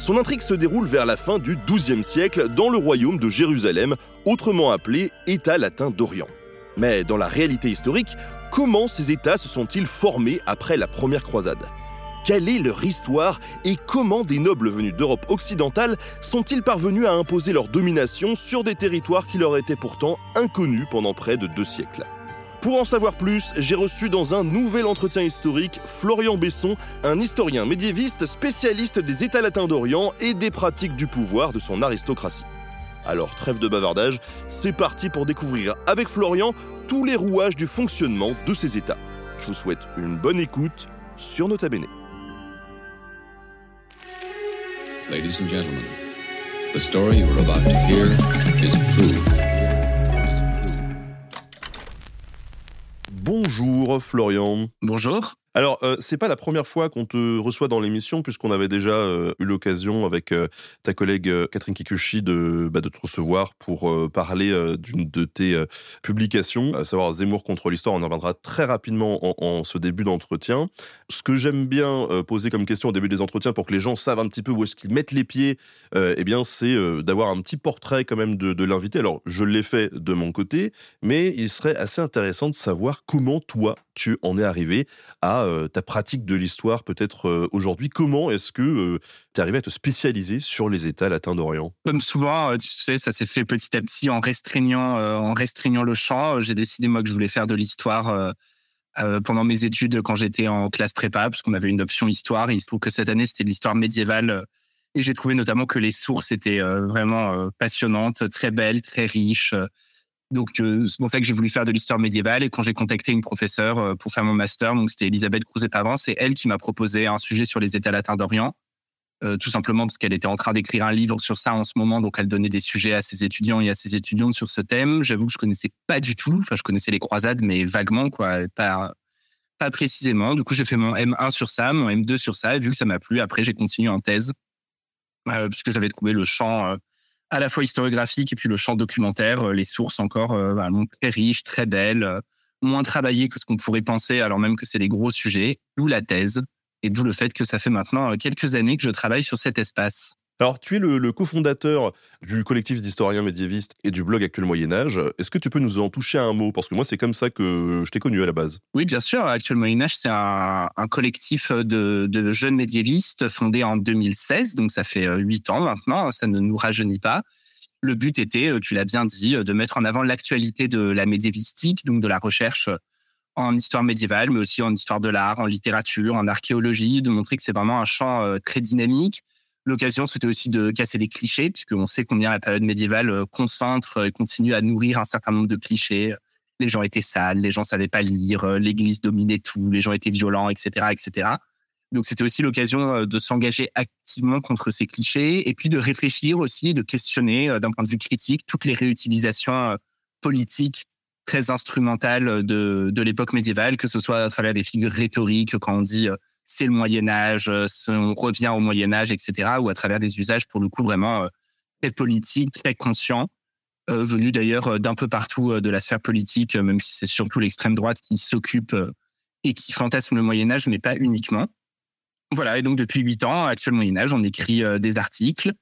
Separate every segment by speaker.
Speaker 1: Son intrigue se déroule vers la fin du XIIe siècle dans le royaume de Jérusalem, autrement appelé État latin d'Orient. Mais dans la réalité historique, comment ces États se sont-ils formés après la première croisade? Quelle est leur histoire et comment des nobles venus d'Europe occidentale sont-ils parvenus à imposer leur domination sur des territoires qui leur étaient pourtant inconnus pendant près de deux siècles? Pour en savoir plus, j'ai reçu dans un nouvel entretien historique Florian Besson, un historien médiéviste spécialiste des États latins d'Orient et des pratiques du pouvoir de son aristocratie. Alors trêve de bavardage, c'est parti pour découvrir avec Florian tous les rouages du fonctionnement de ces États. Je vous souhaite une bonne écoute sur Nota Bene.
Speaker 2: Ladies and gentlemen, the story you're about to hear is true.
Speaker 1: Bonjour Florian.
Speaker 3: Bonjour.
Speaker 1: Alors, euh, c'est pas la première fois qu'on te reçoit dans l'émission, puisqu'on avait déjà euh, eu l'occasion avec euh, ta collègue euh, Catherine Kikuchi de, bah, de te recevoir pour parler d'une de tes publications, à savoir Zemmour contre l'histoire. On en reviendra très rapidement en, ce début d'entretien. Ce que j'aime bien poser comme question au début des entretiens pour que les gens savent un petit peu où est-ce qu'ils mettent les pieds, eh bien, c'est d'avoir un petit portrait quand même de l'invité. Alors, je l'ai fait de mon côté, mais il serait assez intéressant de savoir comment toi tu en es arrivé à euh, ta pratique de l'histoire peut-être euh, aujourd'hui? Comment est-ce que euh, tu es arrivé à te spécialiser sur les États latins d'Orient?
Speaker 3: Comme souvent, tu sais, ça s'est fait petit à petit en restreignant, en restreignant le champ. J'ai décidé moi que je voulais faire de l'histoire pendant mes études quand j'étais en classe prépa, parce qu'on avait une option histoire. Il se trouve que cette année c'était l'histoire médiévale. Et j'ai trouvé notamment que les sources étaient vraiment passionnantes, très belles, très riches. Donc euh, c'est pour ça que j'ai voulu faire de l'histoire médiévale. Et quand j'ai contacté une professeure euh, pour faire mon master, donc c'était Elisabeth Crouzet-Pavant, c'est elle qui m'a proposé un sujet sur les États latins d'Orient. Euh, tout simplement parce qu'elle était en train d'écrire un livre sur ça en ce moment, donc elle donnait des sujets à ses étudiants et à ses étudiantes sur ce thème. J'avoue que je connaissais pas du tout, enfin je connaissais les croisades, mais vaguement, quoi, pas, pas précisément. Du coup, j'ai fait mon M1 sur ça, mon M2 sur ça, et vu que ça m'a plu, après j'ai continué en thèse, puisque j'avais trouvé le champ à la fois historiographique et puis le champ documentaire, euh, les sources encore euh, vraiment très riches, très belles, euh, moins travaillées que ce qu'on pourrait penser, alors même que c'est des gros sujets, d'où la thèse. Et d'où le fait que ça fait maintenant quelques années que je travaille sur cet espace.
Speaker 1: Alors, tu es le, cofondateur du collectif d'historiens médiévistes et du blog Actuel Moyen-Âge. Est-ce que tu peux nous en toucher un mot? Parce que moi, c'est comme ça que je t'ai connu à la base.
Speaker 3: Oui, bien sûr. Actuel Moyen Âge, c'est un, collectif de, jeunes médiévistes fondé en 2016, donc ça fait euh, huit ans maintenant. Ça ne nous rajeunit pas. Le but était, euh, tu l'as bien dit, euh, de mettre en avant l'actualité de la médiévistique, donc de la recherche en histoire médiévale, mais aussi en histoire de l'art, en littérature, en archéologie, de montrer que c'est vraiment un champ très dynamique. L'occasion, c'était aussi de casser des clichés, puisqu'on sait combien la période médiévale euh, concentre et continue à nourrir un certain nombre de clichés. Les gens étaient sales, les gens savaient pas lire, euh, l'Église dominait tout, les gens étaient violents, etc., etc. Donc c'était aussi l'occasion euh, de s'engager activement contre ces clichés et puis de réfléchir aussi, de questionner euh, d'un point de vue critique toutes les réutilisations euh, politiques très instrumentales de, de l'époque médiévale, que ce soit à travers des figures rhétoriques quand on dit euh, c'est le Moyen Âge, euh, on revient au Moyen Âge, etc., ou à travers des usages pour le coup vraiment euh, très politiques, très conscients, euh, venus d'ailleurs d'un peu partout de la sphère politique, même si c'est surtout l'extrême droite qui s'occupe et qui fantasme le Moyen Âge, mais pas uniquement. Voilà, et donc depuis huit ans, actuel Moyen Âge, on écrit des articles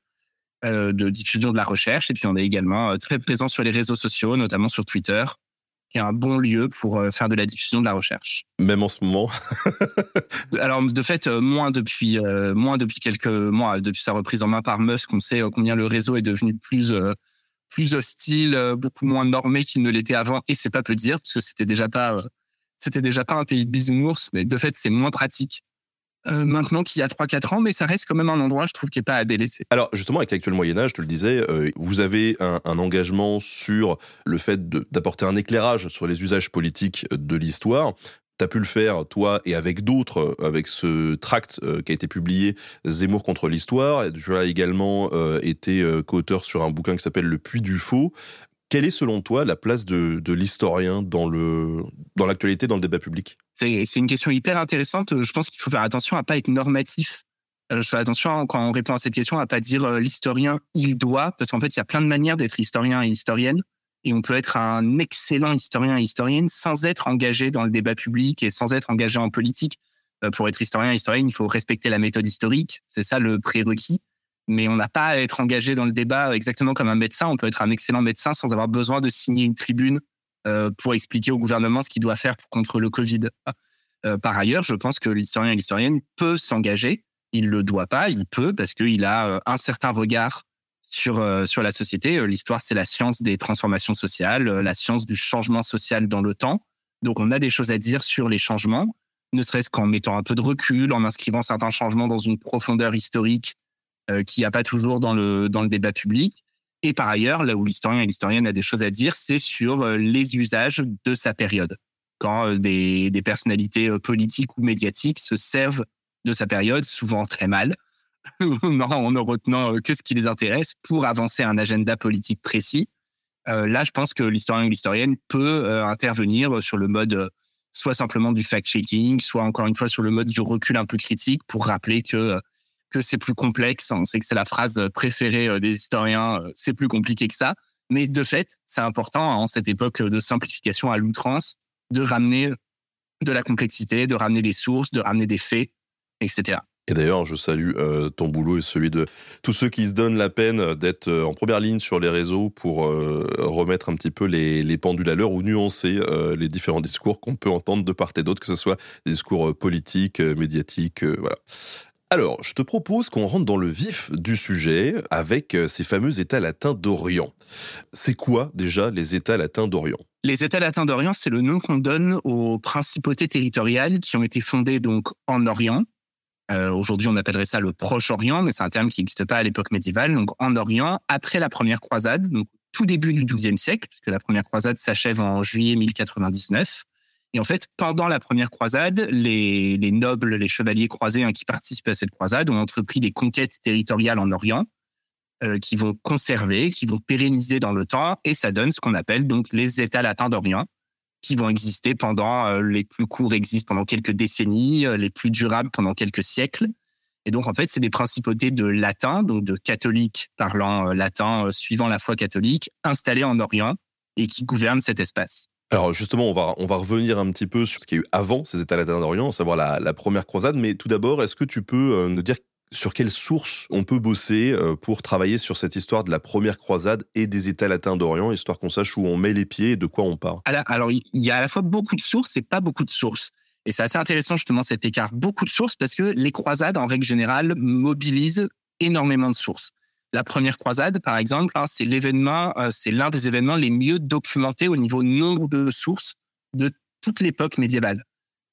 Speaker 3: de diffusion de la recherche, et puis on est également très présent sur les réseaux sociaux, notamment sur Twitter, qui est un bon lieu pour euh, faire de la diffusion de la recherche.
Speaker 1: Même en ce moment.
Speaker 3: Alors de fait, euh, moins depuis euh, moins depuis quelques mois, depuis sa reprise en main par Musk, on sait combien le réseau est devenu plus euh, plus hostile, beaucoup moins normé qu'il ne l'était avant, et c'est pas peu dire, parce que c'était déjà pas euh, c'était déjà pas un pays de bisounours, mais de fait c'est moins pratique euh, maintenant qu'il y a 3-4 ans, mais ça reste quand même un endroit, je trouve, qui n'est pas à délaisser.
Speaker 1: Alors justement, avec l'actuel Moyen Âge, je te le disais, euh, vous avez un, engagement sur le fait d'apporter un éclairage sur les usages politiques de l'histoire. Tu as pu le faire, toi, et avec d'autres, avec ce tract euh, qui a été publié, Zemmour contre l'histoire. Tu as également euh, été euh, co-auteur sur un bouquin qui s'appelle Le Puits du Faux. Quelle est, selon toi, la place de, de l'historien dans l'actualité, dans, dans le débat public?
Speaker 3: C'est une question hyper intéressante. Je pense qu'il faut faire attention à pas être normatif. Je fais attention quand on répond à cette question à pas dire l'historien il doit, parce qu'en fait il y a plein de manières d'être historien et historienne et on peut être un excellent historien et historienne sans être engagé dans le débat public et sans être engagé en politique. Euh, pour être historien et historienne, il faut respecter la méthode historique, c'est ça le prérequis. Mais on n'a pas à être engagé dans le débat exactement comme un médecin. On peut être un excellent médecin sans avoir besoin de signer une tribune euh, pour expliquer au gouvernement ce qu'il doit faire contre le Covid. Euh, par ailleurs, je pense que l'historien et l'historienne peut s'engager. Il le doit pas, il peut parce qu'il a un certain regard sur, euh, sur la société. Euh, l'histoire, c'est la science des transformations sociales, euh, la science du changement social dans le temps. Donc, on a des choses à dire sur les changements, ne serait-ce qu'en mettant un peu de recul, en inscrivant certains changements dans une profondeur historique euh, qu'il n'y a pas toujours dans le, dans le débat public. Et par ailleurs, là où l'historien et l'historienne a des choses à dire, c'est sur les usages de sa période. Quand des, des personnalités politiques ou médiatiques se servent de sa période, souvent très mal, en ne retenant euh, que ce qui les intéresse pour avancer un agenda politique précis. Euh, là, je pense que l'historien ou l'historienne peut euh, intervenir sur le mode soit simplement du fact-checking, soit encore une fois sur le mode du recul un peu critique pour rappeler que que c'est plus complexe. On sait que c'est la phrase préférée des historiens, c'est plus compliqué que ça. Mais de fait, c'est important en cette époque de simplification à l'outrance de ramener de la complexité, de ramener des sources, de ramener des faits, etc.
Speaker 1: Et d'ailleurs, je salue euh, ton boulot et celui de tous ceux qui se donnent la peine d'être euh, en première ligne sur les réseaux pour euh, remettre un petit peu les, les pendules à l'heure ou nuancer euh, les différents discours qu'on peut entendre de part et d'autre, que ce soit des discours politiques, médiatiques, voilà. Alors, je te propose qu'on rentre dans le vif du sujet avec ces fameux États latins d'Orient. C'est quoi déjà les États latins d'Orient?
Speaker 3: Les États latins d'Orient, c'est le nom qu'on donne aux principautés territoriales qui ont été fondées donc en Orient, euh, Aujourd'hui, on appellerait ça le Proche-Orient, mais c'est un terme qui n'existe pas à l'époque médiévale. Donc, en Orient, après la première croisade, donc tout début du XIIe siècle, puisque la première croisade s'achève en juillet 1099. Et en fait, pendant la première croisade, les, les nobles, les chevaliers croisés hein, qui participent à cette croisade ont entrepris des conquêtes territoriales en Orient, euh, qui vont conserver, qui vont pérenniser dans le temps, et ça donne ce qu'on appelle donc les États latins d'Orient, qui vont exister pendant, euh, les plus courts existent pendant quelques décennies, euh, les plus durables pendant quelques siècles. Et donc, en fait, c'est des principautés de latin, donc de catholiques parlant latin, suivant la foi catholique, installées en Orient et qui gouvernent cet espace.
Speaker 1: Alors justement, on va, on va revenir un petit peu sur ce qu'il y a eu avant ces États latins d'Orient, à savoir la, première croisade. Mais tout d'abord, est-ce que tu peux nous dire sur quelles sources on peut bosser euh, pour travailler sur cette histoire de la première croisade et des États latins d'Orient, histoire qu'on sache où on met les pieds et de quoi on part
Speaker 3: Alors, il y a à la fois beaucoup de sources et pas beaucoup de sources. Et c'est assez intéressant justement cet écart. Beaucoup de sources parce que les croisades, en règle générale, mobilisent énormément de sources. La première croisade, par exemple, hein, c'est l'événement, euh, c'est l'un des événements les mieux documentés au niveau nombre de sources de toute l'époque médiévale.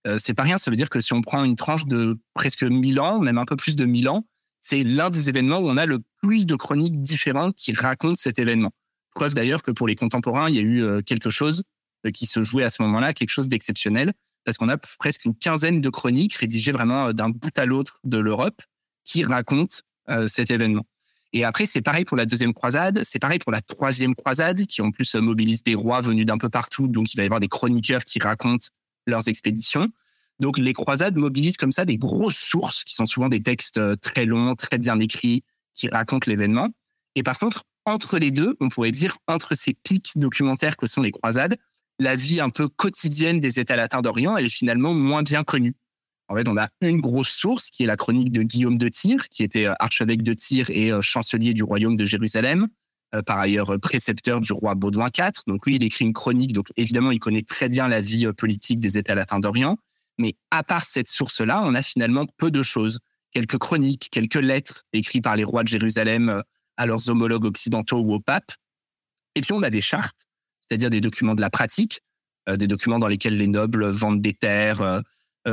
Speaker 3: Euh, c'est pas rien. Ça veut dire que si on prend une tranche de presque 1000 ans, même un peu plus de 1000 ans, c'est l'un des événements où on a le plus de chroniques différentes qui racontent cet événement. Preuve d'ailleurs que pour les contemporains, il y a eu euh, quelque chose euh, qui se jouait à ce moment-là, quelque chose d'exceptionnel, parce qu'on a presque une quinzaine de chroniques rédigées vraiment d'un bout à l'autre de l'Europe qui racontent cet événement. Et après, c'est pareil pour la deuxième croisade, c'est pareil pour la troisième croisade, qui en plus mobilise des rois venus d'un peu partout, donc il va y avoir des chroniqueurs qui racontent leurs expéditions. Donc les croisades mobilisent comme ça des grosses sources qui sont souvent des textes euh, très longs, très bien écrits, qui racontent l'événement. Et par contre, entre les deux, on pourrait dire entre ces pics documentaires que sont les croisades, la vie un peu quotidienne des États latins d'Orient, est finalement moins bien connue. En fait, on a une grosse source qui est la chronique de Guillaume de Tyr, qui était euh, archevêque de Tyr et euh, chancelier du royaume de Jérusalem, euh, par ailleurs précepteur du roi Baudouin IV. Donc lui, il écrit une chronique, donc évidemment, il connaît très bien la vie politique des États latins d'Orient. Mais à part cette source-là, on a finalement peu de choses. Quelques chroniques, quelques lettres écrites par les rois de Jérusalem à leurs homologues occidentaux ou au pape. Et puis on a des chartes, c'est-à-dire des documents de la pratique, des documents dans lesquels les nobles vendent des terres,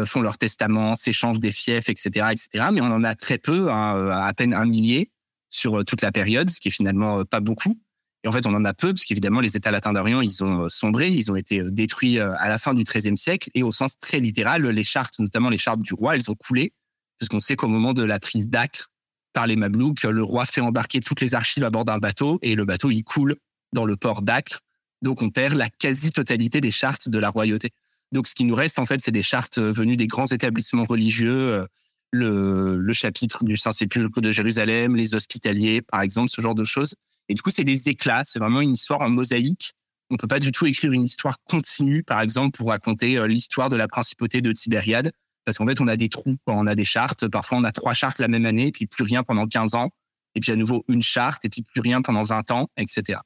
Speaker 3: font leur testament, s'échangent des fiefs, etc., etc. Mais on en a très peu, hein, à peine un millier sur toute la période, ce qui est finalement pas beaucoup. Et en fait, on en a peu, parce qu'évidemment, les États latins d'Orient, ils ont sombré, ils ont été détruits à la fin du XIIIe siècle. Et au sens très littéral, les chartes, notamment les chartes du roi, elles ont coulé, parce qu'on sait qu'au moment de la prise d'Acre par les Mamelouks, le roi fait embarquer toutes les archives à bord d'un bateau, et le bateau, il coule dans le port d'Acre. Donc, on perd la quasi-totalité des chartes de la royauté. Donc, ce qui nous reste, en fait, c'est des chartes venues des grands établissements religieux, le, le chapitre du Saint-Sépulcre de Jérusalem, les hospitaliers, par exemple, ce genre de choses. Et du coup, c'est des éclats. C'est vraiment une histoire en mosaïque. On peut pas du tout écrire une histoire continue, par exemple, pour raconter euh, l'histoire de la principauté de Tibériade. Parce qu'en fait, on a des trous quand on a des chartes. Parfois, on a trois chartes la même année, puis plus rien pendant 15 ans. Et puis à nouveau une charte, et puis plus rien pendant 20 ans, etc.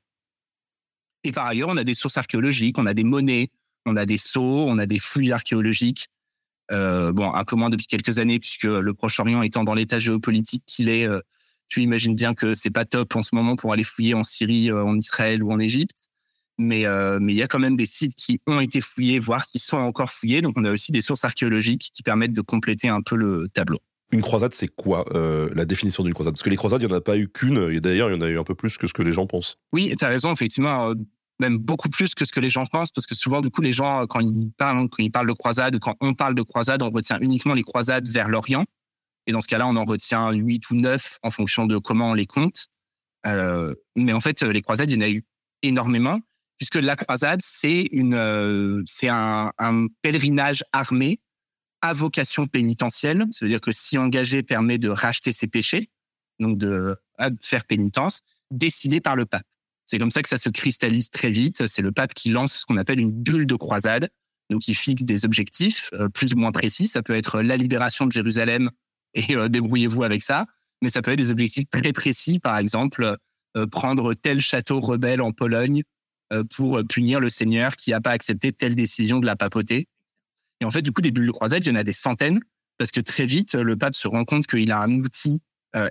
Speaker 3: Et par ailleurs, on a des sources archéologiques, on a des monnaies, on a des sceaux, on a des fouilles archéologiques. Euh, bon, un peu moins depuis quelques années, puisque le Proche-Orient étant dans l'état géopolitique qu'il est, euh, tu imagines bien que c'est pas top en ce moment pour aller fouiller en Syrie, euh, en Israël ou en Égypte. Mais mais il y a quand même des sites qui ont été fouillés, voire qui sont encore fouillés. Donc on a aussi des sources archéologiques qui permettent de compléter un peu le tableau.
Speaker 1: Une croisade, c'est quoi euh, la définition d'une croisade? Parce que les croisades, il n'y en a pas eu qu'une, et d'ailleurs, il y en a eu un peu plus que ce que les gens pensent.
Speaker 3: Oui, tu as raison, effectivement, même beaucoup plus que ce que les gens pensent, parce que souvent, du coup, les gens, quand ils parlent, quand ils parlent de croisade, quand on parle de croisade, on retient uniquement les croisades vers l'Orient. Et dans ce cas-là, on en retient 8 ou 9 en fonction de comment on les compte. Euh, mais en fait, les croisades, il y en a eu énormément, puisque la croisade, c'est une, euh, c'est un, pèlerinage armé à vocation pénitentielle. Ça veut dire que si engagé permet de racheter ses péchés, donc de, de faire pénitence, décidé par le pape. C'est comme ça que ça se cristallise très vite. C'est le pape qui lance ce qu'on appelle une bulle de croisade. Donc, il fixe des objectifs euh, plus ou moins précis. Ça peut être la libération de Jérusalem et euh, débrouillez-vous avec ça. Mais ça peut être des objectifs très précis, par exemple, euh, prendre tel château rebelle en Pologne euh, pour punir le seigneur qui n'a pas accepté telle décision de la papauté. Et en fait, du coup, des bulles de croisade, il y en a des centaines, parce que très vite, le pape se rend compte qu'il a un outil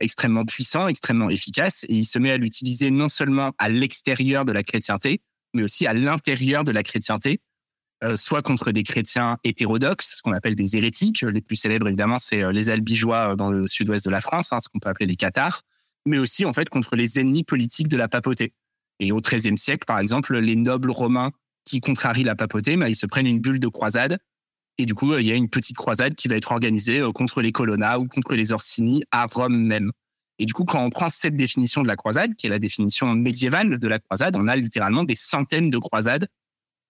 Speaker 3: extrêmement puissant, extrêmement efficace, et il se met à l'utiliser non seulement à l'extérieur de la chrétienté, mais aussi à l'intérieur de la chrétienté, euh, soit contre des chrétiens hétérodoxes, ce qu'on appelle des hérétiques. Les plus célèbres, évidemment, c'est euh, les albigeois euh, dans le sud-ouest de la France, hein, ce qu'on peut appeler les cathares, mais aussi, en fait, contre les ennemis politiques de la papauté. Et au XIIIe siècle, par exemple, les nobles romains qui contrarient la papauté, bah, ils se prennent une bulle de croisade. Et du coup, il y a une petite croisade qui va être organisée contre les Colonna ou contre les Orsini à Rome même. Et du coup, quand on prend cette définition de la croisade, qui est la définition médiévale de la croisade, on a littéralement des centaines de croisades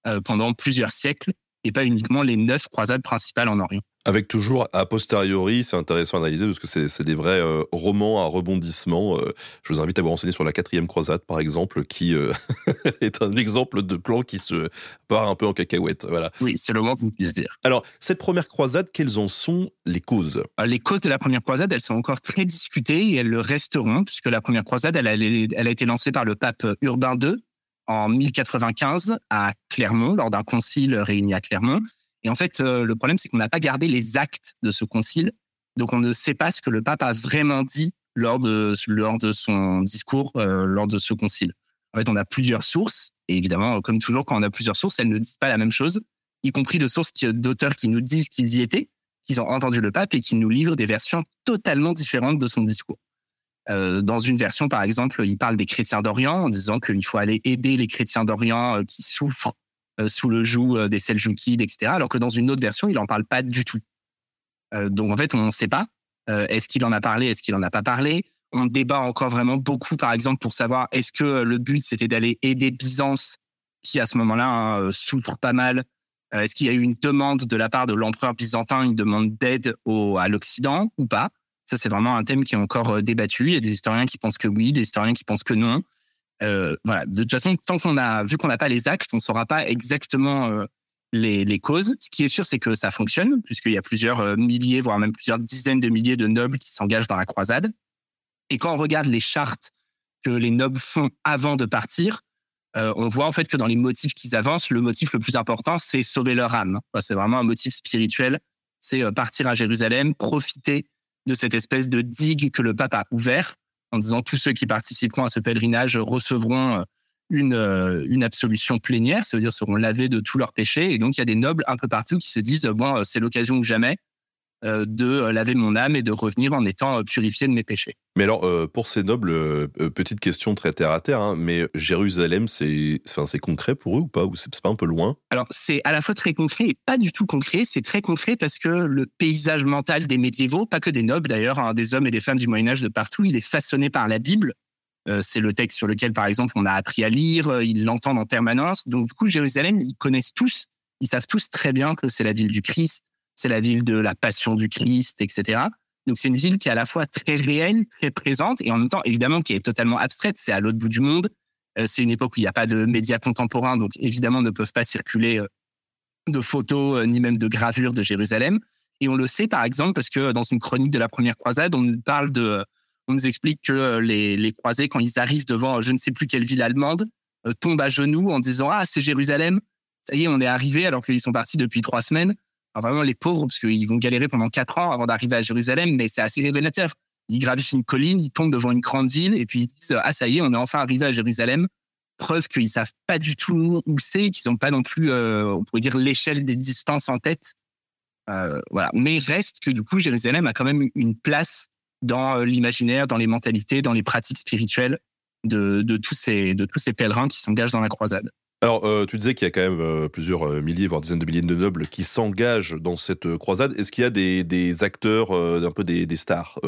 Speaker 3: euh, pendant plusieurs siècles et pas uniquement les neuf croisades principales en Orient.
Speaker 1: Avec toujours a posteriori, c'est intéressant à analyser parce que c'est des vrais euh, romans à rebondissement. Euh, je vous invite à vous renseigner sur la quatrième croisade, par exemple, qui est un exemple de plan qui se part un peu en cacahuète. Voilà.
Speaker 3: Oui, c'est le moins qu'on puisse dire.
Speaker 1: Alors, cette première croisade, quelles en sont les causes?
Speaker 3: Les causes de la première croisade, elles sont encore très discutées et elles le resteront, puisque la première croisade, elle a, elle a été lancée par le pape Urbain II en 1095 à Clermont, lors d'un concile réuni à Clermont. Et en fait, euh, le problème, c'est qu'on n'a pas gardé les actes de ce concile. Donc, on ne sait pas ce que le pape a vraiment dit lors de, lors de son discours, euh, lors de ce concile. En fait, on a plusieurs sources. Et évidemment, comme toujours, quand on a plusieurs sources, elles ne disent pas la même chose, y compris de sources d'auteurs qui nous disent qu'ils y étaient, qu'ils ont entendu le pape et qui nous livrent des versions totalement différentes de son discours. Euh, dans une version, par exemple, il parle des chrétiens d'Orient en disant qu'il faut aller aider les chrétiens d'Orient euh, qui souffrent euh, sous le joug des Seljoukides, etc. Alors que dans une autre version, il n'en parle pas du tout. donc en fait, on ne sait pas. est-ce qu'il en a parlé Est-ce qu'il en a pas parlé On débat encore vraiment beaucoup, par exemple, pour savoir est-ce que le but c'était d'aller aider Byzance, qui à ce moment-là hein, souffre pas mal. est-ce qu'il y a eu une demande de la part de l'empereur byzantin, une demande d'aide à l'Occident ou pas? Ça, c'est vraiment un thème qui est encore euh, débattu. Il y a des historiens qui pensent que oui, des historiens qui pensent que non. Euh, voilà. De toute façon, tant qu'on a vu qu'on n'a pas les actes, on ne saura pas exactement euh, les, les, causes. Ce qui est sûr, c'est que ça fonctionne, puisqu'il y a plusieurs milliers, voire même plusieurs dizaines de milliers de nobles qui s'engagent dans la croisade. Et quand on regarde les chartes que les nobles font avant de partir, on voit en fait que dans les motifs qu'ils avancent, le motif le plus important, c'est sauver leur âme. c'est vraiment un motif spirituel. C'est partir à Jérusalem, profiter de cette espèce de digue que le pape a ouvert en disant tous ceux qui participeront à ce pèlerinage recevront euh, une, une absolution plénière, ça veut dire seront lavés de tous leurs péchés. Et donc, il y a des nobles un peu partout qui se disent, bon, c'est l'occasion ou jamais euh, de euh, laver mon âme et de revenir en étant euh, purifié de mes péchés.
Speaker 1: Mais alors, pour ces nobles, petite question très terre à terre, hein, mais Jérusalem, c'est concret pour eux ou pas Ou c'est pas un peu loin?
Speaker 3: Alors, c'est à la fois très concret et pas du tout concret. C'est très concret parce que le paysage mental des médiévaux, pas que des nobles d'ailleurs, hein, des hommes et des femmes du Moyen-Âge de partout, il est façonné par la Bible. c'est le texte sur lequel, par exemple, on a appris à lire, ils l'entendent en permanence. Donc, du coup, Jérusalem, ils connaissent tous, ils savent tous très bien que c'est la ville du Christ, c'est la ville de la passion du Christ, etc. Donc c'est une ville qui est à la fois très réelle, très présente, et en même temps, évidemment, qui est totalement abstraite. C'est à l'autre bout du monde. Euh, c'est une époque où il n'y a pas de médias contemporains, donc évidemment ne peuvent pas circuler euh, de photos euh, ni même de gravures de Jérusalem. Et on le sait par exemple parce que dans une chronique de la première croisade, on nous parle de, on nous explique que les, les croisés, quand ils arrivent devant je ne sais plus quelle ville allemande, tombent à genoux en disant ah c'est Jérusalem, ça y est on est arrivé alors qu'ils sont partis depuis trois semaines vraiment les pauvres, parce qu'ils vont galérer pendant quatre ans avant d'arriver à Jérusalem, mais c'est assez révélateur. Ils gravissent une colline, ils tombent devant une grande ville, et puis ils disent Ah, ça y est, on est enfin arrivé à Jérusalem. Preuve qu'ils savent pas du tout où c'est, qu'ils n'ont pas non plus, euh, on pourrait dire, l'échelle des distances en tête. Euh, voilà. Mais reste que du coup, Jérusalem a quand même une place dans euh, l'imaginaire, dans les mentalités, dans les pratiques spirituelles de, tous ces, de tous ces pèlerins qui s'engagent dans la croisade.
Speaker 1: Alors, euh, tu disais qu'il y a quand même euh, plusieurs euh, milliers, voire dizaines de milliers de nobles qui s'engagent dans cette croisade. Est-ce qu'il y a des, acteurs, un peu des, stars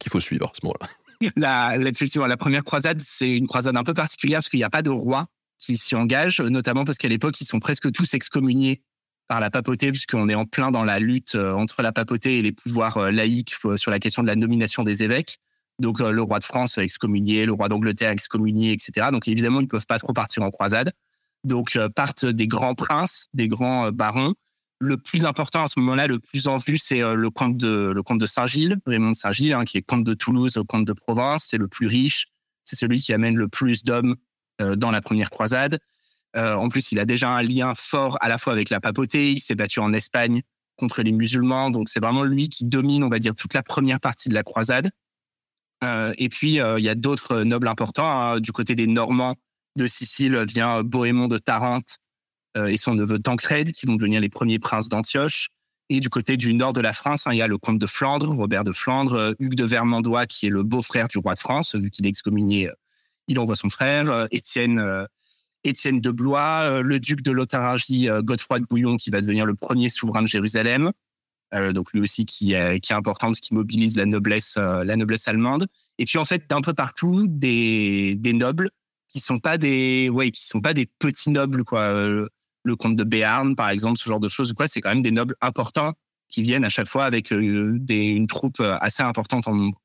Speaker 1: qu'il faut suivre à ce moment-là?
Speaker 3: La, effectivement, la première croisade, c'est une croisade un peu particulière parce qu'il n'y a pas de roi qui s'y engage, notamment parce qu'à l'époque, ils sont presque tous excommuniés par la papauté, puisqu'on est en plein dans la lutte entre la papauté et les pouvoirs laïcs sur la question de la nomination des évêques. Donc, le roi de France excommunié, le roi d'Angleterre excommunié, etc. Donc, évidemment, ils ne peuvent pas trop partir en croisade. Donc euh, partent des grands princes, des grands euh, barons. Le plus important à ce moment-là, le plus en vue, c'est euh, le comte de Saint-Gilles, Raymond de Saint-Gilles, hein, qui est comte de Toulouse, comte de Provence. C'est le plus riche. C'est celui qui amène le plus d'hommes dans la première croisade. en plus, il a déjà un lien fort à la fois avec la papauté. Il s'est battu en Espagne contre les musulmans. Donc, c'est vraiment lui qui domine, on va dire, toute la première partie de la croisade. et puis, il y a d'autres nobles importants. Hein, du côté des Normands, de Sicile vient Bohémond de Tarente euh, et son neveu Tancred, qui vont devenir les premiers princes d'Antioche. Et du côté du nord de la France, hein, il y a le comte de Flandre, Robert de Flandre, euh, Hugues de Vermandois, qui est le beau-frère du roi de France, vu qu'il est excommunié, euh, il envoie son frère, Étienne, Étienne de Blois, le duc de Lotharingie, Godefroy de Bouillon, qui va devenir le premier souverain de Jérusalem. donc lui aussi qui est, important parce qu'il mobilise la noblesse, la noblesse allemande. Et puis en fait, d'un peu partout, des nobles qui sont pas des ouais qui sont pas des petits nobles quoi euh, le comte de Béarn par exemple ce genre de choses quoi c'est quand même des nobles importants qui viennent à chaque fois avec euh, des, une troupe euh, assez importante en nombre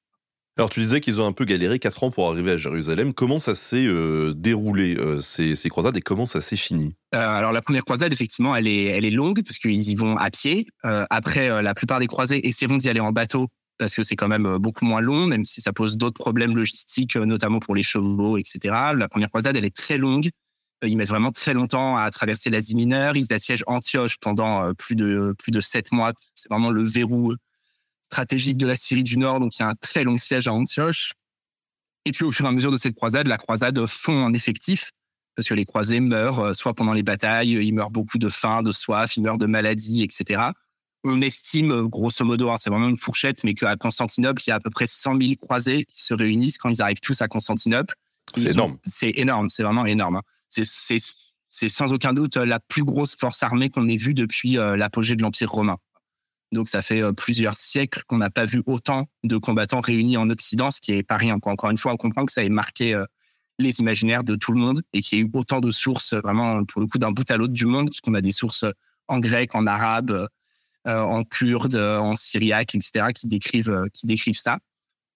Speaker 1: alors tu disais qu'ils ont un peu galéré quatre ans pour arriver à Jérusalem. Comment ça s'est déroulé ces, ces, croisades et comment ça s'est fini?
Speaker 3: Alors la première croisade effectivement elle est elle est longue parce qu'ils y vont à pied. après la plupart des croisés essaieront d'y aller en bateau parce que c'est quand même euh, beaucoup moins long, même si ça pose d'autres problèmes logistiques, euh, notamment pour les chevaux, etc. La première croisade, elle est très longue. Euh, ils mettent vraiment très longtemps à traverser l'Asie mineure. Ils assiègent Antioche pendant plus de plus de sept mois. C'est vraiment le verrou stratégique de la Syrie du Nord. Donc il y a un très long siège à Antioche. Et puis au fur et à mesure de cette croisade, la croisade fond en effectif parce que les croisés meurent soit pendant les batailles, ils meurent beaucoup de faim, de soif, ils meurent de maladies, etc on estime, euh, grosso modo, hein, c'est vraiment une fourchette, mais qu'à Constantinople, il y a à peu près 100 000 croisés qui se réunissent quand ils arrivent tous à Constantinople.
Speaker 1: C'est énorme.
Speaker 3: C'est énorme, c'est vraiment énorme. Hein. C'est sans aucun doute la plus grosse force armée qu'on ait vue depuis euh, l'apogée de l'Empire romain. Donc ça fait euh, plusieurs siècles qu'on n'a pas vu autant de combattants réunis en Occident, ce qui est pas rien. Encore une fois, on comprend que ça ait marqué les imaginaires de tout le monde et qu'il y ait eu autant de sources vraiment pour le coup d'un bout à l'autre du monde, puisqu'on a des sources en grec, en arabe, euh, en kurde, euh, en syriaque, etc., qui décrivent, euh, qui décrivent ça.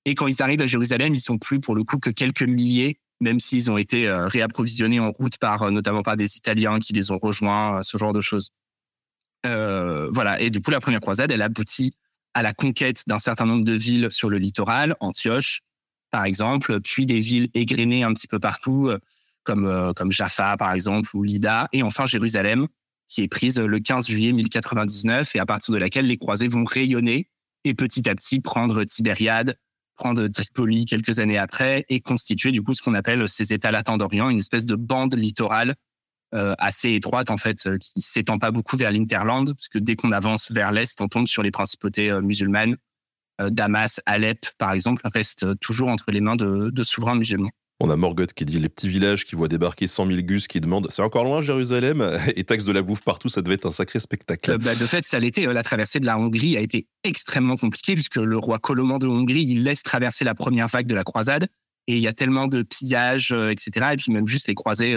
Speaker 3: Et quand ils arrivent à Jérusalem, ils sont plus pour le coup que quelques milliers, même s'ils ont été réapprovisionnés en route par notamment par des Italiens qui les ont rejoints, ce genre de choses. voilà. Et du coup, la première croisade, elle aboutit à la conquête d'un certain nombre de villes sur le littoral, Antioche, par exemple, puis des villes égrenées un petit peu partout, comme, comme Jaffa, par exemple, ou Lida, et enfin Jérusalem, qui est prise le 15 juillet 1099 et à partir de laquelle les croisés vont rayonner et petit à petit prendre Tibériade, prendre Tripoli quelques années après et constituer du coup ce qu'on appelle ces États latins d'Orient, une espèce de bande littorale euh, assez étroite en fait, euh, qui s'étend pas beaucoup vers l'Interland, parce que dès qu'on avance vers l'est, on tombe sur les principautés euh, musulmanes. Damas, Alep, par exemple, restent toujours entre les mains de, de souverains musulmans.
Speaker 1: On a Morgoth qui dit les petits villages qui voient débarquer 100 000 gus qui demandent c'est encore loin Jérusalem? Et taxe de la bouffe partout, ça devait être un sacré spectacle.
Speaker 3: bah, de fait, ça l'était. La traversée de la Hongrie a été extrêmement compliquée puisque le roi Colomban de Hongrie il laisse traverser la première vague de la croisade et il y a tellement de pillages, etc. Et puis même juste les croisés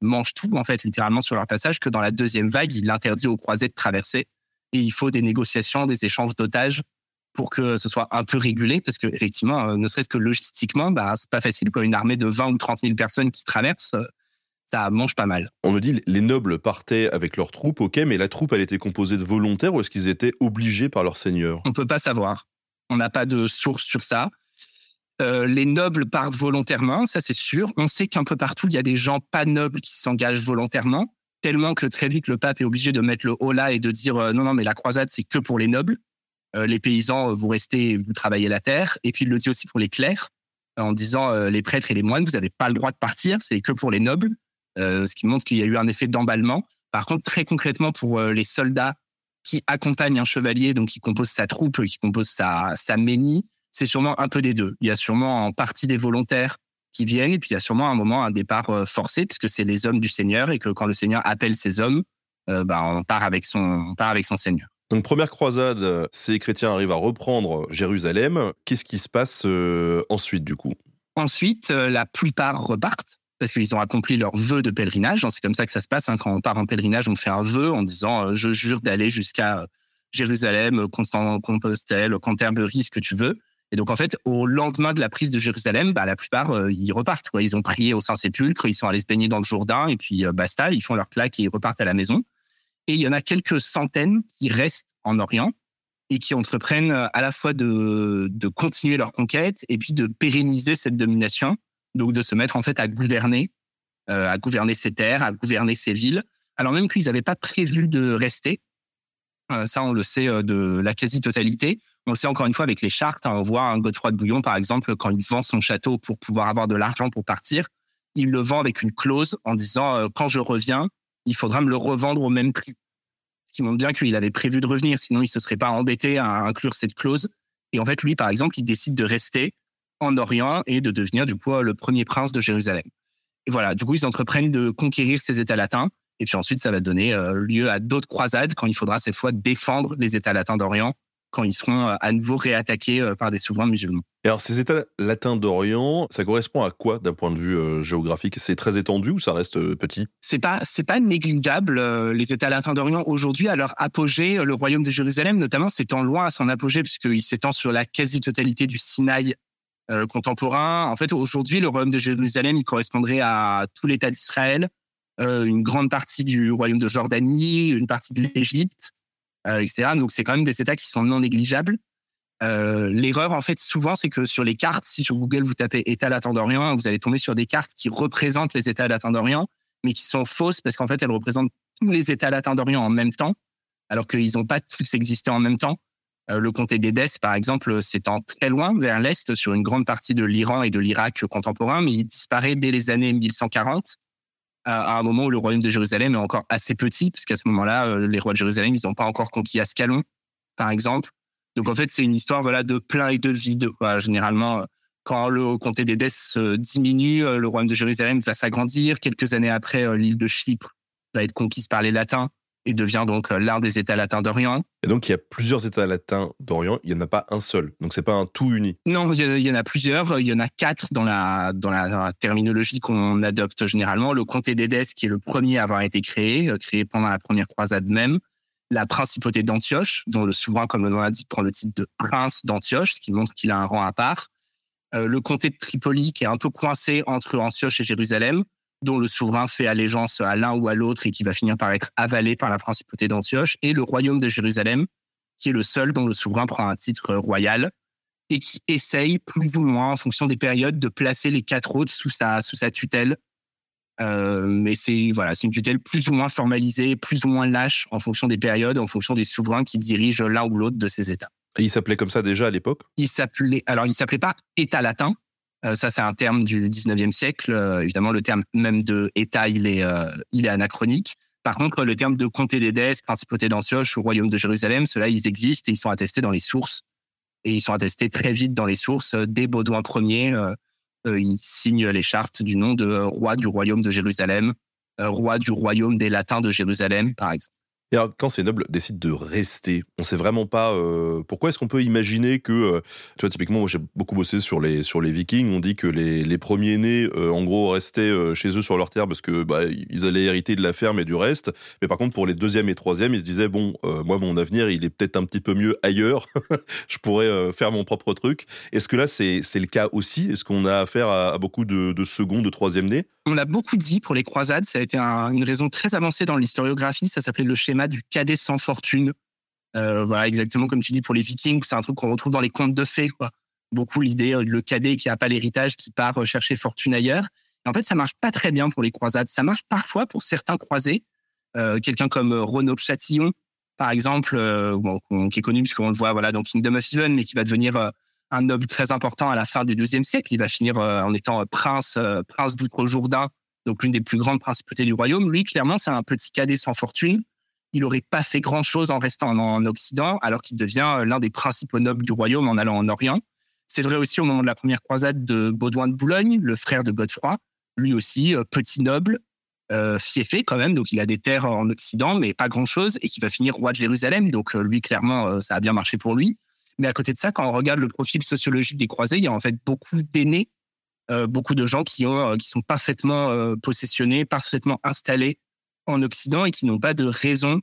Speaker 3: mangent tout, en fait, littéralement sur leur passage, que dans la deuxième vague, il interdit aux croisés de traverser. Et il faut des négociations, des échanges d'otages pour que ce soit un peu régulé, parce que effectivement, euh, ne serait-ce que logistiquement, bah, c'est pas facile. Quoi. Une armée de 20 ou 30 000 personnes qui traversent, euh, ça mange pas mal.
Speaker 1: On me dit les nobles partaient avec leurs troupes, ok, mais la troupe, elle était composée de volontaires ou est-ce qu'ils étaient obligés par leur seigneur?
Speaker 3: On peut pas savoir. On n'a pas de source sur ça. Euh, les nobles partent volontairement, ça c'est sûr. On sait qu'un peu partout, il y a des gens pas nobles qui s'engagent volontairement, tellement que très vite, le pape est obligé de mettre le haut là et de dire euh, non, non, mais la croisade, c'est que pour les nobles. Euh, les paysans, vous restez, vous travaillez la terre. Et puis, il le dit aussi pour les clercs, en disant les prêtres et les moines, vous n'avez pas le droit de partir, c'est que pour les nobles, ce qui montre qu'il y a eu un effet d'emballement. Par contre, très concrètement, pour les soldats qui accompagnent un chevalier, donc qui compose sa troupe, qui compose sa, sa ménie, c'est sûrement un peu des deux. Il y a sûrement en partie des volontaires qui viennent, et puis il y a sûrement un moment un départ euh, forcé, puisque c'est les hommes du Seigneur, et que quand le Seigneur appelle ses hommes, euh, bah, on, part avec son, on part avec son Seigneur.
Speaker 1: Donc première croisade, ces chrétiens arrivent à reprendre Jérusalem. Qu'est-ce qui se passe euh, ensuite du coup?
Speaker 3: Ensuite, la plupart repartent parce qu'ils ont accompli leur vœu de pèlerinage. C'est comme ça que ça se passe. Hein. Quand on part en pèlerinage, on fait un vœu en disant je jure d'aller jusqu'à Jérusalem, Compostelle, Canterbury, ce que tu veux. Et donc, en fait, au lendemain de la prise de Jérusalem, bah, la plupart, euh, ils repartent. Ils ont prié au Saint-Sépulcre, ils sont allés se baigner dans le Jourdain, et puis euh, basta, ils font leur claque et ils repartent à la maison. Et il y en a quelques centaines qui restent en Orient et qui entreprennent euh, à la fois de, continuer leur conquête et puis de pérenniser cette domination, donc de se mettre en fait à gouverner, à gouverner ces terres, à gouverner ces villes, alors même qu'ils n'avaient pas prévu de rester. ça, on le sait de la quasi-totalité. On le sait encore une fois avec les chartes. Hein. on voit un Godefroy de Bouillon, par exemple, quand il vend son château pour pouvoir avoir de l'argent pour partir, il le vend avec une clause en disant euh, quand je reviens, il faudra me le revendre au même prix. Ce qui montre bien qu'il avait prévu de revenir, sinon il se serait pas embêté à inclure cette clause. Et en fait, lui, par exemple, il décide de rester en Orient et de devenir du coup le premier prince de Jérusalem. Et voilà, du coup, ils entreprennent de conquérir ces États latins. Et puis ensuite, ça va donner euh, lieu à d'autres croisades quand il faudra cette fois défendre les États latins d'Orient quand ils seront euh, à nouveau réattaqués euh, par des souverains musulmans.
Speaker 1: Et alors, ces États latins d'Orient, ça correspond à quoi d'un point de vue euh, géographique? C'est très étendu ou ça reste petit?
Speaker 3: C'est pas, c'est pas négligeable. les États latins d'Orient aujourd'hui, à leur apogée, le royaume de Jérusalem, notamment, s'étend loin à son apogée puisqu'il s'étend sur la quasi-totalité du Sinaï contemporain. En fait, aujourd'hui, le royaume de Jérusalem, il correspondrait à tout l'État d'Israël, une grande partie du royaume de Jordanie, une partie de l'Égypte. Euh. Donc c'est quand même des états qui sont non négligeables. Euh, l'erreur, en fait, souvent, c'est que sur les cartes, si sur Google vous tapez État latin d'Orient, vous allez tomber sur des cartes qui représentent les États latins d'Orient, mais qui sont fausses parce qu'en fait, elles représentent tous les États latins d'Orient en même temps, alors qu'ils n'ont pas tous existé en même temps. Euh, le comté d'Édesse, par exemple, s'étend très loin vers l'est, sur une grande partie de l'Iran et de l'Irak contemporain, mais il disparaît dès les années 1140 à un moment où le royaume de Jérusalem est encore assez petit, puisqu'à ce moment-là, euh, les rois de Jérusalem, n'ont pas encore conquis Ascalon, par exemple. Donc en fait, c'est une histoire voilà de plein et de vide. Généralement, euh, quand le comté d'Édesse diminue, euh, le royaume de Jérusalem va s'agrandir. Quelques années après, l'île de Chypre va être conquise par les Latins et devient donc euh, l'un des États latins d'Orient.
Speaker 1: Et donc il y a plusieurs États latins d'Orient, il n'y en a pas un seul, donc c'est pas un tout uni.
Speaker 3: Non, il y en a plusieurs, il y en a quatre dans la, dans la terminologie qu'on adopte généralement. Le comté d'Édesse qui est le premier à avoir été créé, euh, créé pendant la première croisade même. La principauté d'Antioche, dont le souverain, comme le nom l'indique, prend le titre de prince d'Antioche, ce qui montre qu'il a un rang à part. Euh, le comté de Tripoli qui est un peu coincé entre Antioche et Jérusalem dont le souverain fait allégeance à l'un ou à l'autre et qui va finir par être avalé par la principauté d'Antioche, et le royaume de Jérusalem, qui est le seul dont le souverain prend un titre royal et qui essaye plus ou moins, en fonction des périodes, de placer les quatre autres sous sa, sous sa tutelle. Euh, mais c'est voilà, c'est une tutelle plus ou moins formalisée, plus ou moins lâche en fonction des périodes, en fonction des souverains qui dirigent l'un ou l'autre de ces États.
Speaker 1: Et il s'appelait comme ça déjà à l'époque?
Speaker 3: Il s'appelait, alors il s'appelait pas État latin. Euh, ça, c'est un terme du 19e siècle. Euh, évidemment, le terme même de État, il est, euh, il est anachronique. Par contre, le terme de comté d'Édesse, principauté d'Antioche ou royaume de Jérusalem, ceux-là, ils existent et ils sont attestés dans les sources. Et ils sont attestés très vite dans les sources. Dès Baudouin Ier, il signe les chartes du nom de roi du royaume de Jérusalem, roi du royaume des Latins de Jérusalem, par exemple.
Speaker 1: Et alors, quand ces nobles décident de rester, on sait vraiment pas euh, pourquoi est-ce qu'on peut imaginer que, euh, tu vois, typiquement, moi j'ai beaucoup bossé sur les sur les Vikings. On dit que les, les premiers nés, euh, en gros, restaient euh, chez eux sur leur terre parce que bah, ils allaient hériter de la ferme et du reste. Mais par contre, pour les deuxième et troisième, ils se disaient bon, moi mon avenir, il est peut-être un petit peu mieux ailleurs. Je pourrais faire mon propre truc. Est-ce que là c'est le cas aussi? Est-ce qu'on a affaire à, à beaucoup de, de second, de troisième nés
Speaker 3: On l'a beaucoup dit pour les croisades, ça a été un- une raison très avancée dans l'historiographie, ça s'appelait le schéma du cadet sans fortune. Euh, voilà, exactement comme tu dis pour les vikings, c'est un truc qu'on retrouve dans les contes de fées. Quoi. Beaucoup l'idée, euh, le cadet qui n'a pas l'héritage, qui part euh, chercher fortune ailleurs. En fait, ça marche pas très bien pour les croisades. Ça marche parfois pour certains croisés. Quelqu'un comme Renaud de Châtillon, par exemple, qui est connu puisqu'on le voit voilà, dans Kingdom of Heaven, mais qui va devenir un noble très important à la fin du XIIe siècle. Il va finir euh, en étant euh, prince, euh, prince d'Outre-Jourdain, donc l'une des plus grandes principautés du royaume. Lui, clairement, c'est un petit cadet sans fortune. Il n'aurait pas fait grand-chose en restant en, en Occident, alors qu'il devient l'un des principaux nobles du royaume en allant en Orient. C'est vrai aussi au moment de la première croisade de Baudouin de Boulogne, le frère de Godefroy. Lui aussi, petit noble, fiefé quand même, donc il a des terres en Occident, mais pas grand-chose, et qui va finir roi de Jérusalem. Donc lui, clairement, ça a bien marché pour lui. Mais à côté de ça, quand on regarde le profil sociologique des croisés, il y a en fait beaucoup d'aînés, euh, beaucoup de gens qui, ont, euh, qui sont parfaitement euh, possessionnés, parfaitement installés en Occident et qui n'ont pas de raison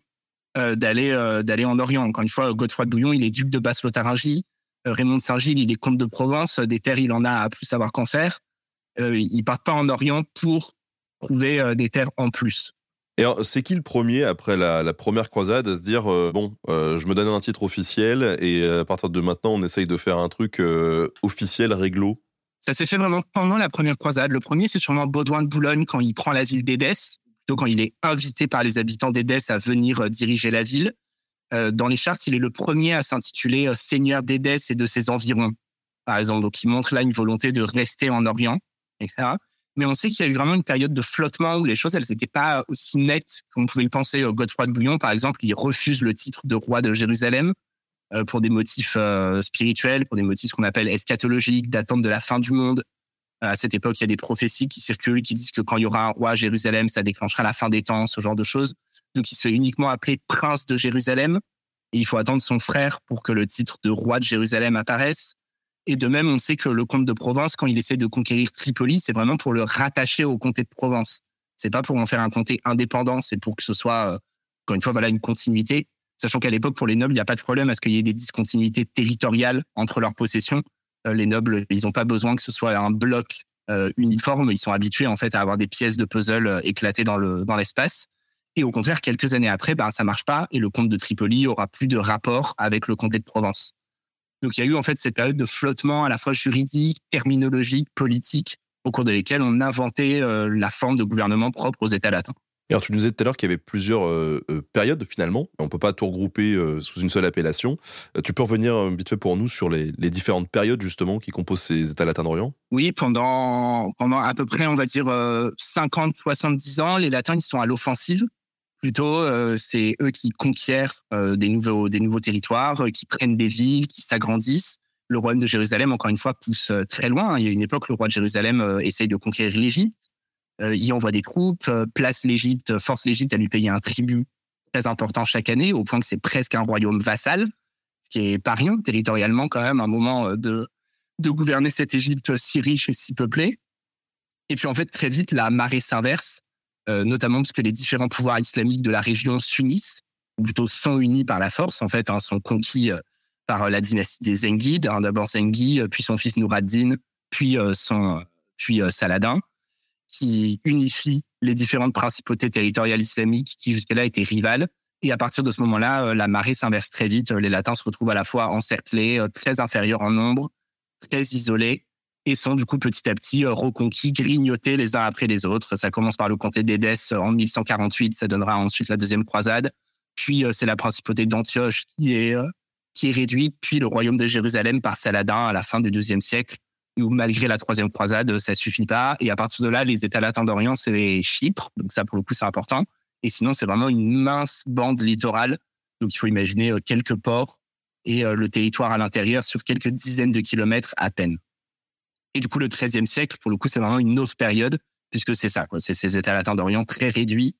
Speaker 3: d'aller d'aller en Orient. Encore une fois, Godefroy de Bouillon, il est duc de Basse-Lotharingie. Raymond de Saint-Gilles, il est comte de Provence. Des terres, il en a à plus savoir qu'en faire. Ils partent pas en Orient pour trouver des terres en plus.
Speaker 1: Et c'est qui le premier après la, première croisade à se dire euh, bon, euh, je me donne un titre officiel et euh, à partir de maintenant, on essaye de faire un truc officiel, réglo?
Speaker 3: Ça s'est fait vraiment pendant la première croisade. Le premier, c'est sûrement Baudouin de Boulogne quand il prend la ville d'Édesse, plutôt quand il est invité par les habitants d'Édesse à venir diriger la ville. Dans les chartes, il est le premier à s'intituler Seigneur d'Édesse et de ses environs, par exemple. Donc, il montre là une volonté de rester en Orient, etc. Mais on sait qu'il y a eu vraiment une période de flottement où les choses, elles n'étaient pas aussi nettes qu'on pouvait le penser. Euh, Godefroy de Bouillon, par exemple, il refuse le titre de roi de Jérusalem euh, pour des motifs euh, spirituels, pour des motifs qu'on appelle eschatologiques, d'attente de la fin du monde. À cette époque, il y a des prophéties qui circulent, qui disent que quand il y aura un roi à Jérusalem, ça déclenchera la fin des temps, ce genre de choses. Donc, il se fait uniquement appeler prince de Jérusalem. Et il faut attendre son frère pour que le titre de roi de Jérusalem apparaisse. Et de même, on sait que le comte de Provence, quand il essaie de conquérir Tripoli, c'est vraiment pour le rattacher au comté de Provence. C'est pas pour en faire un comté indépendant, c'est pour que ce soit, euh, encore une fois, voilà, une continuité. Sachant qu'à l'époque, pour les nobles, il n'y a pas de problème à ce qu'il y ait des discontinuités territoriales entre leurs possessions. Euh, les nobles, ils n'ont pas besoin que ce soit un bloc euh, uniforme. Ils sont habitués, en fait, à avoir des pièces de puzzle éclatées dans le, dans l'espace. Et au contraire, quelques années après, ben, ça marche pas et le comte de Tripoli aura plus de rapport avec le comté de Provence. Donc il y a eu en fait cette période de flottement à la fois juridique, terminologique, politique, au cours de lesquelles on inventait euh, la forme de gouvernement propre aux États latins.
Speaker 1: Et alors, tu nous disais tout à l'heure qu'il y avait plusieurs euh, euh, périodes finalement. On peut pas tout regrouper euh, sous une seule appellation. Euh, tu peux revenir vite fait pour nous sur les, les différentes périodes justement qui composent ces États latins d'Orient?
Speaker 3: Oui, pendant, pendant à peu près, on va dire, euh, 50, 70 ans, les Latins, ils sont à l'offensive. Plutôt, euh, c'est eux qui conquièrent euh, des, nouveaux, des nouveaux territoires, euh, qui prennent des villes, qui s'agrandissent. Le royaume de Jérusalem, encore une fois, pousse euh, très loin. Il y a une époque, le roi de Jérusalem euh, essaye de conquérir l'Égypte. Euh, il envoie des troupes, euh, place l'Égypte, force l'Égypte à lui payer un tribut très important chaque année, au point que c'est presque un royaume vassal, ce qui est pas rien territorialement quand même, un moment euh, de, de gouverner cette Égypte si riche et si peuplée. Et puis en fait, très vite, la marée s'inverse, euh, notamment parce que les différents pouvoirs islamiques de la région s'unissent, ou plutôt sont unis par la force, en fait, hein, sont conquis euh, par euh, la dynastie des Zengides, hein, d'abord Zengi, puis son fils puis, euh, son, puis euh, Saladin, qui unifie les différentes principautés territoriales islamiques qui jusque-là étaient rivales. Et à partir de ce moment-là, la marée s'inverse très vite. Les Latins se retrouvent à la fois encerclés, très inférieurs en nombre, très isolés, et sont du coup petit à petit euh, reconquis, grignotés les uns après les autres. Ça commence par le comté d'Édesse en 1148, ça donnera ensuite la deuxième croisade. Puis euh, c'est la principauté d'Antioche qui est, euh, qui est réduite, puis le royaume de Jérusalem par Saladin à la fin du XIIe siècle, où malgré la troisième croisade, ça suffit pas. Et à partir de là, les États latins d'Orient, c'est Chypre, donc ça pour le coup c'est important. Et sinon, c'est vraiment une mince bande littorale. Donc il faut imaginer euh, quelques ports et euh, le territoire à l'intérieur sur quelques dizaines de kilomètres à peine. Et du coup, le XIIIe siècle, pour le coup, c'est vraiment une autre période, puisque c'est ça, quoi. C'est ces États latins d'Orient très réduits,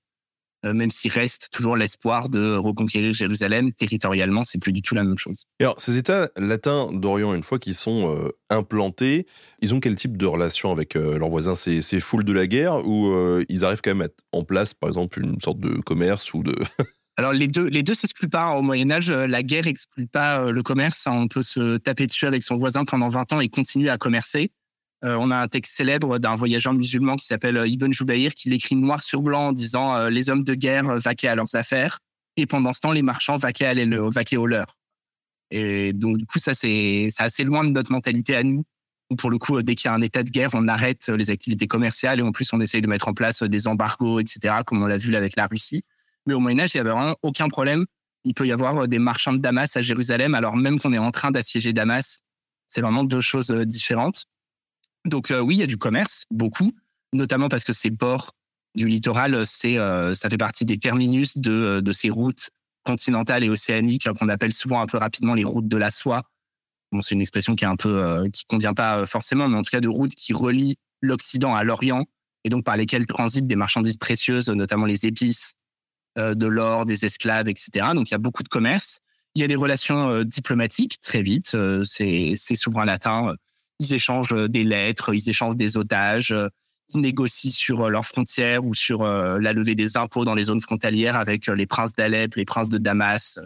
Speaker 3: euh, même s'il reste toujours l'espoir de reconquérir Jérusalem territorialement, c'est plus du tout la même chose.
Speaker 1: Et alors, ces États latins d'Orient, une fois qu'ils sont euh, implantés, ils ont quel type de relation avec euh, leurs voisins? C'est foule de la guerre ou euh, ils arrivent quand même à mettre en place, par exemple, une sorte de commerce ou de...
Speaker 3: Alors les deux, les deux s'excluent pas. Au Moyen Âge, la guerre exclut pas le commerce. On peut se taper dessus avec son voisin pendant 20 ans et continuer à commercer. Euh, on a un texte célèbre d'un voyageur musulman qui s'appelle euh, Ibn Joubayr qui l'écrit noir sur blanc en disant euh, les hommes de guerre vaquaient à leurs affaires et pendant ce temps les marchands vaquaient, à les- aux leurs. Et donc du coup ça c'est assez loin de notre mentalité à nous. Où, pour le coup, dès qu'il y a un état de guerre, on arrête les activités commerciales et en plus on essaye de mettre en place des embargos, etc. Comme on l'a vu avec la Russie. Mais au Moyen Âge, il y avait vraiment aucun problème. Il peut y avoir des marchands de Damas à Jérusalem, alors même qu'on est en train d'assiéger Damas. C'est vraiment deux choses différentes. Donc euh, oui, il y a du commerce, beaucoup, notamment parce que ces ports du littoral, euh, c'est, euh, ça fait partie des terminus de, de ces routes continentales et océaniques euh, qu'on appelle souvent un peu rapidement les routes de la soie. Bon, c'est une expression qui est un peu qui convient pas forcément, mais en tout cas de routes qui relient l'Occident à l'Orient et donc par lesquelles transitent des marchandises précieuses, notamment les épices, de l'or, des esclaves, etc. Donc il y a beaucoup de commerce. Il y a des relations diplomatiques très vite. C'est c'est souverains latins. Ils échangent euh, des lettres, ils échangent des otages, euh, ils négocient sur euh, leurs frontières ou sur la levée des impôts dans les zones frontalières avec les princes d'Alep, les princes de Damas,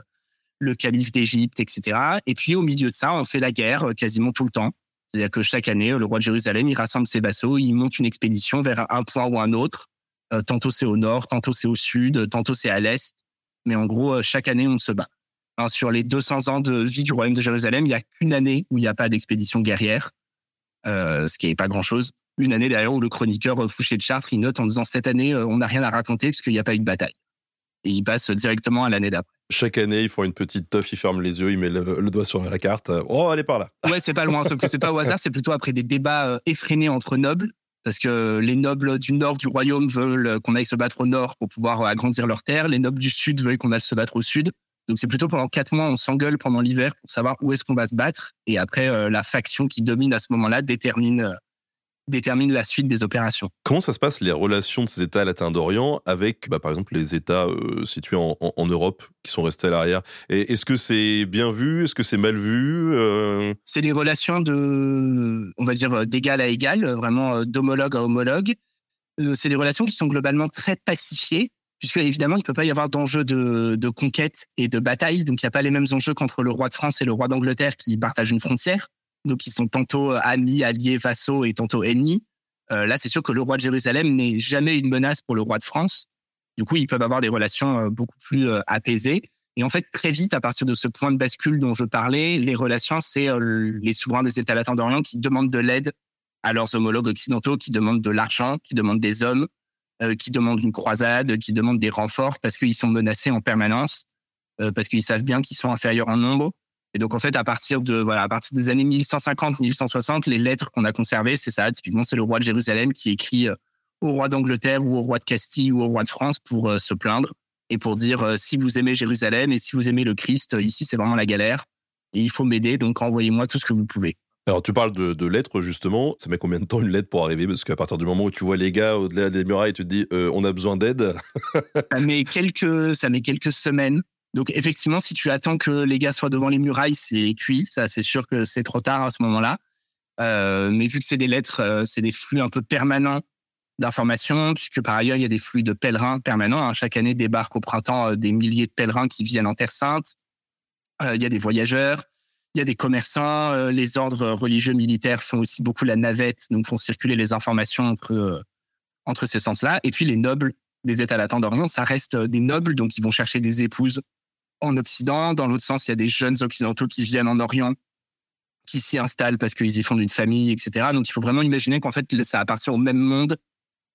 Speaker 3: le calife d'Égypte, etc. Et puis au milieu de ça, on fait la guerre quasiment tout le temps. C'est-à-dire que chaque année, le roi de Jérusalem, il rassemble ses vassaux, il monte une expédition vers un point ou un autre. Tantôt c'est au nord, tantôt c'est au sud, tantôt c'est à l'est. Mais en gros, chaque année, on se bat. Hein, sur les 200 ans de vie du royaume de Jérusalem, il y a qu'une année où il n'y a pas d'expédition guerrière, ce qui n'est pas grand-chose. Une année d'ailleurs où le chroniqueur euh, Fouché de Chartres, il note en disant cette année, euh, on n'a rien à raconter parce qu'il n'y a pas eu de bataille. Et il passe directement à l'année d'après.
Speaker 1: Chaque année, ils font une petite teuf, ils ferment les yeux, ils mettent le, le doigt sur la carte. Oh, allez par là.
Speaker 3: Ouais, c'est pas loin, sauf que c'est pas au hasard, c'est plutôt après des débats euh, effrénés entre nobles, parce que les nobles du nord du royaume veulent euh, qu'on aille se battre au nord pour pouvoir euh, agrandir leurs terres, les nobles du sud veulent qu'on aille se battre au sud. Donc c'est plutôt pendant quatre mois, on s'engueule pendant l'hiver pour savoir où est-ce qu'on va se battre, et après euh, la faction qui domine à ce moment-là détermine euh, détermine la suite des opérations.
Speaker 1: Comment ça se passe les relations de ces États latins d'Orient avec, bah, par exemple, les États euh, situés en, en- en Europe qui sont restés à l'arrière? Est-ce que c'est bien vu? Est-ce que c'est mal vu
Speaker 3: C'est des relations de, on va dire, d'égal à égal, vraiment d'homologue à homologue. C'est des relations qui sont globalement très pacifiées, puisque évidemment, il ne peut pas y avoir d'enjeux de, conquête et de bataille. Donc, il n'y a pas les mêmes enjeux qu'entre le roi de France et le roi d'Angleterre qui partagent une frontière. Donc, ils sont tantôt amis, alliés, vassaux et tantôt ennemis. Euh, là, c'est sûr que le roi de Jérusalem n'est jamais une menace pour le roi de France. Du coup, ils peuvent avoir des relations euh, beaucoup plus euh, apaisées. Et en fait, très vite, à partir de ce point de bascule dont je parlais, les relations, c'est les souverains des États latins d'Orient qui demandent de l'aide à leurs homologues occidentaux, qui demandent de l'argent, qui demandent des hommes, qui demandent une croisade, qui demandent des renforts parce qu'ils sont menacés en permanence, euh, parce qu'ils savent bien qu'ils sont inférieurs en nombre. Et donc, en fait, à partir de voilà, à partir des années 1150-1160, les lettres qu'on a conservées, c'est ça. Typiquement, c'est le roi de Jérusalem qui écrit euh, au roi d'Angleterre ou au roi de Castille ou au roi de France pour euh, se plaindre et pour dire euh, si vous aimez Jérusalem et si vous aimez le Christ, euh, ici c'est vraiment la galère et il faut m'aider, donc envoyez-moi tout ce que vous pouvez.
Speaker 1: Alors, tu parles de, lettres, justement. Ça met combien de temps une lettre pour arriver? Parce qu'à partir du moment où tu vois les gars au-delà des murailles, tu te dis, euh, on a besoin d'aide.
Speaker 3: Ça met quelques, ça met quelques semaines. Donc effectivement, si tu attends que les gars soient devant les murailles, c'est cuit. Ça, c'est sûr que c'est trop tard à ce moment-là. Euh, mais vu que c'est des lettres, euh, c'est des flux un peu permanents d'informations, puisque par ailleurs, il y a des flux de pèlerins permanents. hein. Chaque année débarquent au printemps des milliers de pèlerins qui viennent en Terre Sainte. Il y a des voyageurs, il y a des commerçants. euh, les ordres religieux militaires font aussi beaucoup la navette, donc font circuler les informations entre, euh, ces sens-là. Et puis les nobles des États latins d'Orient, ça reste euh, des nobles, donc ils vont chercher des épouses en Occident. Dans l'autre sens, il y a des jeunes occidentaux qui viennent en Orient, qui s'y installent parce qu'ils y fondent une famille, etc. Donc il faut vraiment imaginer qu'en fait, ça appartient au même monde,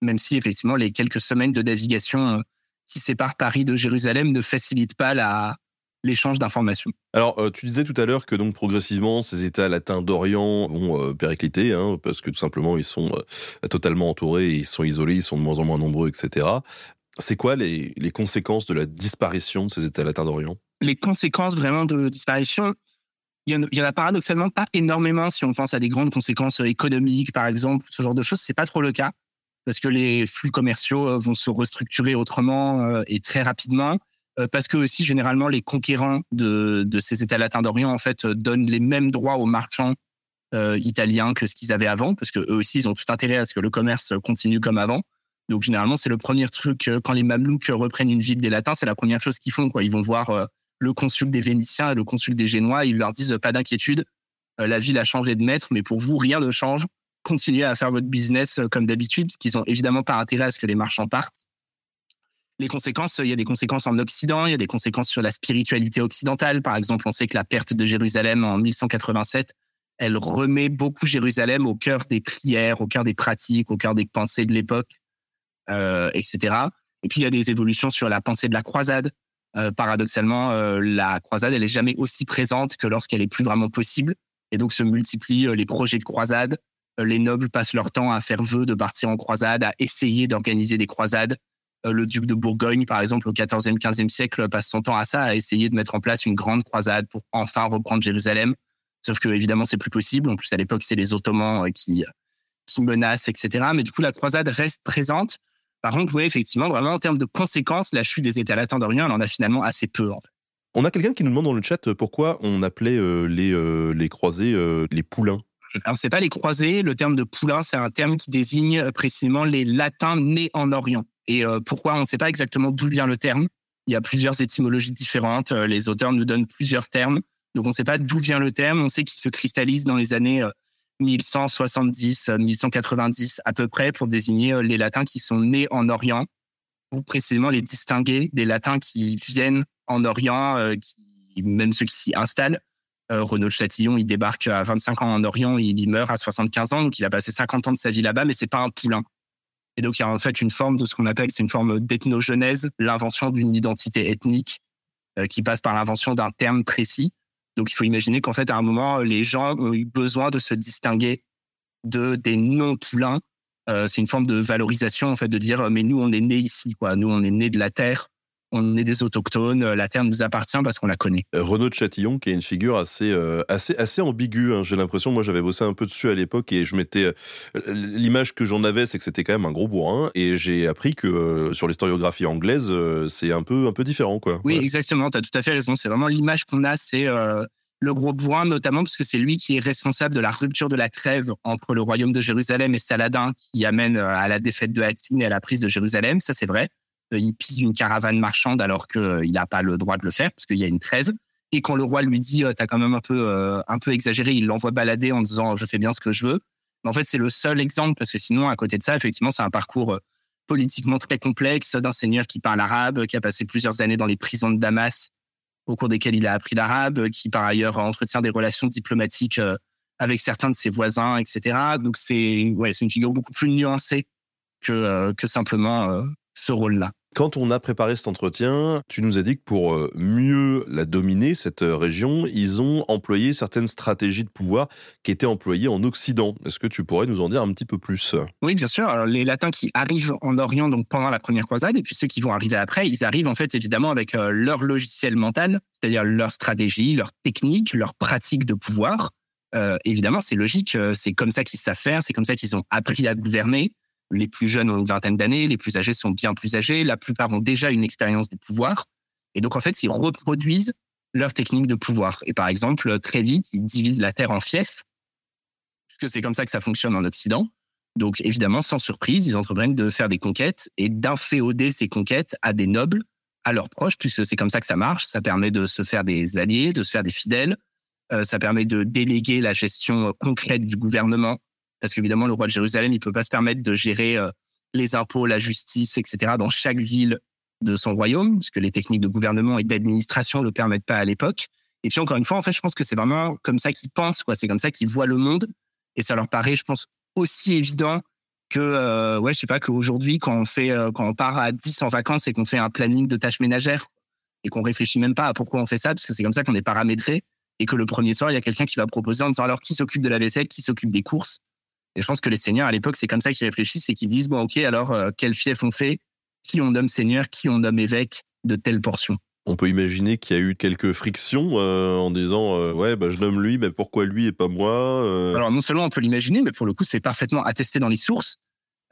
Speaker 3: même si effectivement les quelques semaines de navigation qui séparent Paris de Jérusalem ne facilitent pas la, l'échange d'informations.
Speaker 1: Alors, euh, tu disais tout à l'heure que donc progressivement, ces États latins d'Orient vont euh, péricliter, hein, parce que tout simplement, ils sont euh, totalement entourés, ils sont isolés, ils sont de moins en moins nombreux, etc. C'est quoi les, les conséquences de la disparition de ces États latins d'Orient?
Speaker 3: Les conséquences vraiment de disparition, il y, en, il y en a paradoxalement pas énormément si on pense à des grandes conséquences économiques, par exemple, ce genre de choses, c'est pas trop le cas parce que les flux commerciaux vont se restructurer autrement et très rapidement. Euh, parce que aussi généralement les conquérants de, ces États latins d'Orient en fait donnent les mêmes droits aux marchands euh, italiens que ce qu'ils avaient avant, parce que eux aussi ils ont tout intérêt à ce que le commerce continue comme avant. Donc généralement c'est le premier truc euh, quand les Mamelouks reprennent une ville des Latins, c'est la première chose qu'ils font quoi. Ils vont voir euh, le consul des Vénitiens et le consul des Génois, ils leur disent pas d'inquiétude, la ville a changé de maître, mais pour vous rien ne change. Continuez à faire votre business comme d'habitude, parce qu'ils ont évidemment pas intérêt à ce que les marchands partent les conséquences, il y a des conséquences en Occident, il y a des conséquences sur la spiritualité occidentale. Par exemple, on sait que la perte de Jérusalem en 1187, elle remet beaucoup Jérusalem au cœur des prières, au cœur des pratiques, au cœur des pensées de l'époque, euh, etc. Et puis il y a des évolutions sur la pensée de la croisade. Euh, paradoxalement, euh, la croisade, elle est jamais aussi présente que lorsqu'elle est plus vraiment possible. Et donc se multiplient les projets de croisade. les nobles passent leur temps à faire vœu de partir en croisade, à essayer d'organiser des croisades. Euh, le duc de Bourgogne, par exemple, au XIVe, XVe siècle, passe son temps à ça, à essayer de mettre en place une grande croisade pour enfin reprendre Jérusalem. Sauf que, évidemment, c'est plus possible. En plus, à l'époque, c'est les Ottomans euh, qui, qui menacent, etc. Mais du coup, la croisade reste présente. Par contre, oui, effectivement, vraiment, en termes de conséquences, la chute des États latins d'Orient, elle en a finalement assez peu, en fait.
Speaker 1: On a quelqu'un qui nous demande dans le chat pourquoi on appelait euh, les, les croisés les poulains.
Speaker 3: Alors, c'est pas les croisés. Le terme de poulain, c'est un terme qui désigne précisément les latins nés en Orient. Et euh, pourquoi On ne sait pas exactement d'où vient le terme. Il y a plusieurs étymologies différentes. Euh, les auteurs nous donnent plusieurs termes. Donc on ne sait pas d'où vient le terme. On sait qu'il se cristallise dans les années 1170, euh, 1190 à peu près pour désigner les latins qui sont nés en Orient ou précisément les distinguer des latins qui viennent en Orient, qui, même ceux qui s'y installent. Renaud Chatillon, il débarque à 25 ans en Orient, il meurt à 75 ans, donc il a passé 50 ans de sa vie là-bas, mais c'est pas un poulain. Et donc, il y a en fait une forme de ce qu'on appelle, c'est une forme d'ethnogenèse, l'invention d'une identité ethnique euh, qui passe par l'invention d'un terme précis. Donc, il faut imaginer qu'en fait, à un moment, les gens ont eu besoin de se distinguer de des non-poulains. Euh, c'est une forme de valorisation, en fait, de dire, mais nous, on est nés ici, quoi. Nous, on est nés de la terre on est des autochtones, euh, la terre nous appartient parce qu'on la connaît.
Speaker 1: Euh, Renaud de Chatillon, qui est une figure assez, euh, assez, assez ambiguë, hein, j'ai l'impression. Moi, j'avais bossé un peu dessus à l'époque et je m'étais. L'image que j'en avais, c'est que c'était quand même un gros bourrin. Et j'ai appris que sur l'historiographie anglaise, c'est un peu, un peu différent, quoi.
Speaker 3: Oui, exactement. Tu as tout à fait raison. C'est vraiment l'image qu'on a, c'est. le gros bourrin, notamment parce que c'est lui qui est responsable de la rupture de la trêve entre le royaume de Jérusalem et Saladin, qui amène à la défaite de Hattin et à la prise de Jérusalem. Ça, c'est vrai. Euh, il pille une caravane marchande alors qu'il euh, n'a pas le droit de le faire parce qu'il y a une 13. Et quand le roi lui dit euh, t'as quand même un peu un peu exagéré, il l'envoie balader en disant je fais bien ce que je veux. Mais en fait c'est le seul exemple parce que sinon à côté de ça effectivement c'est un parcours politiquement très complexe d'un seigneur qui parle arabe, qui a passé plusieurs années dans les prisons de Damas au cours desquelles il a appris l'arabe, qui par ailleurs entretient des relations diplomatiques avec certains de ses voisins, etc. Donc c'est ouais une figure beaucoup plus nuancée que que simplement ce rôle-là.
Speaker 1: Quand on a préparé cet entretien, tu nous as dit que pour euh, mieux la dominer, cette euh, région, ils ont employé certaines stratégies de pouvoir qui étaient employées en Occident. Est-ce que tu pourrais nous en dire un petit peu plus?
Speaker 3: Oui, bien sûr. Alors, les Latins qui arrivent en Orient donc pendant la première croisade, et puis ceux qui vont arriver après, ils arrivent en fait évidemment avec euh, leur logiciel mental, c'est-à-dire leur stratégie, leur technique, leur pratique de pouvoir. évidemment, c'est logique, c'est comme ça qu'ils savent faire, c'est comme ça qu'ils ont appris à gouverner. Les plus jeunes ont une vingtaine d'années, les plus âgés sont bien plus âgés, la plupart ont déjà une expérience du pouvoir. Et donc, en fait, ils reproduisent leur technique de pouvoir. Et par exemple, très vite, ils divisent la terre en fiefs, que c'est comme ça que ça fonctionne en Occident. Donc, évidemment, sans surprise, ils entreprennent de faire des conquêtes et d'inféoder ces conquêtes à des nobles, à leurs proches, puisque c'est comme ça que ça marche. Ça permet de se faire des alliés, de se faire des fidèles. Euh, ça permet de déléguer la gestion concrète du gouvernement parce qu'évidemment, le roi de Jérusalem, il peut pas se permettre de gérer euh, les impôts, la justice, etc. dans chaque ville de son royaume, parce que les techniques de gouvernement et d'administration le permettent pas à l'époque. Et puis encore une fois, en fait, je pense que c'est vraiment comme ça qu'ils pensent, quoi. C'est comme ça qu'ils voient le monde, et ça leur paraît, je pense, aussi évident que, euh, ouais, je sais pas, qu'aujourd'hui, quand on fait, euh, quand on part à 10 en vacances et qu'on fait un planning de tâches ménagères, et qu'on réfléchit même pas à pourquoi on fait ça, parce que c'est comme ça qu'on est paramétré et que le premier soir, il y a quelqu'un qui va proposer en disant alors qui s'occupe de la vaisselle, qui s'occupe des courses. Et je pense que les seigneurs à l'époque, c'est comme ça qu'ils réfléchissent et qu'ils disent bon, ok, alors euh, quel fief on fait, qui on nomme seigneur, qui on nomme évêque de telle portion?
Speaker 1: On peut imaginer qu'il y a eu quelques frictions euh, en disant euh, ouais bah je nomme lui mais pourquoi lui et pas moi euh?
Speaker 3: Alors non seulement on peut l'imaginer, mais pour le coup c'est parfaitement attesté dans les sources.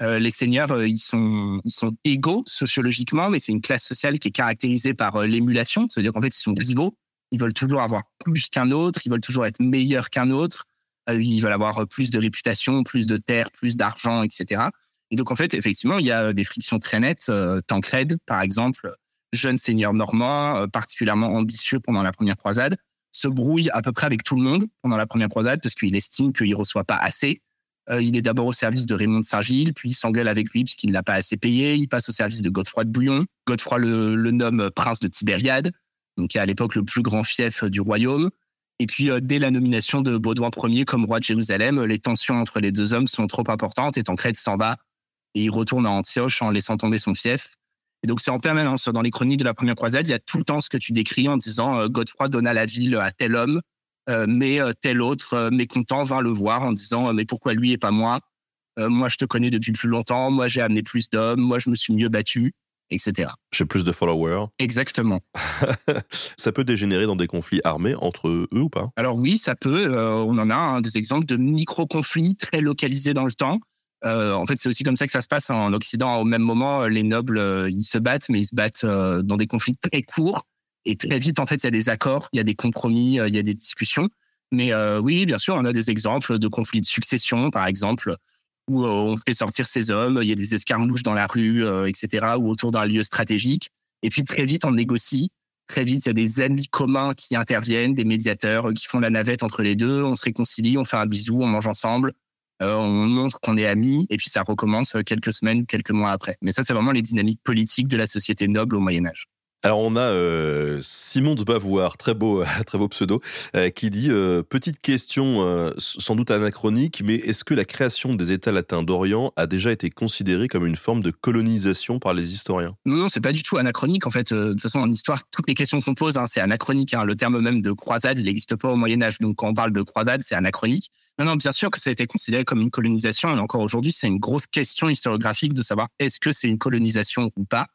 Speaker 3: Les seigneurs ils sont ils sont égaux sociologiquement, mais c'est une classe sociale qui est caractérisée par l'émulation, c'est-à-dire qu'en fait ils sont rivaux, ils veulent toujours avoir plus qu'un autre, ils veulent toujours être meilleurs qu'un autre, ils veulent avoir plus de réputation, plus de terre, plus d'argent, etc. Et donc en fait effectivement il y a des frictions très nettes. Euh, Tancred par exemple jeune seigneur normand, euh, particulièrement ambitieux pendant la première croisade, se brouille à peu près avec tout le monde pendant la première croisade parce qu'il estime qu'il ne reçoit pas assez. Euh, il est d'abord au service de Raymond de Saint-Gilles, puis il s'engueule avec lui puisqu'il ne l'a pas assez payé. Il passe au service de Godefroy de Bouillon. Godefroy le, le nomme prince de Tibériade, donc qui est à l'époque le plus grand fief du royaume. Et puis, euh, dès la nomination de Baudouin Ier comme roi de Jérusalem, les tensions entre les deux hommes sont trop importantes et Tancred s'en va et il retourne à Antioche en laissant tomber son fief. Et donc, c'est en permanence. Dans les chroniques de la première croisade, il y a tout le temps ce que tu décris en disant euh, Godefroy donna la ville à tel homme, euh, mais euh, tel autre, euh, mécontent, vint le voir en disant euh, Mais pourquoi lui et pas moi? Euh, Moi, je te connais depuis plus longtemps, moi, j'ai amené plus d'hommes, moi, je me suis mieux battu, etc.
Speaker 1: J'ai plus de followers.
Speaker 3: Exactement.
Speaker 1: Ça peut dégénérer dans des conflits armés entre eux ou pas?
Speaker 3: Alors, oui, ça peut. euh, on en a hein, des exemples de micro-conflits très localisés dans le temps. Euh, en fait, c'est aussi comme ça que ça se passe en Occident. Au même moment, les nobles, euh, ils se battent, mais ils se battent dans des conflits très courts. Et très vite, en fait, il y a des accords, il y a des compromis, il y a des discussions. Mais oui, bien sûr, on a des exemples de conflits de succession, par exemple, où euh, on fait sortir ces hommes, il y a des escarmouches dans la rue, euh, etc., ou autour d'un lieu stratégique. Et puis très vite, on négocie. Très vite, il y a des ennemis communs qui interviennent, des médiateurs euh, qui font la navette entre les deux. On se réconcilie, on fait un bisou, on mange ensemble. On montre qu'on est amis et puis ça recommence quelques semaines, quelques mois après. Mais ça, c'est vraiment les dynamiques politiques de la société noble au Moyen Âge.
Speaker 1: Alors on a euh, Simon de Bavoir, très beau, pseudo, euh, qui dit euh, petite question sans doute anachronique, mais est-ce que la création des États latins d'Orient a déjà été considérée comme une forme de colonisation par les historiens?
Speaker 3: Non, non, c'est pas du tout anachronique. En fait, de toute façon, en histoire, toutes les questions qu'on pose, hein, c'est anachronique. hein. Le terme même de croisade, n'existe pas au Moyen Âge. Donc, quand on parle de croisade, c'est anachronique. Non, non, bien sûr que ça a été considéré comme une colonisation. Et encore aujourd'hui, c'est une grosse question historiographique de savoir est-ce que c'est une colonisation ou pas.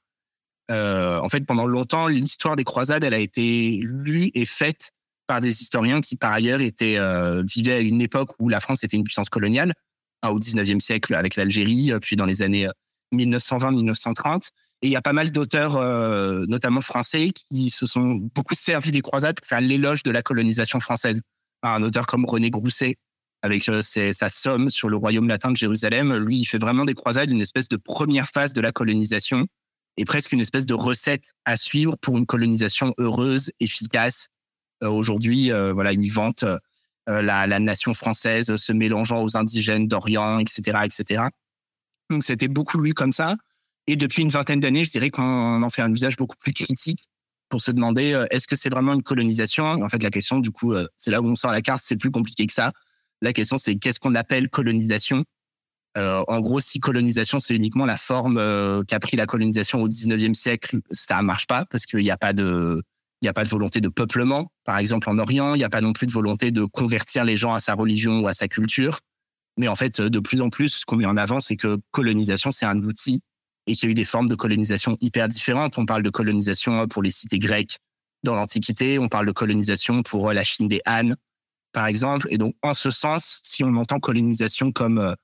Speaker 3: Euh, en fait, pendant longtemps, l'histoire des croisades, elle a été lue et faite par des historiens qui, par ailleurs, étaient euh, vivaient à une époque où la France était une puissance coloniale, hein, au 19e siècle avec l'Algérie, euh, puis dans les années euh, 1920-1930. Et il y a pas mal d'auteurs, notamment français, qui se sont beaucoup servis des croisades pour faire l'éloge de la colonisation française. Un auteur comme René Grousset, avec sa somme sur le royaume latin de Jérusalem, lui, il fait vraiment des croisades une espèce de première phase de la colonisation et presque une espèce de recette à suivre pour une colonisation heureuse, efficace. Euh, Aujourd'hui, euh, voilà, il vante euh, la, la nation française se mélangeant aux indigènes d'Orient, etc., etc. Donc c'était beaucoup lu comme ça. Et depuis une vingtaine d'années, je dirais qu'on en fait un usage beaucoup plus critique pour se demander euh, est-ce que c'est vraiment une colonisation? En fait, la question, du coup, c'est là où on sort la carte, c'est plus compliqué que ça. La question, c'est qu'est-ce qu'on appelle colonisation? Euh, En gros, si colonisation, c'est uniquement la forme euh, qu'a pris la colonisation au 19e siècle, ça marche pas parce qu'il n'y a pas de il n'y a pas de volonté de peuplement, par exemple en Orient. Il n'y a pas non plus de volonté de convertir les gens à sa religion ou à sa culture. Mais en fait, de plus en plus, ce qu'on met en avant, c'est que colonisation, c'est un outil et qu'il y a eu des formes de colonisation hyper différentes. On parle de colonisation pour les cités grecques dans l'Antiquité, on parle de colonisation pour la Chine des Han, par exemple. Et donc, en ce sens, si on entend colonisation comme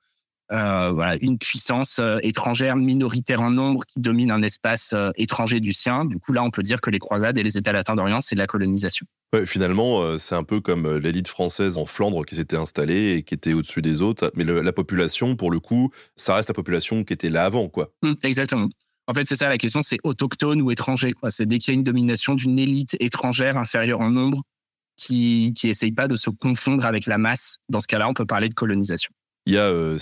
Speaker 3: euh, voilà, une puissance euh, étrangère minoritaire en nombre qui domine un espace euh, étranger du sien, du coup, là, on peut dire que les croisades et les États latins d'Orient, c'est de la colonisation.
Speaker 1: Ouais, Finalement, c'est un peu comme l'élite française en Flandre qui s'était installée et qui était au-dessus des autres. Mais le- la population, pour le coup, ça reste la population qui était là avant, quoi.
Speaker 3: Hum, exactement. En fait, c'est ça la question, c'est autochtone ou étranger. C'est dès qu'il y a une domination d'une élite étrangère inférieure en nombre qui qui essaye pas de se confondre avec la masse. Dans ce cas-là, on peut parler de colonisation.
Speaker 1: Il y a euh,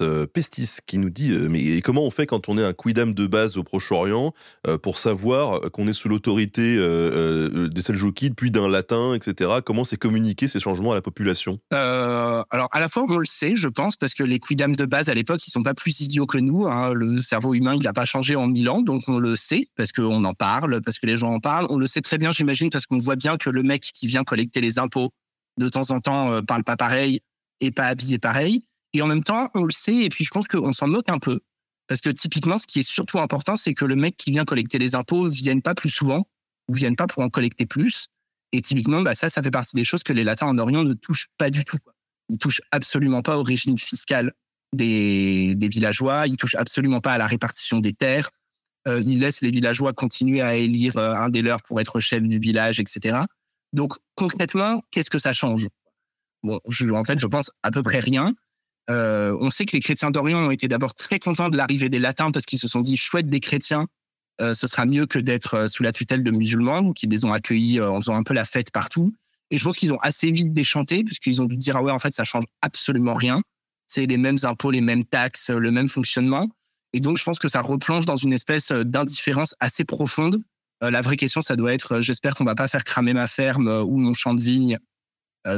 Speaker 1: euh, Pestis qui nous dit euh, mais comment on fait quand on est un quidam de base au Proche-Orient euh, pour savoir qu'on est sous l'autorité des Seljoukides puis d'un latin, etc. Comment c'est communiqué ces changements à la population?
Speaker 3: Alors, à la fois, on le sait, je pense, parce que les quidams de base à l'époque, ils sont pas plus idiots que nous. hein. Le cerveau humain, il n'a pas changé en mille ans, donc on le sait, parce qu'on en parle, parce que les gens en parlent. On le sait très bien, j'imagine, parce qu'on voit bien que le mec qui vient collecter les impôts, de temps en temps, parle pas pareil et pas habillé pareil. Et en même temps, on le sait, et puis je pense qu'on s'en moque un peu. Parce que typiquement, ce qui est surtout important, c'est que le mec qui vient collecter les impôts vienne pas plus souvent, ou vienne pas pour en collecter plus. Et typiquement, bah, ça, ça fait partie des choses que les latins en Orient ne touchent pas du tout. Ils touchent absolument pas au régime fiscal des, des villageois, ils touchent absolument pas à la répartition des terres. Euh, ils laissent les villageois continuer à élire euh, un des leurs pour être chef du village, etc. Donc concrètement, qu'est-ce que ça change? Bon, en fait, je pense à peu près rien. Euh, on sait que les chrétiens d'Orient ont été d'abord très contents de l'arrivée des latins parce qu'ils se sont dit chouette des chrétiens, euh, ce sera mieux que d'être euh, sous la tutelle de musulmans, donc ils les ont accueillis en faisant un peu la fête partout. Et je pense qu'ils ont assez vite déchanté puisqu'ils ont dû dire ah ouais en fait ça change absolument rien, c'est les mêmes impôts, les mêmes taxes, le même fonctionnement. Et donc je pense que ça replonge dans une espèce d'indifférence assez profonde. La vraie question ça doit être j'espère qu'on va pas faire cramer ma ferme ou mon champ de vigne.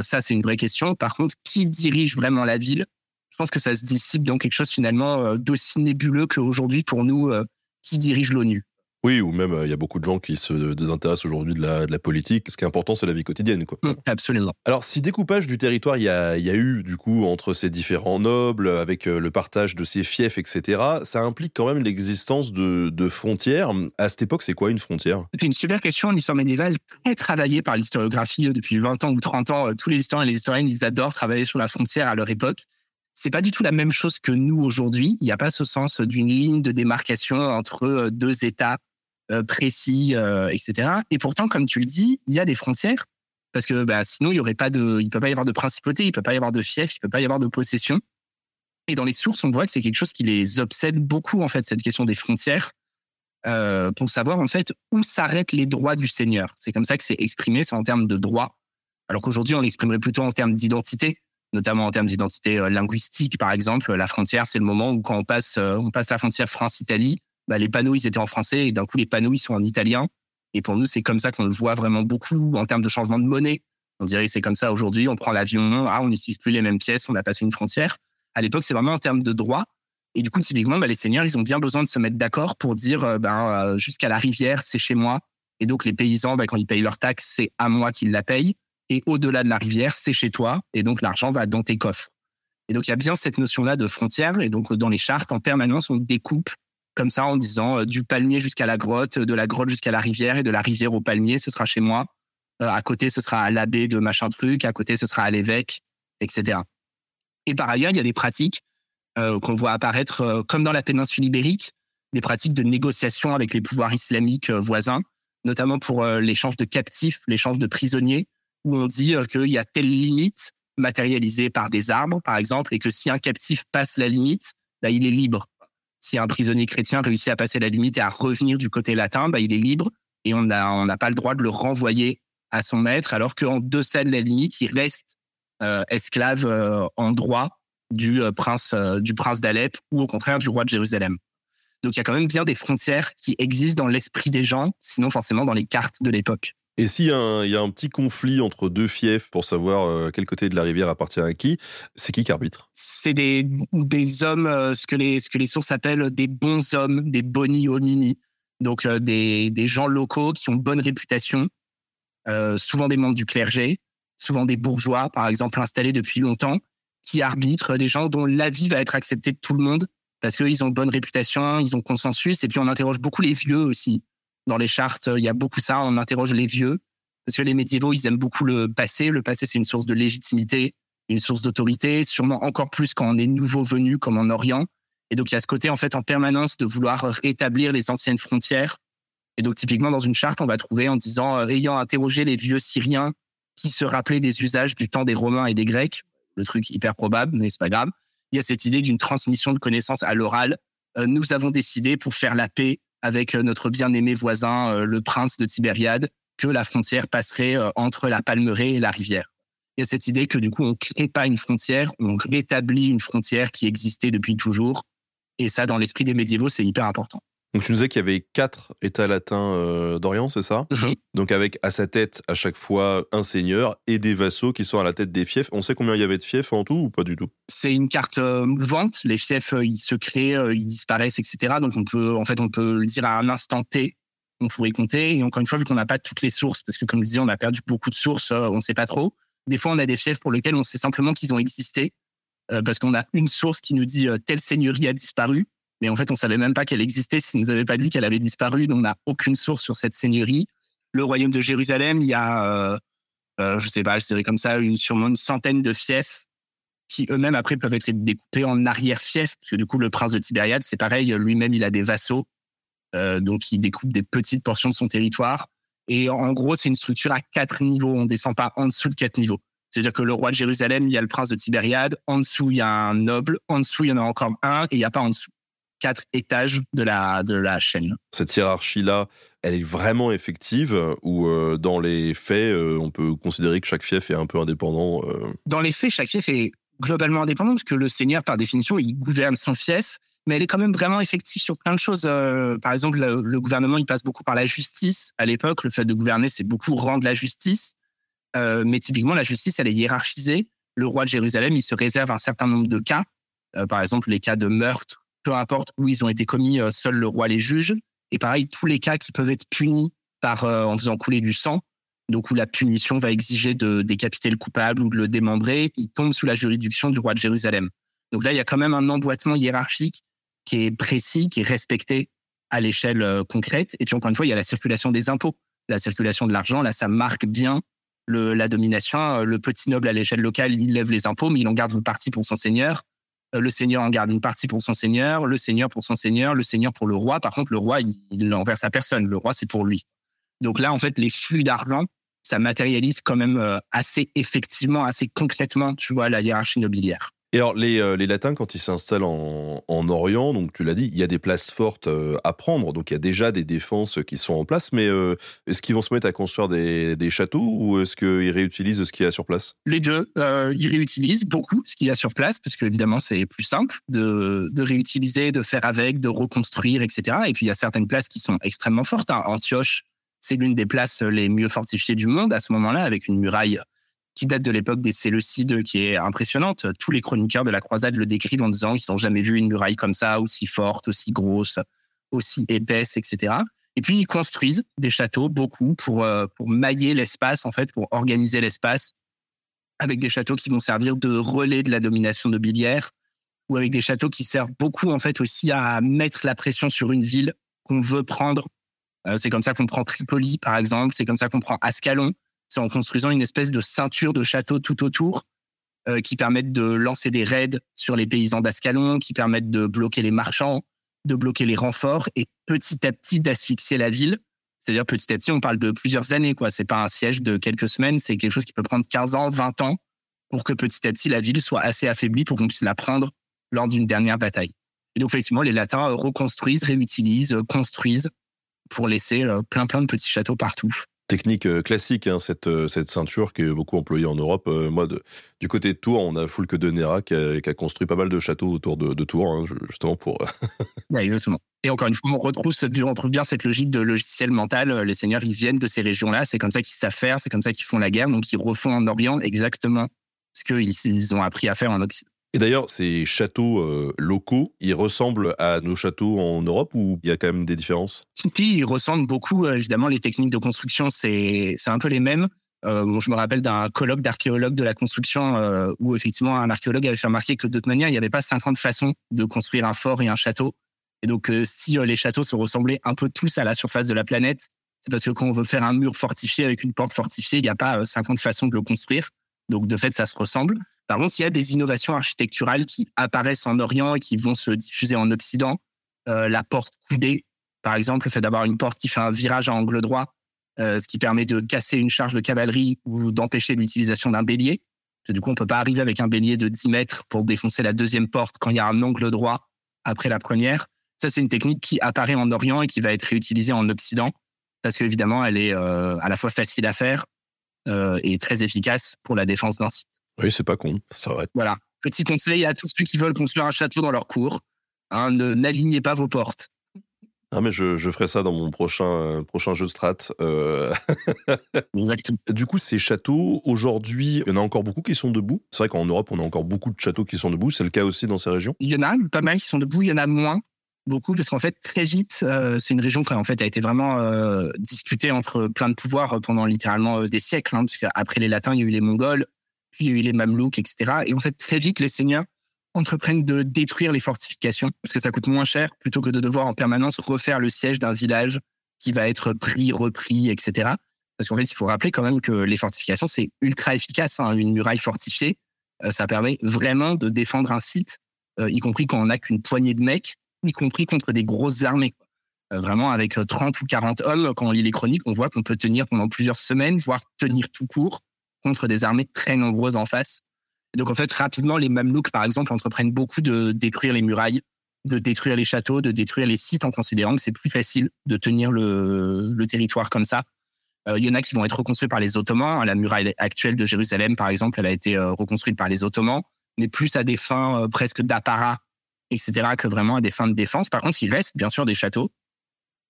Speaker 3: Ça c'est une vraie question. Par contre qui dirige vraiment la ville? Je pense que ça se dissipe dans quelque chose finalement euh, d'aussi nébuleux qu'aujourd'hui pour nous euh, qui dirige l'ONU.
Speaker 1: Oui, ou même euh, il y a beaucoup de gens qui se désintéressent aujourd'hui de la, de la politique. Ce qui est important, c'est la vie quotidienne. Quoi.
Speaker 3: Mm, absolument.
Speaker 1: Alors, si découpage du territoire il y a, il y a eu, du coup, entre ces différents nobles, avec le partage de ces fiefs, etc., ça implique quand même l'existence de, de frontières. À cette époque, c'est quoi une frontière?
Speaker 3: C'est une super question en histoire médiévale, très travaillée par l'historiographie depuis 20 ans ou 30 ans. Tous les historiens et les historiennes, ils adorent travailler sur la frontière à leur époque. C'est pas du tout la même chose que nous aujourd'hui. Il n'y a pas ce sens d'une ligne de démarcation entre euh, deux États euh, précis, euh, etc. Et pourtant, comme tu le dis, il y a des frontières parce que bah, sinon il y aurait pas de, il peut pas y avoir de principauté, il peut pas y avoir de fief, il peut pas y avoir de possession. Et dans les sources, on voit que c'est quelque chose qui les obsède beaucoup en fait cette question des frontières pour savoir en fait où s'arrêtent les droits du seigneur. C'est comme ça que c'est exprimé, c'est en termes de droits. Alors qu'aujourd'hui, on l'exprimerait plutôt en termes d'identité, notamment en termes d'identité euh, linguistique, par exemple. La frontière, c'est le moment où quand on passe, euh, on passe la frontière France-Italie, bah, les panneaux ils étaient en français et d'un coup les panneaux ils sont en italien. Et pour nous, c'est comme ça qu'on le voit vraiment beaucoup en termes de changement de monnaie. On dirait que c'est comme ça aujourd'hui. On prend l'avion, ah, on n'utilise plus les mêmes pièces, on a passé une frontière. À l'époque, c'est vraiment en termes de droit. Et du coup, typiquement, bah, les seigneurs, ils ont bien besoin de se mettre d'accord pour dire, euh, ben, jusqu'à la rivière, c'est chez moi. Et donc, les paysans, bah, quand ils payent leur taxe, c'est à moi qu'ils la payent. Et au-delà de la rivière, c'est chez toi. Et donc, l'argent va dans tes coffres. Et donc, il y a bien cette notion-là de frontière. Et donc, dans les chartes, en permanence, on découpe comme ça en disant euh, du palmier jusqu'à la grotte, de la grotte jusqu'à la rivière et de la rivière au palmier, ce sera chez moi. Euh, à côté, ce sera à l'abbé de machin truc. À côté, ce sera à l'évêque, etc. Et par ailleurs, il y a des pratiques euh, qu'on voit apparaître euh, comme dans la péninsule ibérique, des pratiques de négociation avec les pouvoirs islamiques euh, voisins, notamment pour euh, l'échange de captifs, l'échange de prisonniers, où on dit euh, qu'il y a telle limite matérialisée par des arbres, par exemple, et que si un captif passe la limite, bah, il est libre. Si un prisonnier chrétien réussit à passer la limite et à revenir du côté latin, bah, il est libre et on n'a on pas le droit de le renvoyer à son maître, alors qu'en deçà de la limite, il reste euh, esclave euh, en droit du prince du prince d'Alep ou au contraire du roi de Jérusalem. Donc il y a quand même bien des frontières qui existent dans l'esprit des gens, sinon forcément dans les cartes de l'époque.
Speaker 1: Et s'il y, y a un petit conflit entre deux fiefs pour savoir euh, quel côté de la rivière appartient à qui, c'est qui qui arbitre?
Speaker 3: C'est des, hommes, euh, ce que, les, ce que les sources appellent des bons hommes, des boni homini. Donc euh, des, des gens locaux qui ont bonne réputation, souvent des membres du clergé, souvent des bourgeois, par exemple, installés depuis longtemps, qui arbitrent des gens dont l'avis va être accepté de tout le monde parce qu'ils ont bonne réputation, ils ont consensus. Et puis on interroge beaucoup les vieux aussi. Dans les chartes, il y a beaucoup ça, on interroge les vieux. Parce que les médiévaux, ils aiment beaucoup le passé. Le passé, c'est une source de légitimité, une source d'autorité, sûrement encore plus quand on est nouveau venu, comme en Orient. Et donc, il y a ce côté, en fait, en permanence de vouloir rétablir les anciennes frontières. Et donc, typiquement, dans une charte, on va trouver en disant, euh, ayant interrogé les vieux Syriens qui se rappelaient des usages du temps des Romains et des Grecs, le truc hyper probable, mais c'est pas grave. Il y a cette idée d'une transmission de connaissances à l'oral. Euh, nous avons décidé, pour faire la paix avec euh, notre bien-aimé voisin, euh, le prince de Tibériade, que la frontière passerait euh, entre la Palmeraie et la rivière. il y a cette idée que du coup, on crée pas une frontière, on rétablit une frontière qui existait depuis toujours. Et ça, dans l'esprit des médiévaux, c'est hyper important.
Speaker 1: Donc tu nous disais qu'il y avait quatre États latins euh, d'Orient, c'est ça?
Speaker 3: Mhm.
Speaker 1: Donc avec à sa tête à chaque fois un seigneur et des vassaux qui sont à la tête des fiefs. On sait combien il y avait de fiefs en tout ou pas du tout?
Speaker 3: C'est une carte euh, mouvante. Les fiefs, euh, ils se créent, euh, ils disparaissent, etc. Donc on peut, en fait, on peut le dire à un instant T. On pourrait compter. Et encore une fois, vu qu'on n'a pas toutes les sources, parce que comme je disais, on a perdu beaucoup de sources, euh, on ne sait pas trop. Des fois, on a des fiefs pour lesquels on sait simplement qu'ils ont existé, euh, parce qu'on a une source qui nous dit euh, telle seigneurie a disparu, mais en fait, on savait même pas qu'elle existait s'ils nous avaient pas dit qu'elle avait disparu. Donc on n'a aucune source sur cette seigneurie. Le royaume de Jérusalem, il y a, euh, euh, je sais pas, je dirais comme ça, une, sûrement une centaine de fiefs qui eux-mêmes après peuvent être découpés en arrière-fiefs, parce que du coup le prince de Tibériade, c'est pareil, lui-même il a des vassaux, euh, donc il découpe des petites portions de son territoire. Et en gros, c'est une structure à quatre niveaux, on descend pas en dessous de quatre niveaux. C'est-à-dire que le roi de Jérusalem, il y a le prince de Tibériade, en dessous il y a un noble, en dessous il y en a encore un, et il n'y a pas en dessous. Quatre étages de la, de la chaîne.
Speaker 1: Cette hiérarchie-là, elle est vraiment effective ou euh, dans les faits, euh, on peut considérer que chaque fief est un peu indépendant euh,
Speaker 3: Dans les faits, chaque fief est globalement indépendant, parce que le seigneur, par définition, il gouverne son fief, mais elle est quand même vraiment effective sur plein de choses. Par exemple, le, le gouvernement, il passe beaucoup par la justice. À l'époque, le fait de gouverner, c'est beaucoup rendre la justice. Mais typiquement, la justice, elle est hiérarchisée. Le roi de Jérusalem, il se réserve un certain nombre de cas. Par exemple, les cas de meurtre, peu importe où ils ont été commis, euh, seul le roi les juge. Et pareil, tous les cas qui peuvent être punis par, euh, en faisant couler du sang, donc où la punition va exiger de décapiter le coupable ou de le démembrer, il tombe sous la juridiction du roi de Jérusalem. Donc là, il y a quand même un emboîtement hiérarchique qui est précis, qui est respecté à l'échelle euh, concrète. Et puis encore une fois, il y a la circulation des impôts, la circulation de l'argent. Là, ça marque bien la domination. Le petit noble à l'échelle locale, il lève les impôts, mais il en garde une partie pour son seigneur. Euh, Le seigneur en garde une partie pour son seigneur, le seigneur pour son seigneur, le seigneur pour le roi. Par contre, le roi, il, l'enverse à personne. Le roi, c'est pour lui. Donc là, en fait, les flux d'argent, ça matérialise quand même euh, assez effectivement, assez concrètement, tu vois, la hiérarchie nobiliaire.
Speaker 1: Et alors, les, euh, les Latins, quand ils s'installent en, en Orient, donc tu l'as dit, il y a des places fortes euh, à prendre, donc il y a déjà des défenses qui sont en place, mais euh, est-ce qu'ils vont se mettre à construire des, des châteaux ou est-ce qu'ils réutilisent ce qu'il y a sur place?
Speaker 3: Les deux, ils réutilisent beaucoup ce qu'il y a sur place, parce qu'évidemment, c'est plus simple de, de réutiliser, de faire avec, de reconstruire, etc. Et puis, il y a certaines places qui sont extrêmement fortes. hein. Antioche, c'est l'une des places les mieux fortifiées du monde à ce moment-là, avec une muraille qui date de l'époque des Séleucides, qui est impressionnante. Tous les chroniqueurs de la croisade le décrivent en disant qu'ils n'ont jamais vu une muraille comme ça, aussi forte, aussi grosse, aussi épaisse, etc. Et puis, ils construisent des châteaux, beaucoup, pour, euh, pour mailler l'espace, en fait, pour organiser l'espace, avec des châteaux qui vont servir de relais de la domination nobiliaire, ou avec des châteaux qui servent beaucoup, en fait, aussi à mettre la pression sur une ville qu'on veut prendre. Euh, c'est comme ça qu'on prend Tripoli, par exemple. C'est comme ça qu'on prend Ascalon. C'est en construisant une espèce de ceinture de châteaux tout autour euh, qui permettent de lancer des raids sur les paysans d'Ascalon, qui permettent de bloquer les marchands, de bloquer les renforts et petit à petit d'asphyxier la ville. C'est-à-dire petit à petit, on parle de plusieurs années. quoi. C'est pas un siège de quelques semaines, c'est quelque chose qui peut prendre 15 ans, 20 ans pour que petit à petit la ville soit assez affaiblie pour qu'on puisse la prendre lors d'une dernière bataille. Et donc effectivement, les Latins reconstruisent, réutilisent, construisent pour laisser euh, plein plein de petits châteaux partout.
Speaker 1: Technique euh, classique, hein, cette, euh, cette ceinture qui est beaucoup employée en Europe. Euh, du côté de Tours, on a Foulque de Nera qui a, construit pas mal de châteaux autour de, Tours, hein, ju- justement pour...
Speaker 3: Exactement. Et encore une fois, on retrouve, bien cette logique de logiciel mental. Les seigneurs, ils viennent de ces régions-là. C'est comme ça qu'ils savent faire. C'est comme ça qu'ils font la guerre. Donc, ils refont en Orient exactement ce qu'ils ils ont appris à faire en Occident.
Speaker 1: Et d'ailleurs, ces châteaux euh, locaux, ils ressemblent à nos châteaux en Europe ou il y a quand même des différences?
Speaker 3: Puis, ils ressemblent beaucoup. euh, Évidemment, les techniques de construction, c'est un peu les mêmes. Euh, je me rappelle d'un colloque d'archéologues de la construction où effectivement un archéologue avait fait remarquer que de toute manière, il n'y avait pas 50 façons de construire un fort et un château. Et donc, si les châteaux se ressemblaient un peu tous à la surface de la planète, c'est parce que quand on veut faire un mur fortifié avec une porte fortifiée, il n'y a pas euh, 50 façons de le construire. Donc, de fait, ça se ressemble. Par contre, il y a des innovations architecturales qui apparaissent en Orient et qui vont se diffuser en Occident. Euh, la porte coudée, par exemple, le fait d'avoir une porte qui fait un virage à angle droit, euh, ce qui permet de casser une charge de cavalerie ou d'empêcher l'utilisation d'un bélier. Du coup, on peut pas arriver avec un bélier de 10 mètres pour défoncer la deuxième porte quand il y a un angle droit après la première. Ça, c'est une technique qui apparaît en Orient et qui va être réutilisée en Occident parce qu'évidemment, elle est euh, à la fois facile à faire euh, et très efficace pour la défense d'un site.
Speaker 1: Oui, c'est pas con, c'est vrai.
Speaker 3: Voilà. Petit conseil à tous ceux qui veulent construire un château dans leur cour. Hein, ne- N'alignez pas vos portes.
Speaker 1: Ah, mais je, je ferai ça dans mon prochain, euh, prochain jeu de strat. Euh,
Speaker 3: Exactement.
Speaker 1: Du coup, ces châteaux, aujourd'hui, il y en a encore beaucoup qui sont debout. C'est vrai qu'en Europe, on a encore beaucoup de châteaux qui sont debout. C'est le cas aussi dans ces régions.
Speaker 3: Il y en a pas mal qui sont debout, il y en a moins, beaucoup, parce qu'en fait, très vite, euh, c'est une région qui en fait, a été vraiment euh, disputée entre plein de pouvoirs pendant littéralement euh, des siècles, hein, parce qu'après les Latins, il y a eu les Mongols, puis il y a eu les Mamelouks, etc. Et en fait, très vite, les seigneurs entreprennent de détruire les fortifications, parce que ça coûte moins cher, plutôt que de devoir en permanence refaire le siège d'un village qui va être pris, repris, etc. Parce qu'en fait, il faut rappeler quand même que les fortifications, c'est ultra efficace. hein. Une muraille fortifiée, euh, ça permet vraiment de défendre un site euh, y compris quand on n'a qu'une poignée de mecs, y compris contre des grosses armées. Euh, vraiment, avec euh, 30 ou 40 hommes, quand on lit les chroniques, on voit qu'on peut tenir pendant plusieurs semaines, voire tenir tout court contre des armées très nombreuses en face. Donc, en fait, rapidement, les Mamelouks, par exemple, entreprennent beaucoup de détruire les murailles, de détruire les châteaux, de détruire les sites en considérant que c'est plus facile de tenir le, territoire comme ça. Euh, Il y en a qui vont être reconstruits par les Ottomans. La muraille actuelle de Jérusalem, par exemple, elle a été euh, reconstruite par les Ottomans mais plus à des fins euh, presque d'apparat, etc., que vraiment à des fins de défense. Par contre, il reste bien sûr des châteaux,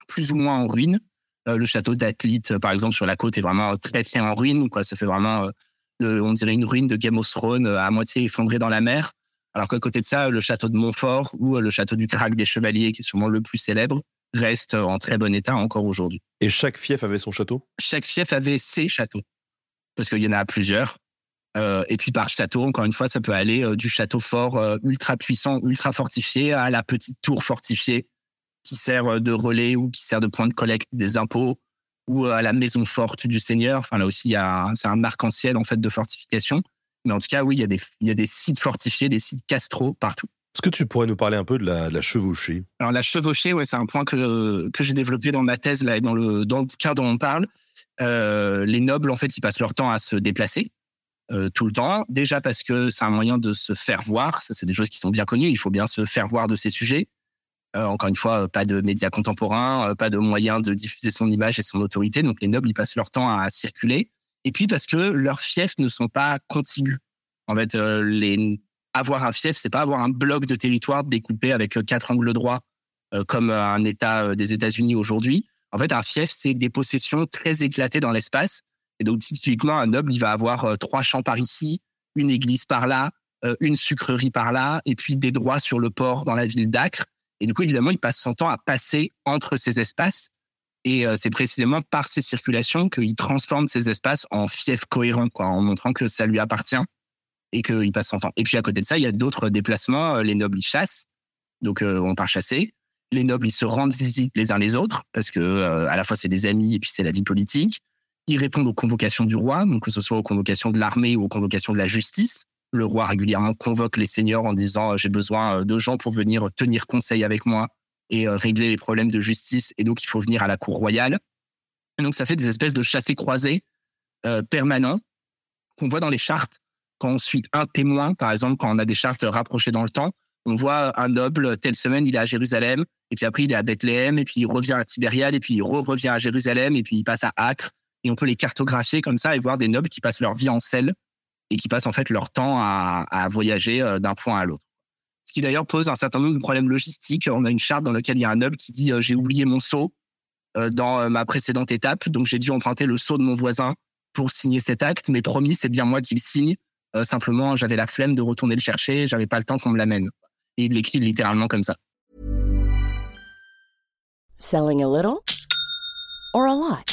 Speaker 3: plus ou moins en ruine. Euh, le château d'Athlite, euh, par exemple, sur la côte, est vraiment très, très en ruine. Quoi. Ça fait vraiment, euh, le- on dirait une ruine de Game of Thrones euh, à moitié effondrée dans la mer. Alors qu'à côté de ça, le château de Montfort ou euh, le château du Crac des Chevaliers, qui est sûrement le plus célèbre, reste euh, en très bon état encore aujourd'hui.
Speaker 1: Et chaque fief avait son château?
Speaker 3: Chaque fief avait ses châteaux, parce qu'il y en a plusieurs. Euh, et puis par château, encore une fois, ça peut aller euh, du château fort euh, ultra puissant, ultra fortifié, à la petite tour fortifiée qui sert de relais ou qui sert de point de collecte des impôts, ou à la maison forte du seigneur. Enfin là aussi, c'est un arc-en-ciel en fait de fortification. Mais en tout cas, oui, il y a des il y a des sites fortifiés, des sites castraux partout.
Speaker 1: Est-ce que tu pourrais nous parler un peu de la, de la chevauchée?
Speaker 3: Alors la chevauchée, ouais, c'est un point que, que j'ai développé dans ma thèse là, et dans le dans le cas dont on parle. Les nobles, en fait, ils passent leur temps à se déplacer euh, tout le temps. Déjà parce que c'est un moyen de se faire voir. Ça, c'est des choses qui sont bien connues. Il faut bien se faire voir de ces sujets. Euh, encore une fois, euh, pas de médias contemporains, pas de moyens de diffuser son image et son autorité. Donc les nobles, ils passent leur temps à circuler. Et puis parce que leurs fiefs ne sont pas contigus. En fait, avoir un fief, c'est pas avoir un bloc de territoire découpé avec quatre angles droits comme un État des États-Unis aujourd'hui. En fait, un fief, c'est des possessions très éclatées dans l'espace. Et donc, typiquement, un noble, il va avoir euh, trois champs par ici, une église par là, euh, une sucrerie par là, et puis des droits sur le port dans la ville d'Acre. Et du coup, évidemment, il passe son temps à passer entre ces espaces. Et euh, c'est précisément par ces circulations qu'il transforme ces espaces en fiefs cohérents, en montrant que ça lui appartient et qu'il passe son temps. Et puis à côté de ça, il y a d'autres déplacements. Les nobles, ils chassent, donc on part chasser. Les nobles, ils se rendent visite les uns les autres parce que à la fois c'est des amis et puis c'est la vie politique. Ils répondent aux convocations du roi, donc que ce soit aux convocations de l'armée ou aux convocations de la justice. Le roi régulièrement convoque les seigneurs en disant euh, j'ai besoin euh, de gens pour venir tenir conseil avec moi et euh, régler les problèmes de justice et donc il faut venir à la cour royale. Et donc ça fait des espèces de chassés croisés euh, permanents qu'on voit dans les chartes quand on suit un témoin, par exemple, quand on a des chartes rapprochées dans le temps, on voit un noble, telle semaine, il est à Jérusalem, et puis après, il est à Bethléem, et puis il revient à Tibériade, et puis il re- revient à Jérusalem, et puis il passe à Acre. Et on peut les cartographier comme ça et voir des nobles qui passent leur vie en selle et qui passent en fait leur temps à, à voyager euh, d'un point à l'autre. Ce qui d'ailleurs pose un certain nombre de problèmes logistiques. On a une charte dans laquelle il y a un noble qui dit euh, J'ai oublié mon sceau euh, dans ma précédente étape, donc j'ai dû emprunter le sceau de mon voisin pour signer cet acte, mais promis, c'est bien moi qui le signe. Simplement, j'avais la flemme de retourner le chercher, j'avais pas le temps qu'on me l'amène. Et il l'écrit littéralement comme ça.
Speaker 4: Selling a little or a lot?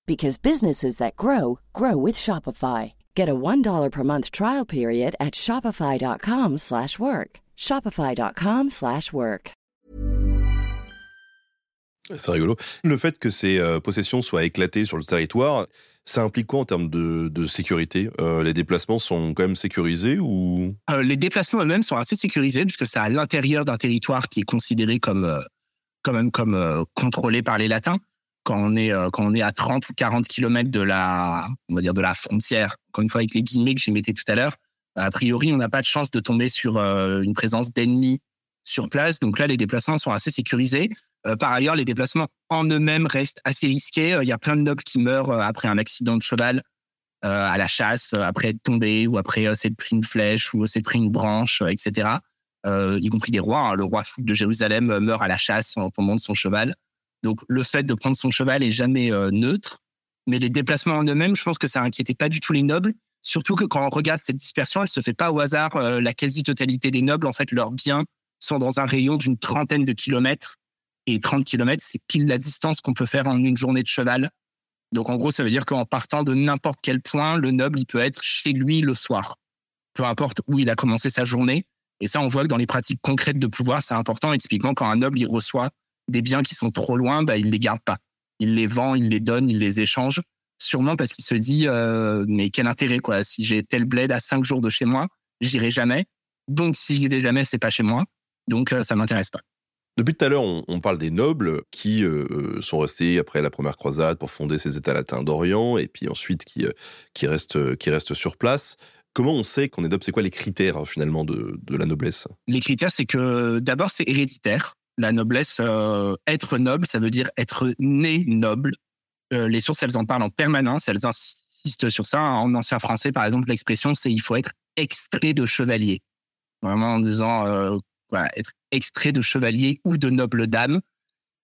Speaker 4: because businesses that grow grow with Shopify. Get a $1 per month trial period at shopify.com/work. slash work. shopify.com/work. slash work.
Speaker 1: C'est rigolo. Le fait que ces euh, possessions soient éclatées sur le territoire, ça implique quoi en termes de, de sécurité? Euh, Les déplacements sont quand même sécurisés ou?
Speaker 3: Euh, les déplacements eux-mêmes sont assez sécurisés puisque c'est à l'intérieur d'un territoire qui est considéré comme euh, quand même comme euh, contrôlé par les latins. Quand on est euh, quand on est à 30 ou 40 kilomètres de la on va dire de la frontière, encore une fois avec les guillemets que j'ai mettais tout à l'heure, a priori on n'a pas de chance de tomber sur euh, une présence d'ennemis sur place. Donc là les déplacements sont assez sécurisés. Euh, par ailleurs les déplacements en eux-mêmes restent assez risqués. Il y a plein de nobles qui meurent après un accident de cheval à la chasse, après être tombé ou après s'être pris une flèche ou s'être pris une branche, etc. Y compris des rois. hein. Le roi fou de Jérusalem meurt à la chasse en tombant de son cheval. Donc le fait de prendre son cheval est jamais euh, neutre. Mais les déplacements en eux-mêmes, je pense que ça inquiétait pas du tout les nobles. Surtout que quand on regarde cette dispersion, elle se fait pas au hasard. Euh, la quasi-totalité des nobles, en fait, leurs biens sont dans un rayon d'une trentaine de kilomètres. Et 30 kilomètres, c'est pile la distance qu'on peut faire en une journée de cheval. Donc en gros, ça veut dire qu'en partant de n'importe quel point, le noble, il peut être chez lui le soir. Peu importe où il a commencé sa journée. Et ça, on voit que dans les pratiques concrètes de pouvoir, c'est important. Et typiquement, quand un noble, il reçoit des biens qui sont trop loin, bah, il les garde pas. Il les vend, il les donne, il les échange. Sûrement parce qu'il se dit, euh, mais quel intérêt, quoi. Si j'ai tel bled à cinq jours de chez moi, j'irai jamais. Donc, si j'y vais jamais, c'est pas chez moi. Donc, euh, ça m'intéresse pas.
Speaker 1: Depuis tout à l'heure, on, on parle des nobles qui euh, sont restés après la première croisade pour fonder ces États latins d'Orient et puis ensuite qui, euh, qui, restent, qui restent sur place. Comment on sait qu'on est noble? C'est quoi les critères hein, finalement de, de la noblesse?
Speaker 3: Les critères, c'est que d'abord, c'est héréditaire. La noblesse, euh, être noble, ça veut dire être né noble. Euh, les sources, elles en parlent en permanence, elles insistent sur ça. En ancien français, par exemple, l'expression, c'est il faut être extrait de chevalier. Vraiment en disant, euh, être extrait de chevalier ou de noble dame.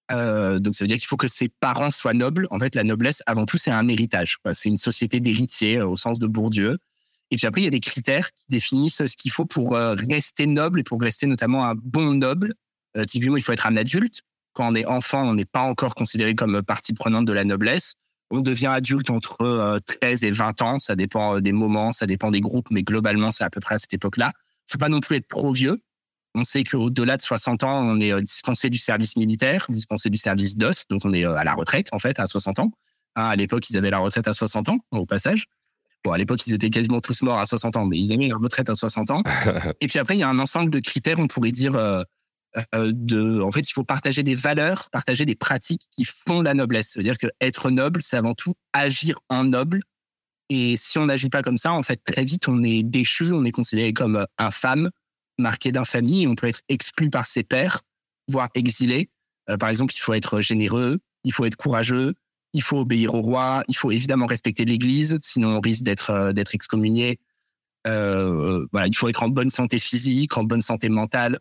Speaker 3: Donc ça veut dire qu'il faut que ses parents soient nobles. En fait, la noblesse, avant tout, c'est un héritage. C'est une société d'héritiers au sens de Bourdieu. Et puis après, il y a des critères qui définissent ce qu'il faut pour rester noble et pour rester notamment un bon noble. Euh, typiquement, il faut être un adulte. Quand on est enfant, on n'est pas encore considéré comme partie prenante de la noblesse. On devient adulte entre euh, 13 et 20 ans. Ça dépend euh, des moments, ça dépend des groupes, mais globalement, c'est à peu près à cette époque-là. Il faut pas non plus être trop vieux. On sait qu'au-delà de 60 ans, on est euh, dispensé du service militaire, dispensé du service d'os, donc on est euh, à la retraite en fait à 60 ans. Hein, à l'époque, ils avaient la retraite à 60 ans, au passage. Bon, à l'époque, ils étaient quasiment tous morts à 60 ans, mais ils avaient la retraite à 60 ans. Et puis après, il y a un ensemble de critères, on pourrait dire, euh, euh, de, en fait, il faut partager des valeurs, partager des pratiques qui font la noblesse. C'est-à-dire que être noble, c'est avant tout agir en noble. Et si on n'agit pas comme ça, en fait, très vite, on est déchu, on est considéré comme euh, infâme, marqué d'infamie, on peut être exclu par ses pairs, voire exilé. Euh, par exemple, il faut être généreux, il faut être courageux, il faut obéir au roi, il faut évidemment respecter l'Église, sinon on risque d'être euh, excommunié. Euh, voilà, il faut être en bonne santé physique, en bonne santé mentale.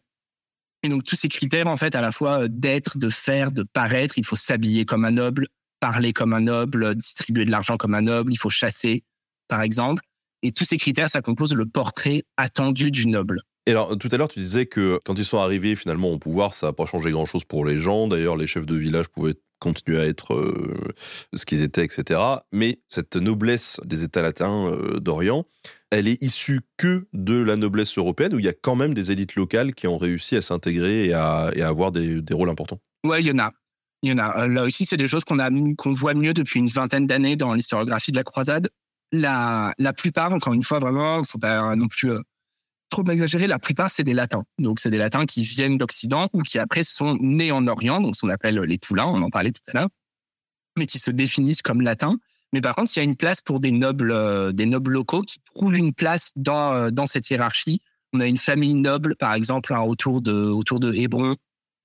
Speaker 3: Et donc tous ces critères, en fait, à la fois euh, d'être, de faire, de paraître, il faut s'habiller comme un noble, parler comme un noble, distribuer de l'argent comme un noble, il faut chasser, par exemple. Et tous ces critères, ça compose le portrait attendu du noble.
Speaker 1: Et alors, tout à l'heure, tu disais que quand ils sont arrivés finalement au pouvoir, ça n'a pas changé grand-chose pour les gens. D'ailleurs, les chefs de village pouvaient continuer à être euh, ce qu'ils étaient, etc. Mais cette noblesse des États latins euh, d'Orient, elle est issue que de la noblesse européenne, où il y a quand même des élites locales qui ont réussi à s'intégrer et à, avoir des, rôles importants.
Speaker 3: Ouais, il y en a. Il y en a. Euh, Là aussi, c'est des choses qu'on qu'on voit mieux depuis une vingtaine d'années dans l'historiographie de la croisade. La, la plupart, encore une fois, vraiment, faut pas non plus trop exagérer, la plupart, c'est des latins. Donc, c'est des latins qui viennent d'Occident ou qui après sont nés en Orient, donc ce qu'on appelle les poulains, on en parlait tout à l'heure, mais qui se définissent comme latins. Mais par contre, il y a une place pour des nobles, euh, des nobles locaux qui trouvent une place dans, euh, dans cette hiérarchie. On a une famille noble, par exemple, autour de, autour de Hébron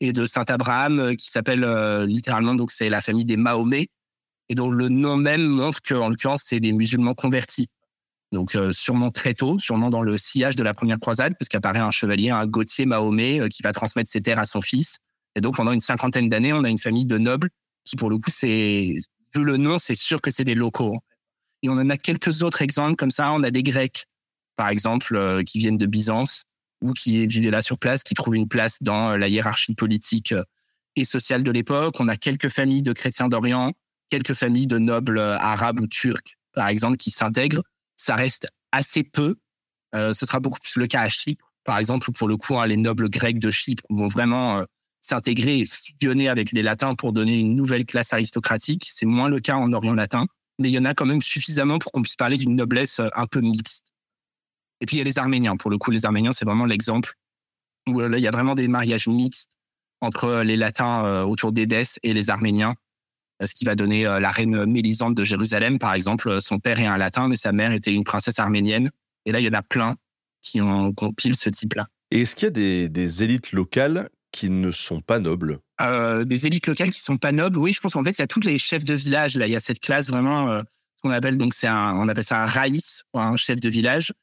Speaker 3: et de Saint-Abraham, euh, qui s'appelle euh, littéralement, donc c'est la famille des Mahomet, et dont le nom même montre qu'en l'occurrence, c'est des musulmans convertis. Donc euh, sûrement très tôt, sûrement dans le sillage de la première croisade, puisqu'apparaît un chevalier, un Gauthier Mahomet, euh, qui va transmettre ses terres à son fils. Et donc pendant une cinquantaine d'années, on a une famille de nobles qui, pour le coup, c'est le nom, c'est sûr que c'est des locaux. Et on en a quelques autres exemples comme ça. On a des Grecs, par exemple, euh, qui viennent de Byzance ou qui vivaient là sur place, qui trouvent une place dans la hiérarchie politique et sociale de l'époque. On a quelques familles de chrétiens d'Orient, quelques familles de nobles arabes ou turcs, par exemple, qui s'intègrent. Ça reste assez peu. Euh, ce sera beaucoup plus le cas à Chypre, par exemple, où pour le coup, hein, les nobles grecs de Chypre vont vraiment euh, s'intégrer et fusionner avec les latins pour donner une nouvelle classe aristocratique. C'est moins le cas en Orient latin, mais il y en a quand même suffisamment pour qu'on puisse parler d'une noblesse euh, un peu mixte. Et puis il y a les Arméniens. Pour le coup, les Arméniens, c'est vraiment l'exemple où il y a vraiment des mariages mixtes entre les latins autour d'Édesse et les Arméniens ce qui va donner la reine Mélisande de Jérusalem, par exemple. Son père est un latin, mais sa mère était une princesse arménienne. Et là, il y en a plein qui ont compilé ce type-là.
Speaker 1: Et est-ce qu'il y a des, des, élites locales qui ne sont pas nobles?
Speaker 3: Euh, Des élites locales qui sont pas nobles, oui, je pense qu'en fait, il y a tous les chefs de village. Là, il y a cette classe vraiment, euh, ce qu'on appelle donc un, on appelle ça un raïs, un chef de village.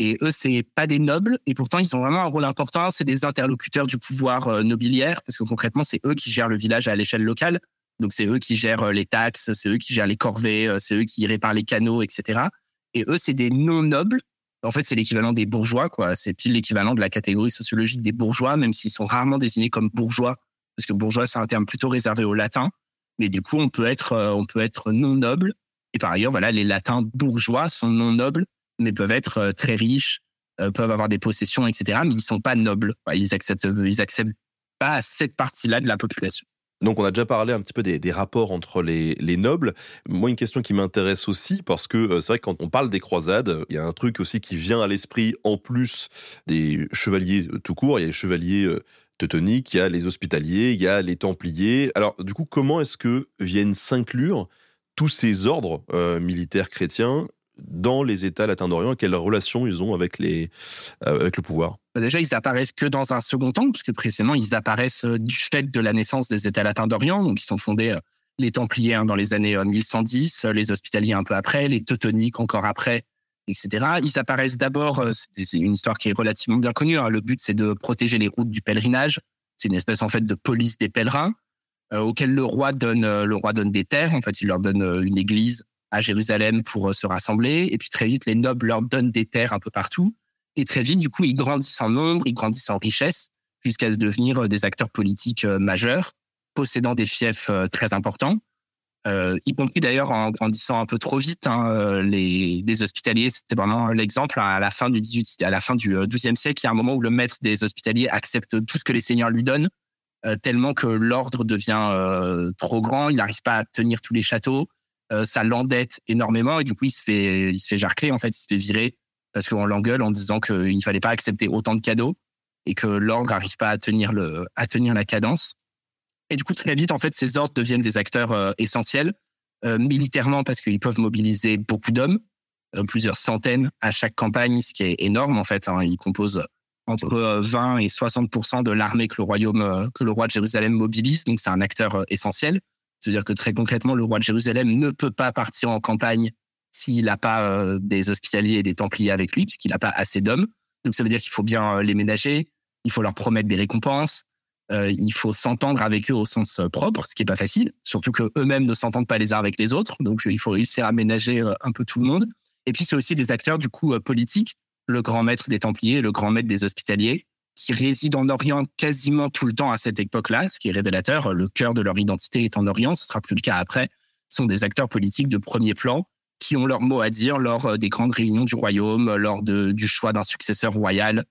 Speaker 3: Et eux, c'est pas des nobles, et pourtant ils ont vraiment un rôle important. C'est des interlocuteurs du pouvoir euh, nobiliaire, parce que concrètement, c'est eux qui gèrent le village à l'échelle locale. Donc c'est eux qui gèrent les taxes, c'est eux qui gèrent les corvées, c'est eux qui réparent les canaux, etc. Et eux, c'est des non nobles en fait, c'est l'équivalent des bourgeois, quoi. C'est pile l'équivalent de la catégorie sociologique des bourgeois, même s'ils sont rarement désignés comme bourgeois, parce que bourgeois, c'est un terme plutôt réservé aux latins. Mais du coup, on peut être, euh, on peut être non noble. Et par ailleurs, voilà, les latins bourgeois sont non nobles, mais peuvent être euh, très riches, euh, peuvent avoir des possessions, etc. Mais ils sont pas nobles. Ils acceptent, ils acceptent pas cette partie-là de la population.
Speaker 1: Donc on a déjà parlé un petit peu des, rapports entre les, nobles. Moi, une question qui m'intéresse aussi, parce que euh, c'est vrai que quand on parle des croisades, il y a un truc aussi qui vient à l'esprit, en plus des chevaliers euh, tout court, il y a les chevaliers euh, teutoniques, il y a les hospitaliers, il y a les templiers. Alors du coup, comment est-ce que viennent s'inclure tous ces ordres militaires chrétiens dans les États latins d'Orient Quelle relation ils ont avec, les, avec le pouvoir
Speaker 3: bah, déjà, ils apparaissent que dans un second temps, puisque précisément, ils apparaissent euh, du fait de la naissance des États latins d'Orient. Donc, ils sont fondés euh, les Templiers hein, dans les années 1110, euh, les Hospitaliers un peu après, les Teutoniques encore après, etc. Ils apparaissent d'abord, c'est une histoire qui est relativement bien connue. Hein. Le but, c'est de protéger les routes du pèlerinage. C'est une espèce en fait de police des pèlerins auquel le roi donne le roi donne des terres. En fait, il leur donne une église à Jérusalem pour se rassembler. Et puis très vite, les nobles leur donnent des terres un peu partout. Et très vite, du coup, ils grandissent en nombre, ils grandissent en richesse, jusqu'à se devenir euh, des acteurs politiques euh, majeurs, possédant des fiefs euh, très importants. Euh, y compris d'ailleurs en grandissant un peu trop vite. Hein, les, hospitaliers, c'était vraiment l'exemple à la fin du 18, à la fin du 12e siècle. Il y a un moment où le maître des hospitaliers accepte tout ce que les seigneurs lui donnent, tellement que l'ordre devient trop grand. Il n'arrive pas à tenir tous les châteaux. Ça l'endette énormément et du coup, il se fait, il se fait jarcler. En fait, il se fait virer parce qu'on l'engueule en disant qu'il ne fallait pas accepter autant de cadeaux et que l'ordre n'arrive pas à tenir, le, à tenir la cadence. Et du coup, très vite, en fait, ces ordres deviennent des acteurs euh, essentiels, euh, militairement parce qu'ils peuvent mobiliser beaucoup d'hommes, euh, plusieurs centaines à chaque campagne, ce qui est énorme en fait. Hein. Ils composent entre 20 et 60% de l'armée que le royaume, que le roi de Jérusalem mobilise. Donc, c'est un acteur essentiel. C'est-à-dire que très concrètement, le roi de Jérusalem ne peut pas partir en campagne s'il n'a pas euh, des hospitaliers et des templiers avec lui, puisqu'il n'a pas assez d'hommes. Donc ça veut dire qu'il faut bien euh, les ménager, il faut leur promettre des récompenses, euh, il faut s'entendre avec eux au sens propre, ce qui est pas facile, surtout que eux-mêmes ne s'entendent pas les uns avec les autres. Donc il faut réussir à ménager un peu tout le monde. Et puis c'est aussi des acteurs du coup politiques, le grand maître des Templiers, le grand maître des Hospitaliers, qui résident en Orient quasiment tout le temps à cette époque-là, ce qui est révélateur. Le cœur de leur identité est en Orient, ce sera plus le cas après. Sont des acteurs politiques de premier plan qui ont leur mot à dire lors euh, des grandes réunions du royaume, lors de, du choix d'un successeur royal,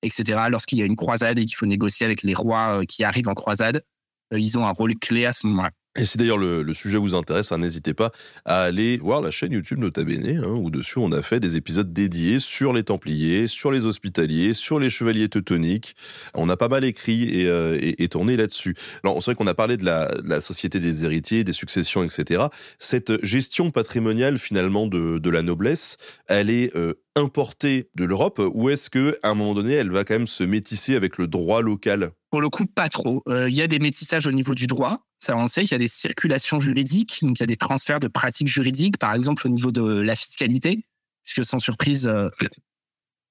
Speaker 3: etc. Lorsqu'il y a une croisade et qu'il faut négocier avec les rois euh, qui arrivent en croisade, euh, ils ont un rôle clé à ce moment-là.
Speaker 1: Et si d'ailleurs le, sujet vous intéresse, hein, n'hésitez pas à aller voir la chaîne YouTube Nota Bene, hein, où dessus on a fait des épisodes dédiés sur les Templiers, sur les Hospitaliers, sur les Chevaliers Teutoniques. On a pas mal écrit et, euh, tourné là-dessus. Alors c'est vrai qu'on a parlé de la, société des héritiers, des successions, etc. Cette gestion patrimoniale finalement de, la noblesse, elle est euh, importée de l'Europe ou est-ce que à un moment donné, elle va quand même se métisser avec le droit local?
Speaker 3: Pour le coup, pas trop. Euh, il y a des métissages au niveau du droit. Ça, on sait qu'il y a des circulations juridiques, donc il y a des transferts de pratiques juridiques, par exemple au niveau de la fiscalité, puisque sans surprise, euh,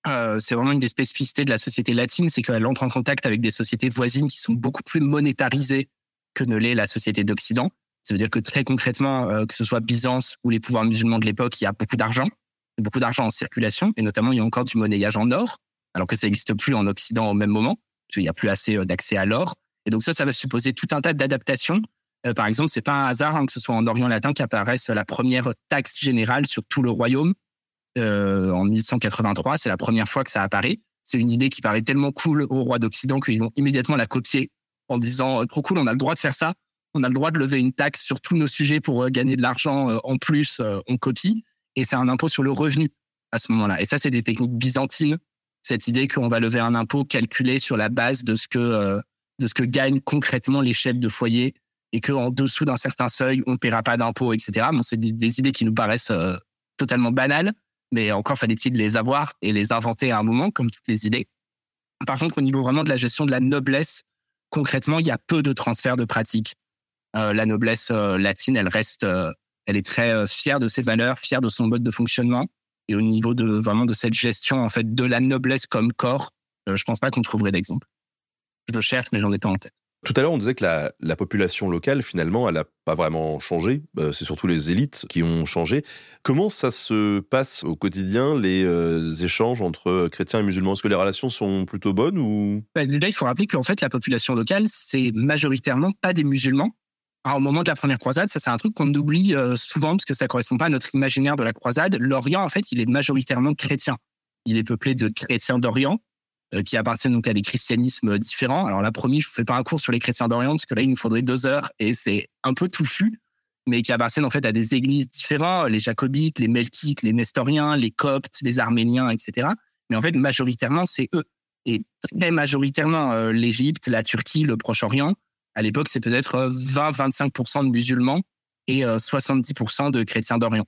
Speaker 3: euh, c'est vraiment une des spécificités de la société latine, c'est qu'elle entre en contact avec des sociétés voisines qui sont beaucoup plus monétarisées que ne l'est la société d'Occident. Ça veut dire que très concrètement, euh, que ce soit Byzance ou les pouvoirs musulmans de l'époque, il y a beaucoup d'argent, beaucoup d'argent en circulation, et notamment il y a encore du monnayage en or, alors que ça n'existe plus en Occident au même moment, parce qu'il n'y a plus assez d'accès à l'or. Et donc ça, ça va supposer tout un tas d'adaptations. Euh, par exemple, c'est pas un hasard hein, que ce soit en Orient latin qu'apparaisse la première taxe générale sur tout le royaume euh, en 1183. C'est la première fois que ça apparaît. C'est une idée qui paraît tellement cool au roi d'Occident qu'ils vont immédiatement la copier en disant trop cool, on a le droit de faire ça, on a le droit de lever une taxe sur tous nos sujets pour gagner de l'argent en plus, on copie. Et c'est un impôt sur le revenu à ce moment-là. Et ça, c'est des techniques byzantines. Cette idée qu'on va lever un impôt calculé sur la base de ce que de ce que gagnent concrètement les chefs de foyer et qu'en dessous d'un certain seuil, on ne paiera pas d'impôts, etc. Bon, c'est des, idées qui nous paraissent euh, totalement banales, mais encore fallait-il les avoir et les inventer à un moment, comme toutes les idées. Par contre, au niveau vraiment de la gestion de la noblesse, concrètement, il y a peu de transferts de pratiques. Euh, la noblesse euh, latine, elle reste, elle est très fière de ses valeurs, fière de son mode de fonctionnement. Et au niveau de vraiment de cette gestion en fait de la noblesse comme corps, je pense pas qu'on trouverait d'exemple. Je le cherche, mais j'en ai pas en tête.
Speaker 1: Tout à l'heure, on disait que la, population locale, finalement, elle n'a pas vraiment changé. Euh, c'est surtout les élites qui ont changé. Comment ça se passe au quotidien, les euh, échanges entre chrétiens et musulmans? Est-ce que les relations sont plutôt bonnes ou?
Speaker 3: Bah, Déjà, il faut rappeler qu'en fait, la population locale, c'est majoritairement pas des musulmans. Alors, au moment de la première croisade, ça c'est un truc qu'on oublie euh, souvent parce que ça correspond pas à notre imaginaire de la croisade. L'Orient, en fait, il est majoritairement chrétien. Il est peuplé de chrétiens d'Orient euh, qui appartiennent donc à des christianismes différents. Alors là, promis, je ne fais pas un cours sur les chrétiens d'Orient parce que là, il nous faudrait deux heures et c'est un peu touffu, mais qui appartiennent en fait à des églises différentes, les jacobites, les melkites, les nestoriens, les coptes, les arméniens, etc. Mais en fait, majoritairement, c'est eux. Et très majoritairement, euh, l'Égypte, la Turquie, le Proche-Orient, à l'époque, c'est peut-être 20-25% de musulmans et 70% de chrétiens d'Orient.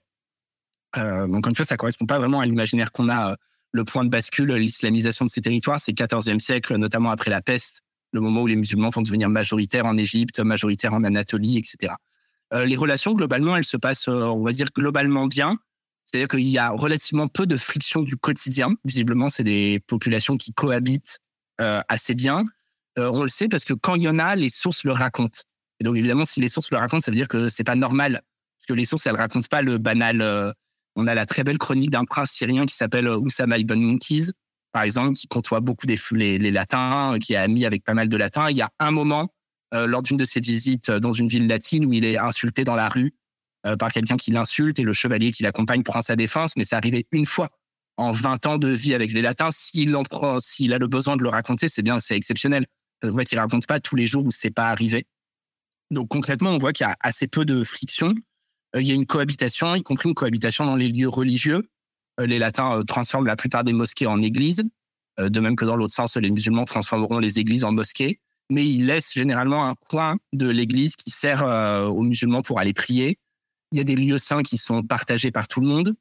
Speaker 3: Euh, donc, une fois, ça ne correspond pas vraiment à l'imaginaire qu'on a le point de bascule, l'islamisation de ces territoires, c'est le XIVe siècle, notamment après la peste, le moment où les musulmans vont devenir majoritaires en Égypte, majoritaires en Anatolie, etc. Euh, les relations, globalement, elles se passent, euh, on va dire, globalement bien. C'est-à-dire qu'il y a relativement peu de friction du quotidien. Visiblement, c'est des populations qui cohabitent euh, assez bien. On le sait parce que quand il y en a, les sources le racontent. Et donc, évidemment, si les sources le racontent, ça veut dire que c'est pas normal. Parce que les sources, elles racontent pas le banal on a la très belle chronique d'un prince syrien qui s'appelle euh, Oussama ibn Munkiz, par exemple, qui côtoie beaucoup des, les, latins, euh, qui est ami avec pas mal de latins. Il y a un moment, euh, lors d'une de ses visites dans une ville latine, où il est insulté dans la rue par quelqu'un qui l'insulte et le chevalier qui l'accompagne prend sa défense, mais c'est arrivé une fois en 20 ans de vie avec les latins. S'il en prend, s'il a le besoin de le raconter, c'est bien, c'est exceptionnel. En fait, il raconte pas tous les jours où c'est pas arrivé. Donc concrètement, on voit qu'il y a assez peu de friction. Euh, il y a une cohabitation, y compris une cohabitation dans les lieux religieux. Euh, les latins euh, transforment la plupart des mosquées en églises, de même que dans l'autre sens, les musulmans transformeront les églises en mosquées, mais ils laissent généralement un coin de l'église qui sert aux musulmans pour aller prier. Il y a des lieux saints qui sont partagés par tout le monde.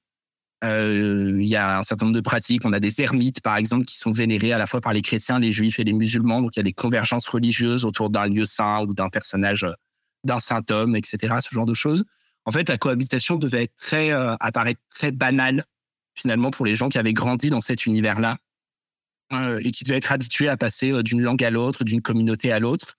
Speaker 3: Il y a un certain nombre de pratiques. On a des ermites, par exemple, qui sont vénérés à la fois par les chrétiens, les juifs et les musulmans. Donc, il y a des convergences religieuses autour d'un lieu saint ou d'un personnage, d'un saint homme, etc., ce genre de choses en fait, la cohabitation devait euh, apparaître très banale finalement pour les gens qui avaient grandi dans cet univers-là euh, et qui devaient être habitués à passer euh, d'une langue à l'autre, d'une communauté à l'autre.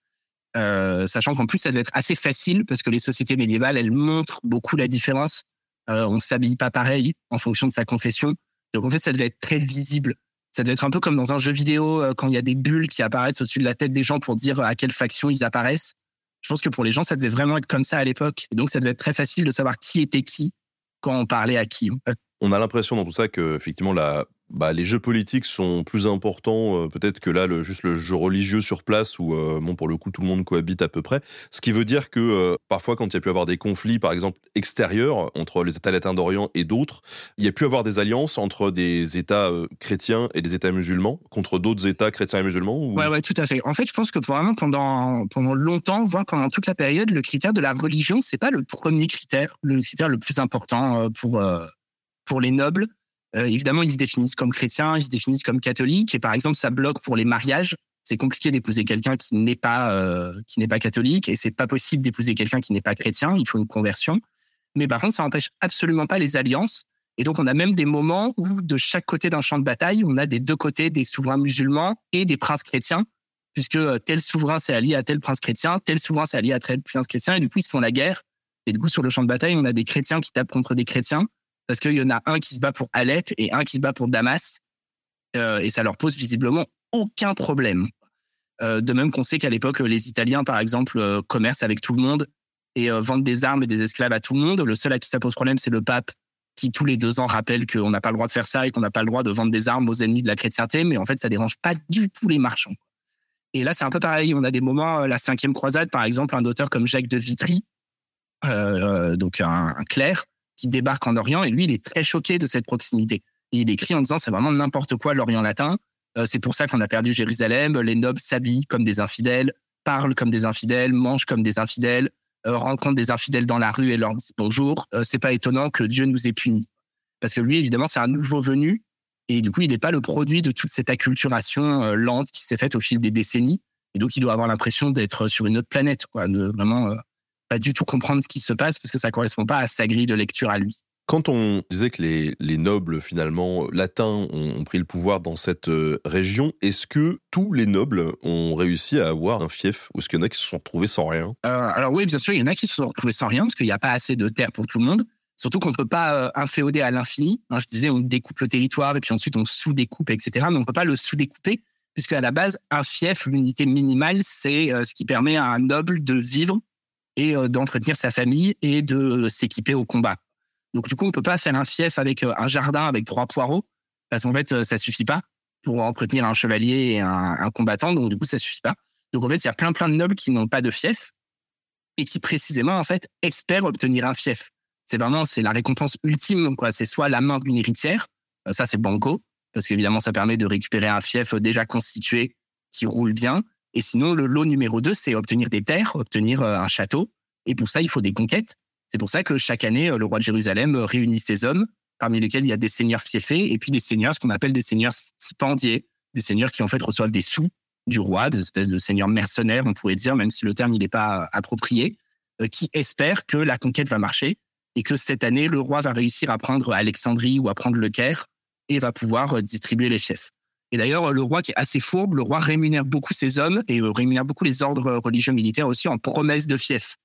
Speaker 3: sachant qu'en plus, ça devait être assez facile parce que les sociétés médiévales, elles montrent beaucoup la différence. On ne s'habille pas pareil en fonction de sa confession. Donc en fait, ça devait être très visible. Ça devait être un peu comme dans un jeu vidéo quand il y a des bulles qui apparaissent au-dessus de la tête des gens pour dire à quelle faction ils apparaissent. Je pense que pour les gens, ça devait vraiment être comme ça à l'époque. Donc, ça devait être très facile de savoir qui était qui quand on parlait à qui.
Speaker 1: On a l'impression dans tout ça que, effectivement, la, bah, les jeux politiques sont plus importants euh, peut-être que là juste le jeu religieux sur place où euh, bon pour le coup tout le monde cohabite à peu près. Ce qui veut dire que euh, parfois quand il y a pu avoir des conflits par exemple extérieurs entre les États latins d'Orient et d'autres il y a pu avoir des alliances entre des États chrétiens et des États musulmans contre d'autres États chrétiens et musulmans ou...
Speaker 3: ouais ouais tout à fait. En fait je pense que vraiment pendant pendant longtemps voire pendant toute la période le critère de la religion c'est pas le premier critère. Le critère le plus important pour pour les nobles euh, évidemment, ils se définissent comme chrétiens, ils se définissent comme catholiques. Et par exemple, ça bloque pour les mariages. C'est compliqué d'épouser quelqu'un qui n'est pas euh, qui n'est pas catholique, et c'est pas possible d'épouser quelqu'un qui n'est pas chrétien. Il faut une conversion. Mais par contre, ça n'empêche absolument pas les alliances. Et donc, on a même des moments où, de chaque côté d'un champ de bataille, on a des deux côtés des souverains musulmans et des princes chrétiens, puisque euh, tel souverain s'est allié à tel prince chrétien, tel souverain s'est allié à tel prince chrétien, et du coup, ils se font la guerre. Et du coup, sur le champ de bataille, on a des chrétiens qui tapent contre des chrétiens, parce qu'il y en a un qui se bat pour Alep et un qui se bat pour Damas, euh, et ça leur pose visiblement aucun problème. Euh, de même qu'on sait qu'à l'époque, les Italiens, par exemple, euh, commercent avec tout le monde et vendent des armes et des esclaves à tout le monde. Le seul à qui ça pose problème, c'est le pape, qui tous les deux ans rappelle qu'on n'a pas le droit de faire ça et qu'on n'a pas le droit de vendre des armes aux ennemis de la chrétienté, mais en fait, ça dérange pas du tout les marchands. Et là, c'est un peu pareil. On a des moments, la cinquième croisade, par exemple, un auteur comme Jacques de Vitry, donc un, un clerc, qui débarque en Orient et lui, il est très choqué de cette proximité. Il écrit en disant c'est vraiment n'importe quoi l'Orient latin. c'est pour ça qu'on a perdu Jérusalem. Les nobles s'habillent comme des infidèles, parlent comme des infidèles, mangent comme des infidèles, rencontrent des infidèles dans la rue et leur disent bonjour. c'est pas étonnant que Dieu nous ait punis. Parce que lui, évidemment, c'est un nouveau venu et du coup, il n'est pas le produit de toute cette acculturation euh, lente qui s'est faite au fil des décennies. Et donc, il doit avoir l'impression d'être sur une autre planète, quoi, vraiment euh, pas du tout comprendre ce qui se passe parce que ça correspond pas à sa grille de lecture à lui.
Speaker 1: Quand on disait que les, les nobles, finalement, latins ont, pris le pouvoir dans cette euh, région, est-ce que tous les nobles ont réussi à avoir un fief Ou est-ce qu'il y en a qui se sont retrouvés sans rien?
Speaker 3: Alors oui, bien sûr, il y en a qui se sont retrouvés sans rien parce qu'il n'y a pas assez de terre pour tout le monde. Surtout qu'on ne peut pas euh, inféoder à l'infini. Hein, je disais, on découpe le territoire et puis ensuite on sous-découpe, etc. Mais on ne peut pas le sous-découper puisque à la base, un fief, l'unité minimale, c'est euh, ce qui permet à un noble de vivre et euh, d'entretenir sa famille et de s'équiper au combat. Donc du coup, on peut pas faire un fief avec un jardin avec trois poireaux parce qu'en fait, ça suffit pas pour entretenir un chevalier et un, combattant. Donc du coup, ça suffit pas. Donc en fait, il y a plein plein de nobles qui n'ont pas de fief et qui précisément en fait espèrent obtenir un fief c'est vraiment c'est la récompense ultime. quoi. C'est soit la main d'une héritière, euh, ça c'est banco, parce qu'évidemment ça permet de récupérer un fief déjà constitué qui roule bien. Et sinon, le lot numéro 2, c'est obtenir des terres, obtenir euh, un château. Et pour ça, il faut des conquêtes. C'est pour ça que chaque année, euh, le roi de Jérusalem réunit ses hommes, parmi lesquels il y a des seigneurs fiefés, et puis des seigneurs, ce qu'on appelle des seigneurs stipendiers, des seigneurs qui en fait reçoivent des sous du roi, des espèces de seigneurs mercenaires, on pourrait dire, même si le terme n'est pas approprié, qui espèrent que la conquête va marcher et que cette année, le roi va réussir à prendre Alexandrie ou à prendre le Caire et va pouvoir euh, distribuer les fiefs. Et d'ailleurs, le roi qui est assez fourbe, le roi rémunère beaucoup ses hommes et euh, rémunère beaucoup les ordres religieux militaires aussi en promesse de fief,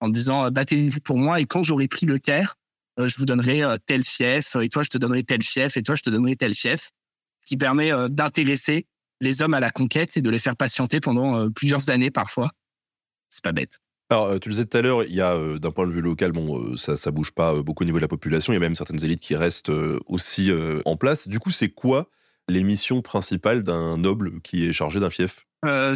Speaker 3: en disant euh, battez-vous pour moi et quand j'aurai pris le Caire, je vous donnerai tel fief et toi je te donnerai tel fief et toi je te donnerai tel fief, ce qui permet d'intéresser les hommes à la conquête et de les faire patienter pendant plusieurs années parfois. C'est pas bête.
Speaker 1: Alors, euh, tu le disais tout à l'heure, il y a, euh, d'un point de vue local, bon, euh, ça, ça bouge pas beaucoup au niveau de la population. Il y a même certaines élites qui restent aussi en place. Du coup, c'est quoi les missions principales d'un noble qui est chargé d'un fief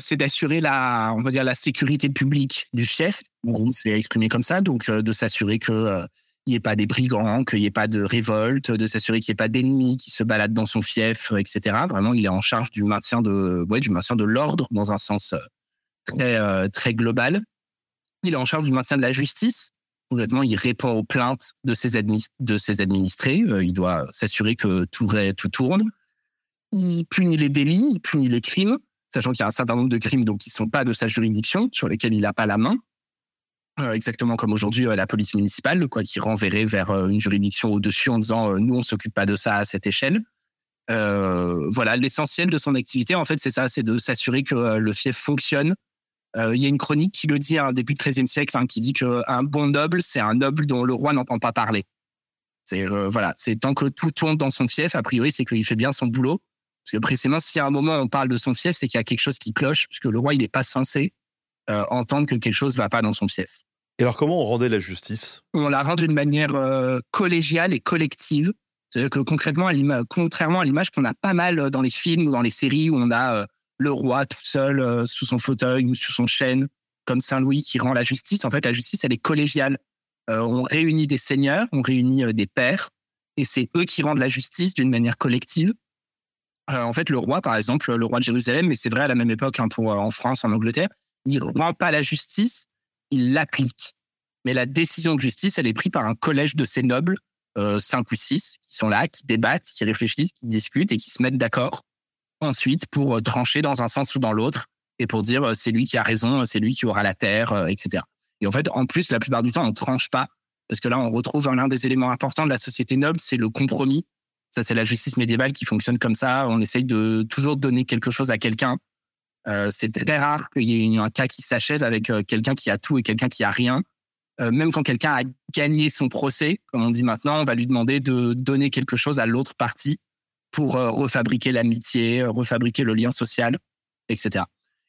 Speaker 3: c'est d'assurer la, on va dire, la sécurité publique du chef. En gros, c'est exprimé comme ça. Donc, de s'assurer que il n'y ait pas des brigands, qu'il n'y ait pas de révolte, de s'assurer qu'il n'y ait pas d'ennemis qui se baladent dans son fief, etc. Vraiment, il est en charge du maintien de, ouais, du maintien de l'ordre dans un sens très, très global. Il est en charge du maintien de la justice. Complètement, il répond aux plaintes de ses, de ses administrés. Euh, il doit s'assurer que tout, tout tourne. Il punit les délits, il punit les crimes, sachant qu'il y a un certain nombre de crimes donc, qui ne sont pas de sa juridiction, sur lesquels il n'a pas la main. Euh, exactement comme aujourd'hui euh, la police municipale, quoi, qui renverrait vers une juridiction au-dessus en disant nous, on ne s'occupe pas de ça à cette échelle. voilà, l'essentiel de son activité, en fait, c'est ça, c'est de s'assurer que le fief fonctionne, euh, il y a une chronique qui le dit à début du XIIIe siècle, hein, qui dit qu'un bon noble, c'est un noble dont le roi n'entend pas parler. Euh, voilà, c'est tant que tout tourne dans son fief, a priori, c'est qu'il fait bien son boulot. Parce que précisément, si à un moment on parle de son fief, c'est qu'il y a quelque chose qui cloche, puisque le roi, il n'est pas censé euh, entendre que quelque chose ne va pas dans son fief.
Speaker 1: Et alors, comment on rendait la justice?
Speaker 3: On la rend d'une manière collégiale et collective. C'est-à-dire que concrètement, contrairement à l'image qu'on a pas mal dans les films ou dans les séries où on a le roi tout seul euh, sous son fauteuil ou sous son chêne, comme Saint-Louis qui rend la justice. En fait, la justice, elle est collégiale. Euh, on réunit des seigneurs, on réunit euh, des pères, et c'est eux qui rendent la justice d'une manière collective. En fait, le roi, par exemple, le roi de Jérusalem, mais c'est vrai à la même époque hein, pour en France, en Angleterre, il ne rend pas la justice, il l'applique. Mais la décision de justice, elle est prise par un collège de ces nobles, cinq ou six, qui sont là, qui débattent, qui réfléchissent, qui discutent et qui se mettent d'accord ensuite pour euh, trancher dans un sens ou dans l'autre et pour dire euh, c'est lui qui a raison, c'est lui qui aura la terre, euh, etc. Et en fait, en plus, la plupart du temps, on tranche pas parce que là, on retrouve l'un des éléments importants de la société noble, c'est le compromis. Ça, c'est la justice médiévale qui fonctionne comme ça. On essaye de toujours donner quelque chose à quelqu'un. c'est très rare qu'il y ait un cas qui s'achève avec quelqu'un qui a tout et quelqu'un qui a rien. même quand quelqu'un a gagné son procès, comme on dit maintenant, on va lui demander de donner quelque chose à l'autre partie pour euh, refabriquer l'amitié, euh, refabriquer le lien social, etc.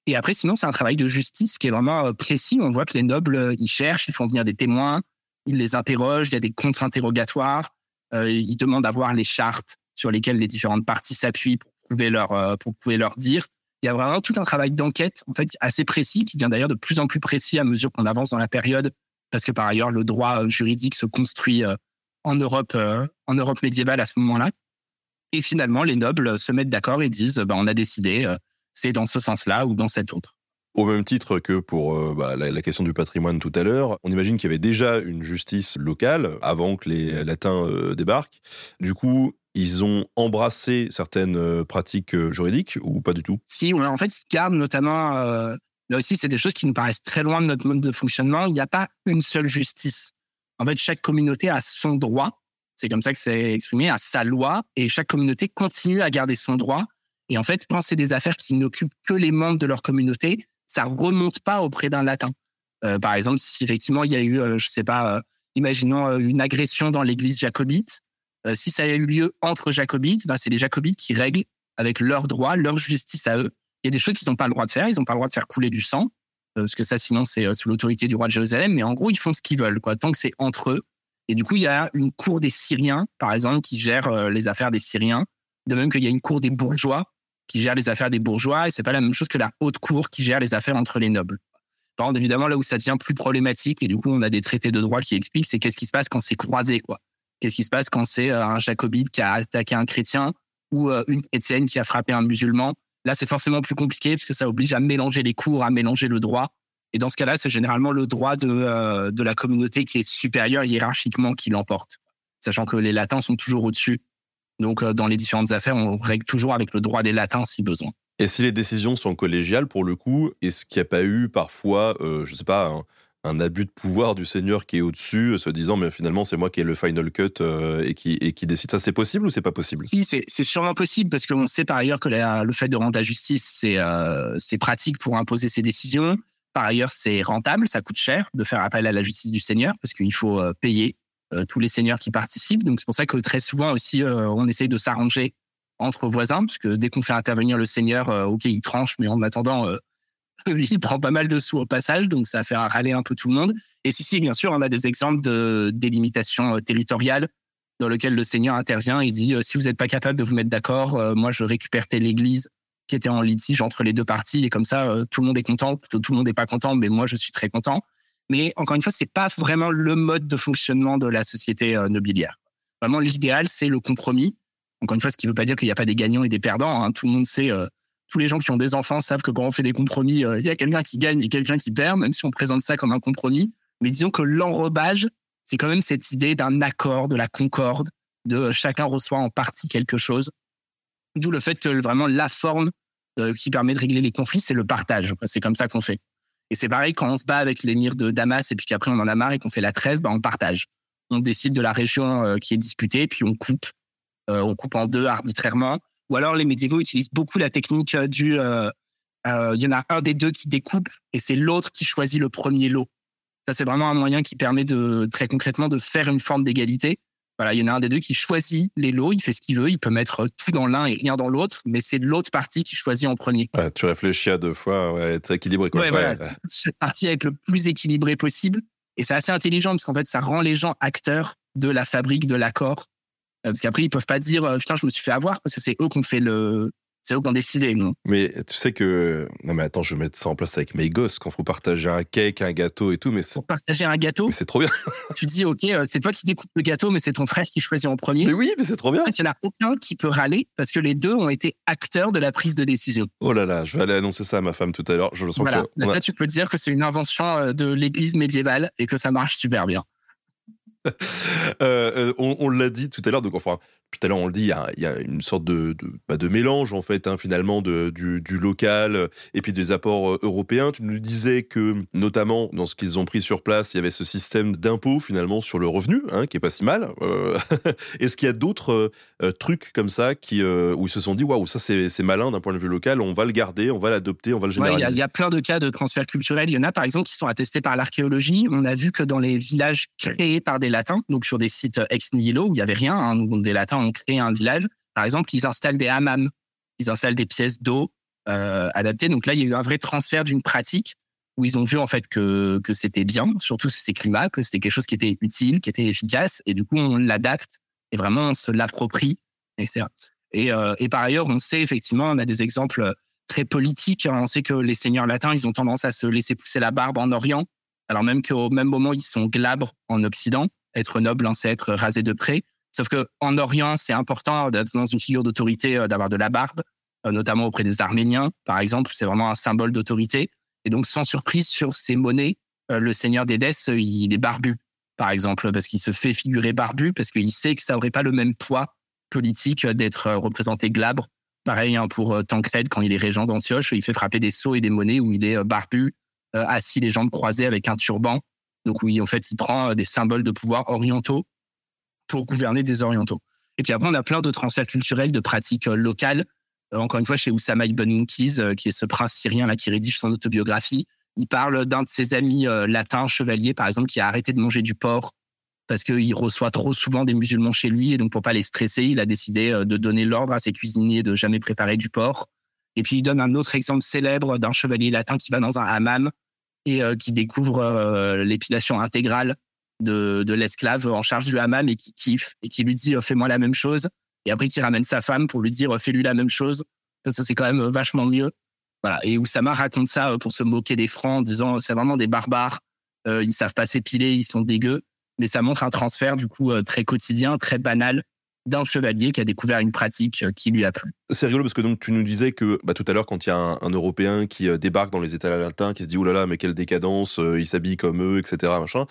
Speaker 3: Et après, sinon, c'est un travail de justice qui est vraiment euh, précis. On voit que les nobles, ils cherchent, ils font venir des témoins, ils les interrogent, il y a des contre-interrogatoires, ils demandent à voir les chartes sur lesquelles les différentes parties s'appuient pour prouver leur, pour prouver leur dire. il y a vraiment tout un travail d'enquête en fait assez précis qui devient d'ailleurs de plus en plus précis à mesure qu'on avance dans la période parce que par ailleurs le droit juridique se construit en Europe en Europe médiévale à ce moment-là. Et finalement, les nobles se mettent d'accord et disent bah, on a décidé, c'est dans ce sens-là ou dans cet autre.
Speaker 1: Au même titre que pour euh, bah, la, question du patrimoine tout à l'heure, on imagine qu'il y avait déjà une justice locale avant que les Latins euh, débarquent. Du coup, ils ont embrassé certaines euh, pratiques juridiques ou pas du tout?
Speaker 3: Si, en fait, ils gardent notamment. là aussi, c'est des choses qui nous paraissent très loin de notre mode de fonctionnement. Il n'y a pas une seule justice. En fait, chaque communauté a son droit. C'est comme ça que c'est exprimé, a sa loi, et chaque communauté continue à garder son droit. Et en fait, quand c'est des affaires qui n'occupent que les membres de leur communauté, ça remonte pas auprès d'un latin. Euh, par exemple, si effectivement il y a eu, euh, je sais pas, euh, imaginons une agression dans l'église jacobite, si ça a eu lieu entre jacobites, ben, c'est les jacobites qui règlent avec leurs droits, leur justice à eux. Il y a des choses qu'ils n'ont pas le droit de faire, ils n'ont pas le droit de faire couler du sang, parce que ça sinon c'est sous l'autorité du roi de Jérusalem, mais en gros ils font ce qu'ils veulent, quoi, tant que c'est entre eux. Et du coup, il y a une cour des Syriens, par exemple, qui gère les affaires des Syriens, de même qu'il y a une cour des bourgeois qui gère les affaires des bourgeois et c'est pas la même chose que la haute cour qui gère les affaires entre les nobles. Par contre, évidemment, là où ça devient plus problématique et du coup, on a des traités de droit qui expliquent, c'est qu'est-ce qui se passe quand c'est croisé, quoi. Qu'est-ce qui se passe quand c'est euh, un jacobite qui a attaqué un chrétien ou euh, une chrétienne qui a frappé un musulman. Là, c'est forcément plus compliqué parce que ça oblige à mélanger les cours, à mélanger le droit. Et dans ce cas-là, c'est généralement le droit de, euh, de la communauté qui est supérieur hiérarchiquement qui l'emporte. Sachant que les latins sont toujours au-dessus donc, euh, dans les différentes affaires, on règle toujours avec le droit des latins si besoin.
Speaker 1: Et si les décisions sont collégiales, pour le coup, est-ce qu'il n'y a pas eu parfois, euh, je ne sais pas, un, abus de pouvoir du seigneur qui est au-dessus, se disant, mais finalement, c'est moi qui ai le final cut euh, et, qui, et qui décide ça C'est possible ou c'est pas possible?
Speaker 3: Oui, c'est sûrement possible parce qu'on sait par ailleurs que le fait de rendre la justice, c'est pratique pour imposer ses décisions. Par ailleurs, c'est rentable, ça coûte cher de faire appel à la justice du seigneur parce qu'il faut payer euh, tous les seigneurs qui participent. Donc c'est pour ça que très souvent aussi, euh, on essaye de s'arranger entre voisins, parce que dès qu'on fait intervenir le seigneur, euh, ok, il tranche, mais en attendant, il prend pas mal de sous au passage, donc ça fait râler un peu tout le monde. Et si, si, bien sûr, on a des exemples de délimitation territoriale dans lequel le seigneur intervient et dit si vous n'êtes pas capable de vous mettre d'accord, moi je récupère telle église qui était en litige entre les deux parties et comme ça tout le monde est content, plutôt tout le monde n'est pas content, mais moi je suis très content. Mais encore une fois, c'est pas vraiment le mode de fonctionnement de la société euh, nobiliaire. Vraiment, l'idéal, c'est le compromis. Encore une fois, ce qui ne veut pas dire qu'il n'y a pas des gagnants et des perdants. Hein. Tout le monde sait, euh, tous les gens qui ont des enfants savent que quand on fait des compromis, euh, il y a quelqu'un qui gagne et quelqu'un qui perd, même si on présente ça comme un compromis. Mais disons que l'enrobage, c'est quand même cette idée d'un accord, de la concorde, de chacun reçoit en partie quelque chose. D'où le fait que vraiment la forme qui permet de régler les conflits, c'est le partage. C'est comme ça qu'on fait. Et c'est pareil quand on se bat avec l'émir de Damas et puis qu'après on en a marre et qu'on fait la trêve, bah on partage. On décide de la région euh, qui est disputée, puis on coupe. Euh, on coupe en deux arbitrairement. Ou alors les médiévaux utilisent beaucoup la technique euh, du... Il y en a un des deux qui découpe et c'est l'autre qui choisit le premier lot. Ça, c'est vraiment un moyen qui permet de très concrètement de faire une forme d'égalité. Voilà, il y en a un des deux qui choisit les lots, il fait ce qu'il veut, il peut mettre tout dans l'un et rien dans l'autre, mais c'est l'autre partie qui choisit en premier.
Speaker 1: tu réfléchis à deux fois, ouais, être équilibré. Quoi.
Speaker 3: Ouais, voilà, cette partie avec le plus équilibré possible. Et c'est assez intelligent parce qu'en fait, ça rend les gens acteurs de la fabrique de l'accord. Euh, parce qu'après, ils peuvent pas dire, euh, putain, je me suis fait avoir parce que c'est eux qui ont fait le, c'est eux qui ont décidé, non
Speaker 1: Mais tu sais que. Non, mais attends, je vais mettre ça en place avec mes gosses quand il faut partager un cake, un gâteau et tout. Mais
Speaker 3: Pour partager un gâteau
Speaker 1: C'est trop bien.
Speaker 3: tu dis, OK, euh, c'est toi qui découpes le gâteau, mais c'est ton frère qui choisit en premier.
Speaker 1: Mais oui, mais c'est trop bien.
Speaker 3: En fait, il n'y en a aucun qui peut râler parce que les deux ont été acteurs de la prise de décision.
Speaker 1: Oh là là, je vais aller annoncer ça à ma femme tout à l'heure. Je le sens
Speaker 3: voilà. Ça, tu peux dire que c'est une invention euh, de l'église médiévale et que ça marche super bien.
Speaker 1: Euh, on, on l'a dit tout à l'heure, donc enfin, tout à l'heure on le dit, il y a, une sorte de, de, bah, de mélange en fait hein, finalement de, du, du, local euh, et puis des apports euh, européens. Tu nous disais que notamment dans ce qu'ils ont pris sur place, il y avait ce système d'impôt finalement sur le revenu, hein, qui est pas si mal. Euh, Est-ce qu'il y a d'autres euh, trucs comme ça qui, euh, où ils se sont dit waouh ça c'est malin d'un point de vue local, on va le garder, on va l'adopter, on va le généraliser.
Speaker 3: Il y, y, a plein de cas de transfert culturel. Il y en a par exemple qui sont attestés par l'archéologie. On a vu que dans les villages créés par des latins, donc sur des sites ex nihilo où il y avait rien, hein, des latins ont créé un village. Par exemple, ils installent des hammams, ils installent des pièces d'eau euh, adaptées. Donc là, il y a eu un vrai transfert d'une pratique où ils ont vu en fait que, que c'était bien, surtout sur ces climats, que c'était quelque chose qui était utile, qui était efficace, et du coup on l'adapte et vraiment on se l'approprie, etc. Et, euh, et par ailleurs, on sait effectivement, on a des exemples très politique. On sait que les seigneurs latins, ils ont tendance à se laisser pousser la barbe en Orient, alors même qu'au même moment, ils sont glabres en Occident. Être noble, hein, c'est être rasé de près. Sauf que en Orient, c'est important d'être dans une figure d'autorité, euh, d'avoir de la barbe, euh, notamment auprès des Arméniens, par exemple. C'est vraiment un symbole d'autorité. Et donc, sans surprise, sur ces monnaies, euh, le seigneur d'Édesse, il est barbu, par exemple, parce qu'il se fait figurer barbu, parce qu'il sait que ça n'aurait pas le même poids politique d'être représenté glabre. Pareil hein, pour Tancred, quand il est régent d'Antioche, il fait frapper des sceaux et des monnaies où il est barbu, assis les jambes croisées avec un turban. Donc oui, en fait, il prend des symboles de pouvoir orientaux pour gouverner des orientaux. Et puis après, on a plein de transferts culturels, de pratiques locales. encore une fois, chez Oussama Ibn Munkiz, qui est ce prince syrien là qui rédige son autobiographie, il parle d'un de ses amis latins, chevaliers, par exemple, qui a arrêté de manger du porc parce qu'il reçoit trop souvent des musulmans chez lui. Et donc, pour pas les stresser, il a décidé de donner l'ordre à ses cuisiniers de jamais préparer du porc. Et puis, il donne un autre exemple célèbre d'un chevalier latin qui va dans un hammam et qui découvre l'épilation intégrale de, l'esclave en charge du hammam et qui kiffe et qui lui dit fais-moi la même chose. Et après, qui ramène sa femme pour lui dire fais-lui la même chose. Parce que c'est quand même vachement mieux. Voilà. Et Oussama raconte ça pour se moquer des Francs en disant c'est vraiment des barbares. Euh, ils savent pas s'épiler, ils sont dégueux. Mais ça montre un transfert du coup très quotidien, très banal d'un chevalier qui a découvert une pratique qui lui a plu.
Speaker 1: C'est rigolo parce que donc tu nous disais que bah, tout à l'heure quand il y a un, Européen qui débarque dans les États latins, qui se dit oh là là mais quelle décadence, il s'habille comme eux, etc. Machin.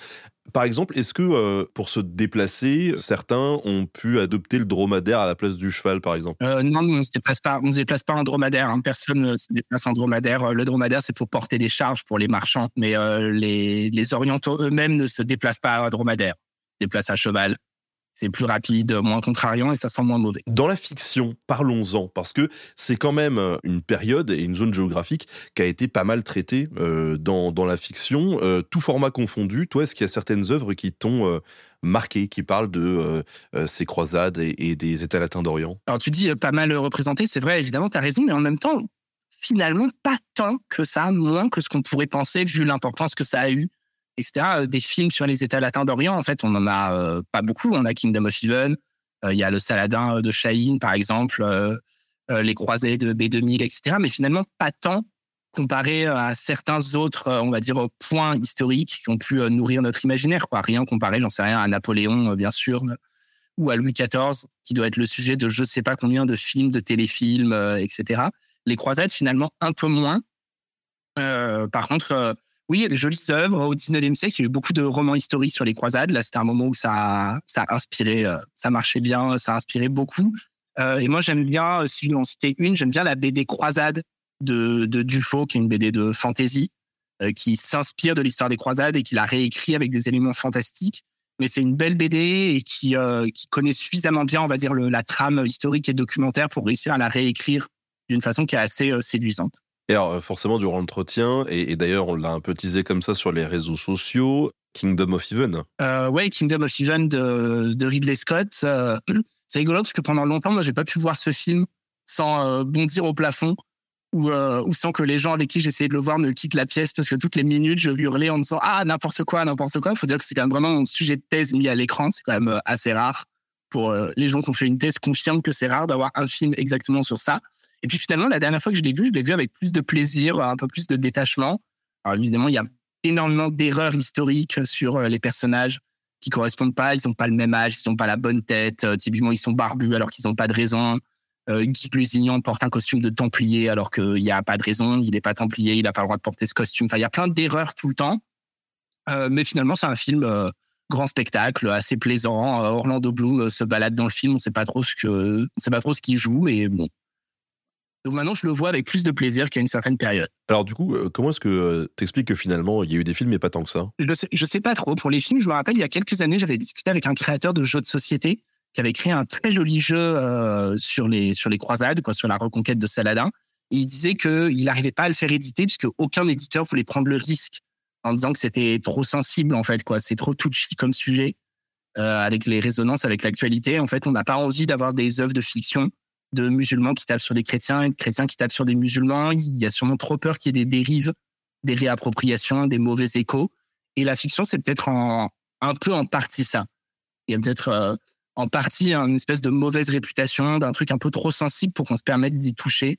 Speaker 1: Par exemple, est-ce que euh, pour se déplacer, certains ont pu adopter le dromadaire à la place du cheval, par exemple?
Speaker 3: Euh, Non, on ne se déplace pas, on se déplace pas en dromadaire. Hein. Personne ne se déplace en dromadaire. Le dromadaire, c'est pour porter des charges pour les marchands, mais euh, les, les orientaux eux-mêmes ne se déplacent pas à dromadaire. Ils se déplacent à cheval c'est plus rapide, moins contrariant et ça sent moins mauvais.
Speaker 1: Dans la fiction, parlons-en, parce que c'est quand même euh, une période et une zone géographique qui a été pas mal traitée euh, dans, dans la fiction, euh, tout format confondu. Toi, est-ce qu'il y a certaines œuvres qui t'ont marqué, qui parlent de ces croisades et, des États latins d'Orient?
Speaker 3: Alors tu dis pas mal représenté, c'est vrai, évidemment, tu as raison, mais en même temps, finalement, pas tant que ça, moins que ce qu'on pourrait penser vu l'importance que ça a eu Euh, des films sur les États latins d'Orient, en fait, on n'en a euh, pas beaucoup. On a Kingdom of Heaven, euh, il y a le Saladin de Chahine, par exemple, les Croisés de B2000, etc. Mais finalement, pas tant comparé à certains autres, on va dire, points historiques qui ont pu nourrir notre imaginaire. Quoi. Rien comparé, j'en sais rien, à Napoléon, bien sûr, ou à Louis XIV, qui doit être le sujet de je ne sais pas combien de films, de téléfilms, etc. Les croisades, finalement, un peu moins. par contre, oui, il y a des jolies œuvres. Au 19e siècle, il y a eu beaucoup de romans historiques sur les croisades. Là, c'était un moment où ça, ça a inspiré, euh, ça marchait bien, ça a inspiré beaucoup. Euh, et moi, j'aime bien, euh, si je en citer une, j'aime bien la BD Croisades de, de Dufaux, qui est une BD de fantasy, qui s'inspire de l'histoire des croisades et qui l'a réécrit avec des éléments fantastiques. Mais c'est une belle BD et qui, connaît suffisamment bien, on va dire, la trame historique et documentaire pour réussir à la réécrire d'une façon qui est assez séduisante.
Speaker 1: Et alors, euh, forcément, durant l'entretien, et, d'ailleurs, on l'a un peu teasé comme ça sur les réseaux sociaux, Kingdom of Heaven.
Speaker 3: Euh, ouais, Kingdom of Heaven de, Ridley Scott. Euh, c'est rigolo parce que pendant longtemps, moi, j'ai pas pu voir ce film sans euh, bondir au plafond ou, sans que les gens avec qui j'essayais de le voir me quittent la pièce parce que toutes les minutes, je hurlais en disant Ah, n'importe quoi, n'importe quoi. Il faut dire que c'est quand même vraiment un sujet de thèse mis à l'écran. C'est quand même assez rare. Pour les gens qui ont fait une thèse, confirment que c'est rare d'avoir un film exactement sur ça. Et puis finalement, la dernière fois que je l'ai vu, je l'ai vu avec plus de plaisir, un peu plus de détachement. Alors évidemment, il y a énormément d'erreurs historiques sur euh, les personnages qui correspondent pas. Ils n'ont pas le même âge, ils n'ont pas la bonne tête. Euh, typiquement, ils sont barbus alors qu'ils n'ont pas de raison. Euh, Guy Lusignan porte un costume de templier alors qu'il n'y a pas de raison. Il n'est pas templier, il n'a pas le droit de porter ce costume. Enfin, il y a plein d'erreurs tout le temps. Mais finalement, c'est un film grand spectacle, assez plaisant. Orlando Bloom se balade dans le film. On ne sait pas trop ce sait pas trop ce qu'il joue, mais bon, donc maintenant, je le vois avec plus de plaisir qu'à une certaine période.
Speaker 1: Alors du coup, euh, comment est-ce que euh, tu expliques que finalement, il y a eu des films, mais pas tant que ça?
Speaker 3: Je sais, sais pas trop. Pour les films, je me rappelle, il y a quelques années, j'avais discuté avec un créateur de jeux de société qui avait créé un très joli jeu euh, sur, les, sur les croisades, quoi, sur la reconquête de Saladin. Et il disait qu'il n'arrivait pas à le faire éditer puisque aucun éditeur voulait prendre le risque en disant que c'était trop sensible, en fait. quoi. C'est trop touchy comme sujet. avec les résonances avec l'actualité, en fait, on n'a pas envie d'avoir des œuvres de fiction de musulmans qui tapent sur des chrétiens et de chrétiens qui tapent sur des musulmans. Il y a sûrement trop peur qu'il y ait des dérives, des réappropriations, des mauvais échos. Et la fiction, c'est peut-être un peu en partie ça. Il y a peut-être euh, en partie une espèce de mauvaise réputation, d'un truc un peu trop sensible pour qu'on se permette d'y toucher.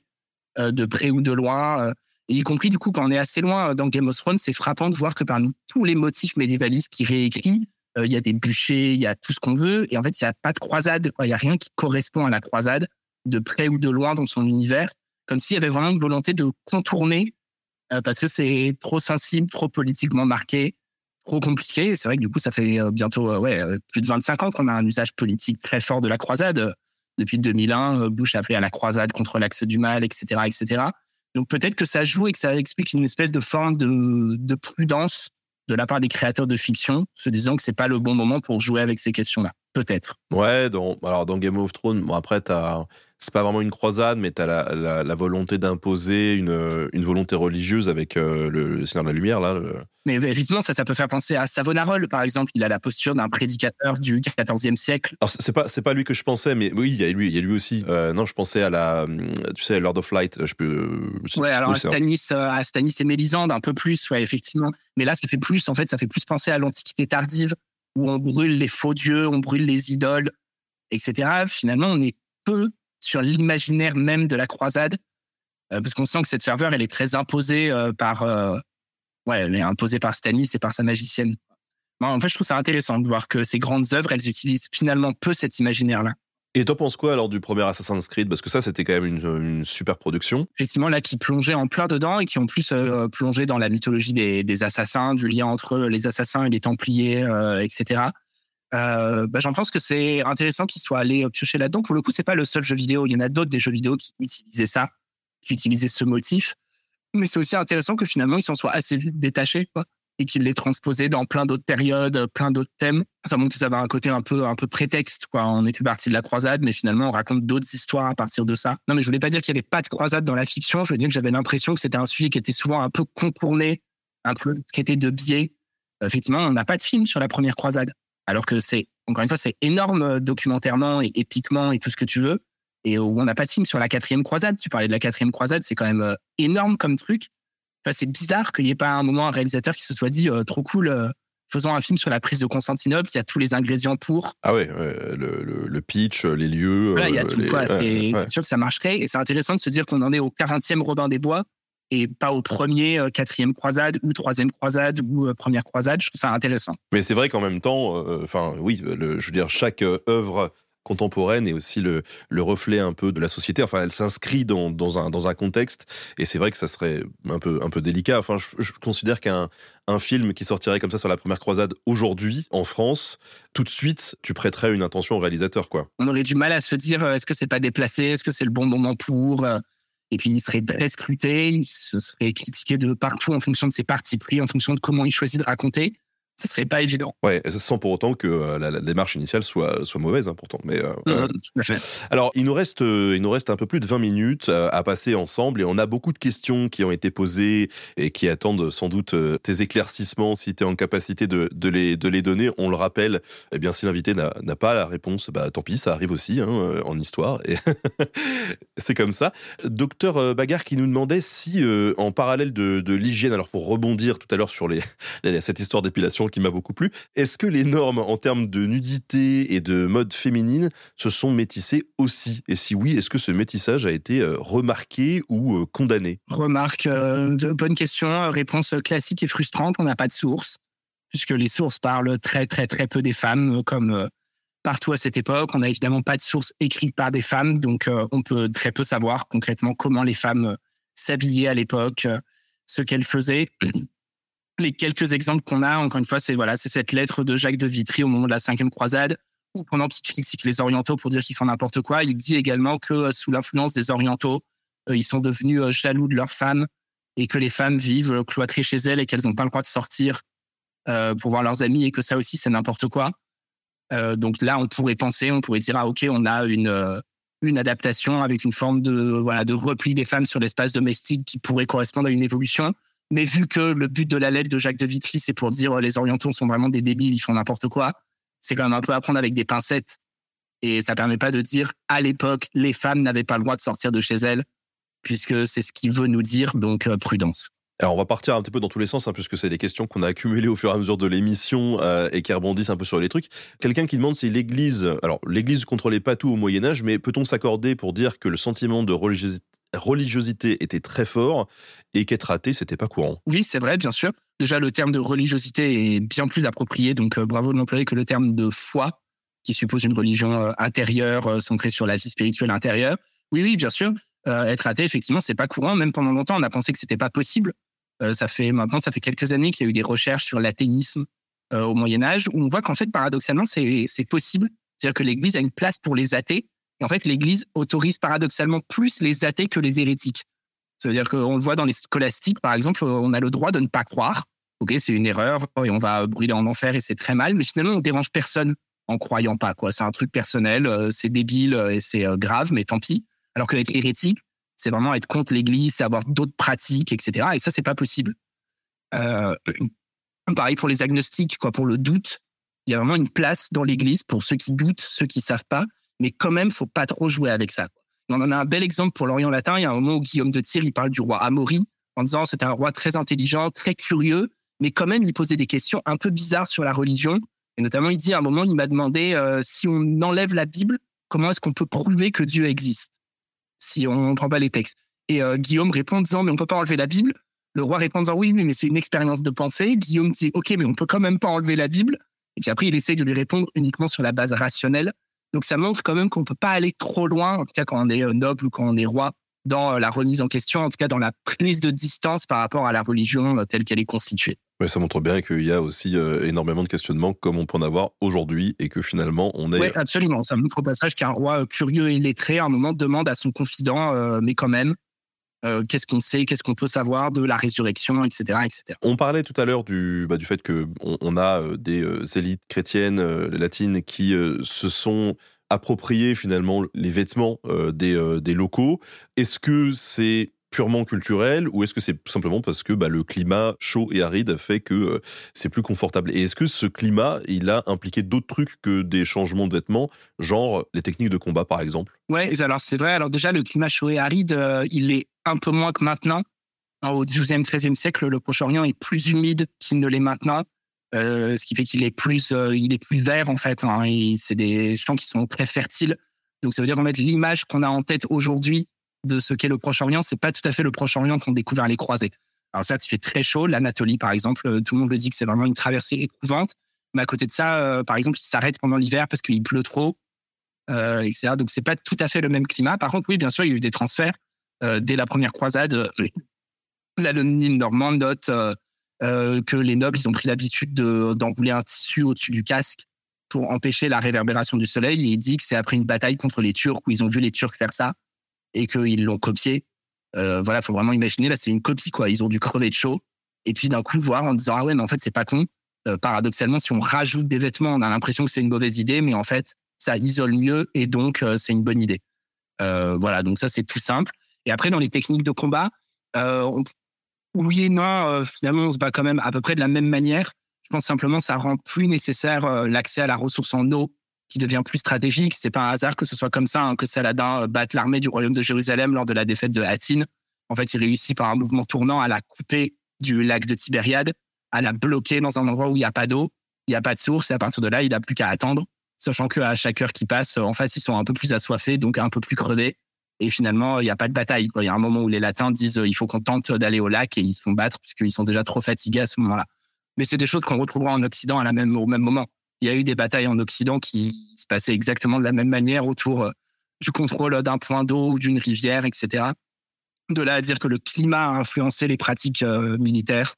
Speaker 3: euh, de près ou de loin. euh, et y compris, du coup, quand on est assez loin dans Game of Thrones, c'est frappant de voir que parmi tous les motifs médiévalistes qu'il réécrit, il y a des bûchers, il y a tout ce qu'on veut. Et en fait, il n'y a pas de croisade. Il n'y a rien qui correspond à la croisade, de près ou de loin dans son univers. Comme s'il y avait vraiment une volonté de contourner, euh, parce que c'est trop sensible, trop politiquement marqué, trop compliqué. C'est vrai que du coup, ça fait euh, bientôt euh, plus de 25 ans qu'on a un usage politique très fort de la croisade. Depuis 2001, euh, Bush appelait à la croisade contre l'axe du mal, etc., etc. Donc peut-être que ça joue et que ça explique une espèce de forme de, de prudence de la part des créateurs de fiction, se disant que c'est pas le bon moment pour jouer avec ces questions-là. Peut-être.
Speaker 1: Ouais, alors dans Game of Thrones, bon après, t'as- c'est pas vraiment une croisade, mais tu as la, la- la volonté d'imposer une, une volonté religieuse avec euh, le, le Seigneur de la Lumière, là. le-
Speaker 3: Mais effectivement, ça, ça peut faire penser à Savonarola, par exemple. Il a la posture d'un prédicateur du XIVe siècle.
Speaker 1: Alors, c'est pas, c'est pas lui que je pensais, mais oui, il y a lui, il y a lui aussi. Euh, non, je pensais à la, tu sais, Lord of Light. Je peux. je-
Speaker 3: Ouais, alors à
Speaker 1: c'est-
Speaker 3: Stanis, euh, à Stanis et Mélisande, un peu plus, ouais, effectivement. Mais là, ça fait plus, en fait, ça fait plus penser à l'Antiquité tardive, où on brûle les faux dieux, on brûle les idoles, etc. Finalement, on est peu sur l'imaginaire même de la croisade, euh, parce qu'on sent que cette ferveur, elle est très imposée euh, par, euh, ouais, elle est imposée par Stanis et par sa magicienne. En fait, je trouve ça intéressant de voir que ces grandes œuvres, elles utilisent finalement peu cet imaginaire-là.
Speaker 1: Et t'en penses quoi alors du premier Assassin's Creed? Parce que ça, c'était quand même une, une super production.
Speaker 3: effectivement là qui plongeaient en plein dedans et qui ont plus euh, plongé dans la mythologie des, des assassins, du lien entre les assassins et les Templiers, euh, etc. Euh, bah, J'en pense que c'est intéressant qu'ils soient allés euh, piocher là-dedans. Pour le coup, c'est pas le seul jeu vidéo. Il y en a d'autres des jeux vidéo qui utilisaient ça, qui utilisaient ce motif. Mais c'est aussi intéressant que finalement ils s'en soient assez vite détachés, et qu'ils les transposaient dans plein d'autres périodes, euh, plein d'autres thèmes. Ça montre que ça avait un côté un peu, un peu prétexte, quoi. On était parti de la croisade, mais finalement on raconte d'autres histoires à partir de ça. Non, mais je voulais pas dire qu'il y avait pas de croisade dans la fiction. Je veux dire que j'avais l'impression que c'était un sujet qui était souvent un peu contourné, un peu qui était de biais. Effectivement, on n'a pas de film sur la première croisade, alors que c'est encore une fois c'est énorme euh, documentairement et épiquement et tout ce que tu veux. Et où on n'a pas de film sur la quatrième croisade. Tu parlais de la quatrième croisade, c'est quand même euh, énorme comme truc. Enfin, c'est bizarre qu'il n'y ait pas un moment un réalisateur qui se soit dit euh, trop cool, euh, faisons un film sur la prise de Constantinople. Il y a tous les ingrédients pour.
Speaker 1: Ah ouais, ouais, le, le- le pitch, les lieux.
Speaker 3: Voilà, il y a tout.
Speaker 1: les-
Speaker 3: quoi. C'est
Speaker 1: ouais, ouais.
Speaker 3: c'est sûr que ça marcherait. Et c'est intéressant de se dire qu'on en est au 40e Robin des Bois et pas au premier, euh, quatrième croisade ou troisième croisade ou euh, première croisade. Je trouve ça intéressant.
Speaker 1: Mais c'est vrai qu'en même temps, euh, enfin oui, le- je veux dire, chaque œuvre contemporaine est aussi le, le reflet un peu de la société. Enfin, elle s'inscrit dans, dans, un, dans un contexte, et c'est vrai que ça serait un peu, un peu délicat. Enfin, je, je considère qu'un un film qui sortirait comme ça sur la première croisade aujourd'hui, en France, tout de suite, tu prêterais une intention au réalisateur, quoi.
Speaker 3: On aurait du mal à se dire est-ce que c'est pas déplacé, est-ce que c'est le bon moment pour. Et puis il serait très scruté, il se serait critiqué de partout en fonction de ses partis pris, en fonction de comment il choisit de raconter. Ce serait pas évident.
Speaker 1: Ouais, sans pour autant que euh, la, la démarche initiale soit, soit mauvaise, hein, pourtant. Mais, euh,
Speaker 3: tout à fait.
Speaker 1: Alors, il nous reste, euh, il nous reste un peu plus de 20 minutes à passer ensemble et on a beaucoup de questions qui ont été posées et qui attendent sans doute tes éclaircissements si tu es en capacité de, de, les, de les donner. On le rappelle, eh bien, si l'invité n'a pas la réponse, bah, tant pis, ça arrive aussi hein, en histoire et c'est comme ça. Docteur Bagarre qui nous demandait si, euh, en parallèle de, de l'hygiène, alors pour rebondir tout à l'heure sur les- cette histoire d'épilation qui m'a beaucoup plu, est-ce que les normes en termes de nudité et de mode féminine se sont métissées aussi? Et si oui, est-ce que ce métissage a été euh, remarqué ou euh, condamné?
Speaker 3: Remarque, euh, bonne question. Réponse classique et frustrante. On n'a pas de source, puisque les sources parlent très, très, très peu des femmes, comme partout à cette époque. On n'a évidemment pas de sources écrites par des femmes, donc on peut très peu savoir concrètement comment les femmes s'habillaient à l'époque, ce qu'elles faisaient. Les quelques exemples qu'on a, encore une fois, c'est voilà, c'est cette lettre de Jacques de Vitry au moment de la cinquième croisade, où pendant qu'il critique les Orientaux pour dire qu'ils font n'importe quoi, il dit également que euh, sous l'influence des Orientaux, euh, ils sont devenus euh, jaloux de leurs femmes et que les femmes vivent cloîtrées chez elles et qu'elles n'ont pas le droit de sortir pour voir leurs amis et que ça aussi c'est n'importe quoi. Donc là, on pourrait penser, on pourrait dire ah ok, on a une une adaptation avec une forme de voilà de repli des femmes sur l'espace domestique qui pourrait correspondre à une évolution. Mais vu que le but de la lettre de Jacques de Vitry, c'est pour dire euh, les Orientaux sont vraiment des débiles, ils font n'importe quoi, c'est quand même un peu à prendre avec des pincettes. Et ça permet pas de dire à l'époque les femmes n'avaient pas le droit de sortir de chez elles, puisque c'est ce qu'il veut nous dire. Donc euh, prudence.
Speaker 1: Alors on va partir un petit peu dans tous les sens, hein, puisque c'est des questions qu'on a accumulées au fur et à mesure de l'émission euh, et qui rebondissent un peu sur les trucs. Quelqu'un qui demande si l'Église, alors l'Église contrôlait pas tout au Moyen Âge, mais peut-on s'accorder pour dire que le sentiment de religiosité religiosité était très fort et qu'être athée, c'était pas courant.
Speaker 3: Oui, c'est vrai, bien sûr. Déjà, le terme de religiosité est bien plus approprié, donc euh, bravo de l'employer que le terme de foi, qui suppose une religion euh, intérieure, euh, centrée sur la vie spirituelle intérieure. Oui, oui, bien sûr. être athée, effectivement, c'est pas courant. Même pendant longtemps, on a pensé que c'était pas possible. ça fait maintenant, ça fait quelques années qu'il y a eu des recherches sur l'athéisme au Moyen Âge, où on voit qu'en fait, paradoxalement, c'est possible. C'est-à-dire que l'Église a une place pour les athées, en fait, l'Église autorise paradoxalement plus les athées que les hérétiques. C'est-à-dire qu'on le voit dans les scolastiques, par exemple, on a le droit de ne pas croire. Ok, c'est une erreur et on va brûler en enfer et c'est très mal, mais finalement, on dérange personne en croyant pas. C'est un truc personnel, euh, c'est débile et c'est euh, grave, mais tant pis. Alors qu'être hérétique, c'est vraiment être contre l'Église, c'est avoir d'autres pratiques, etc. Et ça, c'est pas possible. Euh, pareil pour les agnostiques, quoi, pour le doute. Il y a vraiment une place dans l'Église pour ceux qui doutent, ceux qui savent pas, mais quand même, faut pas trop jouer avec ça. On en a un bel exemple pour l'Orient latin. Il y a un moment où Guillaume de Tyr, il parle du roi Amaury en disant c'était un roi très intelligent, très curieux, mais quand même, il posait des questions un peu bizarres sur la religion. Et notamment, il dit à un moment, il m'a demandé euh, si on enlève la Bible, comment est-ce qu'on peut prouver que Dieu existe? Si on ne prend pas les textes Et euh, Guillaume répond en disant mais on peut pas enlever la Bible. Le roi répond en disant oui, mais c'est une expérience de pensée. Guillaume dit ok, mais on peut quand même pas enlever la Bible. Et puis après, il essaie de lui répondre uniquement sur la base rationnelle. Donc ça montre quand même qu'on peut pas aller trop loin, en tout cas quand on est euh, noble ou quand on est roi, dans euh, la remise en question, en tout cas dans la prise de distance par rapport à la religion euh, telle qu'elle est constituée.
Speaker 1: Mais ça montre bien qu'il y a aussi énormément de questionnements comme on peut en avoir aujourd'hui et que finalement on est.
Speaker 3: Oui, absolument. Ça montre au passage qu'un roi curieux et lettré à un moment demande à son confident, mais quand même, euh, qu'est-ce qu'on sait, qu'est-ce qu'on peut savoir de la résurrection, etc., etc.
Speaker 1: On parlait tout à l'heure du, bah, du fait que on, a euh, des euh, élites chrétiennes latines qui se sont appropriées finalement les vêtements des, des locaux. Est-ce que c'est purement culturel ou est-ce que c'est simplement parce que bah, le climat chaud et aride fait que euh, c'est plus confortable? Et est-ce que ce climat, il a impliqué d'autres trucs que des changements de vêtements, genre les techniques de combat par exemple?
Speaker 3: Ouais, alors c'est vrai. Alors déjà, le climat chaud et aride, euh, il est un peu moins que maintenant. Au XIIe, XIIIe siècle, le Proche-Orient est plus humide qu'il ne l'est maintenant. Euh, ce qui fait qu'il est plus, est plus vert en fait. Hein, c'est des champs qui sont très fertiles. Donc ça veut dire qu'en fait l'image qu'on a en tête aujourd'hui de ce qu'est le Proche-Orient, c'est pas tout à fait le Proche-Orient qu'ont découvert les croisés. Alors ça, il fait très chaud. L'Anatolie, par exemple, euh, tout le monde le dit que c'est vraiment une traversée éprouvante. Mais à côté de ça, euh, par exemple, il s'arrête pendant l'hiver parce qu'il pleut trop, euh, etc. Donc c'est pas tout à fait le même climat. Par contre, oui, bien sûr, il y a eu des transferts euh, dès la première croisade. L'anonyme normand note que les nobles, ils ont pris l'habitude d'enrouler un tissu au-dessus du casque pour empêcher la réverbération du soleil. Et il dit que c'est après une bataille contre les Turcs où ils ont vu les Turcs faire ça et qu'ils l'ont copié. Euh, voilà, faut vraiment imaginer, là, c'est une copie, quoi. Ils ont dû crever de chaud. Et puis, d'un coup, voir en disant, ah ouais, mais en fait, c'est pas con. Euh, paradoxalement, si on rajoute des vêtements, on a l'impression que c'est une mauvaise idée, mais en fait, ça isole mieux et donc, euh, c'est une bonne idée. Euh, voilà, donc ça, c'est tout simple. Et après, dans les techniques de combat, on... oui et non, finalement, on se bat quand même à peu près de la même manière. Je pense simplement ça rend plus nécessaire l'accès à la ressource en eau qui devient plus stratégique. C'est pas un hasard que ce soit comme ça, hein, que Saladin euh, batte l'armée du royaume de Jérusalem lors de la défaite de Hattin. En fait, il réussit par un mouvement tournant à la couper du lac de Tibériade, à la bloquer dans un endroit où il n'y a pas d'eau, il n'y a pas de source, et à partir de là, il n'a plus qu'à attendre, sachant qu'à chaque heure qui passe, en face, ils sont un peu plus assoiffés, donc un peu plus crevés. Et finalement, il n'y a pas de bataille. Il y a un moment où les Latins disent euh, il faut qu'on tente d'aller au lac et ils se font battre puisqu'ils sont déjà trop fatigués à ce moment-là. Mais c'est des choses qu'on retrouvera en Occident à la même, au même moment il y a eu des batailles en Occident qui se passaient exactement de la même manière autour euh, du contrôle d'un point d'eau ou d'une rivière, etc. De là à dire que le climat a influencé les pratiques euh, militaires,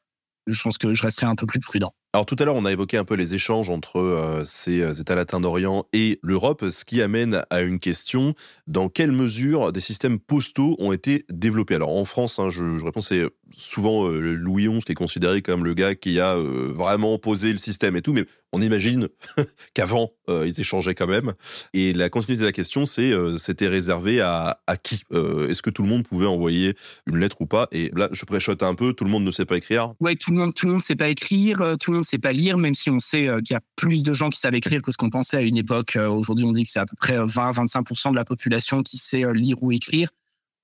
Speaker 3: je pense que je resterai un peu plus prudent.
Speaker 1: Alors tout à l'heure, on a évoqué un peu les échanges entre euh, ces euh, États latins d'Orient et l'Europe, ce qui amène à une question dans quelle mesure des systèmes postaux ont été développés? Alors en France, hein, je, réponds c'est souvent euh, Louis XI qui est considéré comme le gars qui a euh, vraiment posé le système et tout, mais on imagine qu'avant euh, ils échangeaient quand même. Et la continuité de la question, c'est c'était réservé à, à qui Est-ce que tout le monde pouvait envoyer une lettre ou pas? Et là, je préchote un peu. Tout le monde ne sait pas écrire.
Speaker 3: Ouais, tout le monde, tout le monde sait pas écrire. Tout le monde ne sait pas lire, même si on sait qu'il y a plus de gens qui savent écrire que ce qu'on pensait à une époque. Aujourd'hui, on dit que c'est à peu près 20-25% euh, de la population qui sait lire ou écrire.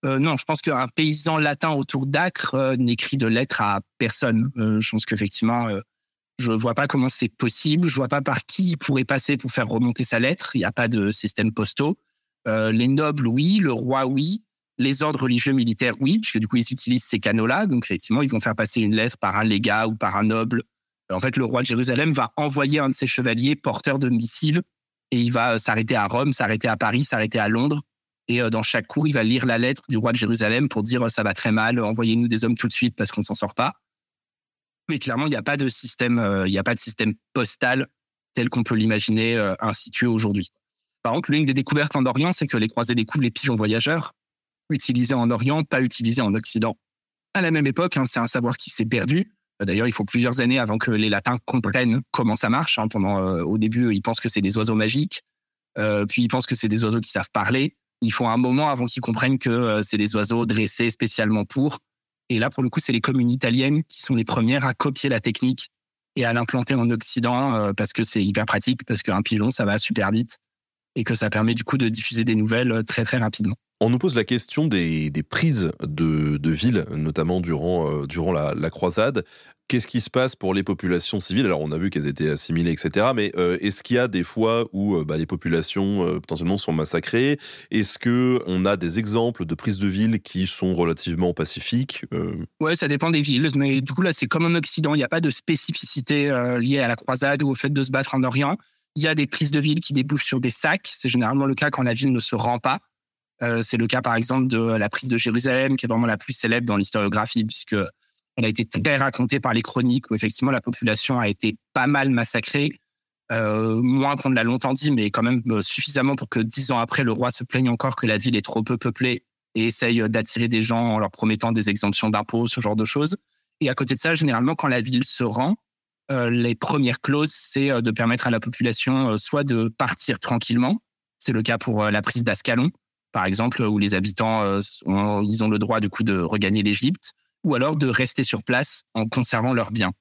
Speaker 3: Non, je pense qu'un paysan latin autour d'Acre n'écrit de lettres à personne. je pense qu'effectivement, je vois pas comment c'est possible. Je vois pas par qui il pourrait passer pour faire remonter sa lettre. Il n'y a pas de système postaux. les nobles, oui. Le roi, oui. Les ordres religieux militaires, oui, puisque du coup, ils utilisent ces canaux-là. Donc, effectivement, ils vont faire passer une lettre par un légat ou par un noble. En fait, le roi de Jérusalem va envoyer un de ses chevaliers porteurs de missives et il va s'arrêter à Rome, s'arrêter à Paris, s'arrêter à Londres. Et dans chaque cours, il va lire la lettre du roi de Jérusalem pour dire ça va très mal, envoyez-nous des hommes tout de suite parce qu'on s'en sort pas. Mais clairement, il n'y a pas de système, il n'y a pas de système postal tel qu'on peut l'imaginer institué aujourd'hui. Par contre, l'une des découvertes en Orient, c'est que les croisés découvrent les pigeons voyageurs, utilisés en Orient, pas utilisés en Occident. À la même époque, hein, c'est un savoir qui s'est perdu. D'ailleurs, il faut plusieurs années avant que les Latins comprennent comment ça marche. Hein. Pendant, au début, ils pensent que c'est des oiseaux magiques, puis ils pensent que c'est des oiseaux qui savent parler. Il faut un moment avant qu'ils comprennent que c'est des oiseaux dressés spécialement pour. Et là, pour le coup, c'est les communes italiennes qui sont les premières à copier la technique et à l'implanter en Occident parce que c'est hyper pratique, parce qu'un pigeon, ça va super vite et que ça permet du coup de diffuser des nouvelles euh, très très rapidement.
Speaker 1: On nous pose la question des, des prises de, de villes, notamment durant, euh, durant la croisade. Qu'est-ce qui se passe pour les populations civiles? Alors, on a vu qu'elles étaient assimilées, etc. Mais euh, est-ce qu'il y a des fois où euh, bah, les populations euh, potentiellement sont massacrées? Est-ce que on a des exemples de prises de villes qui sont relativement pacifiques
Speaker 3: Ouais, ça dépend des villes. Mais du coup, là, c'est comme en Occident. Il n'y a pas de spécificité liée à la croisade ou au fait de se battre en Orient. Il y a des prises de villes qui débouchent sur des sacs. C'est généralement le cas quand la ville ne se rend pas. C'est le cas, par exemple, de la prise de Jérusalem, qui est vraiment la plus célèbre dans l'historiographie, puisque elle a été très racontée par les chroniques, où effectivement la population a été pas mal massacrée, euh, moins qu'on ne l'a longtemps dit, mais quand même euh, suffisamment pour que dix ans après, le roi se plaigne encore que la ville est trop peu peuplée et essaye d'attirer des gens en leur promettant des exemptions d'impôts, ce genre de choses. Et à côté de ça, généralement, quand la ville se rend, les premières clauses, c'est de permettre à la population soit de partir tranquillement, c'est le cas pour la prise d'Ascalon, par exemple, où les habitants euh, ont, ils ont le droit du coup de regagner l'Égypte, ou alors de rester sur place en conservant leurs biens.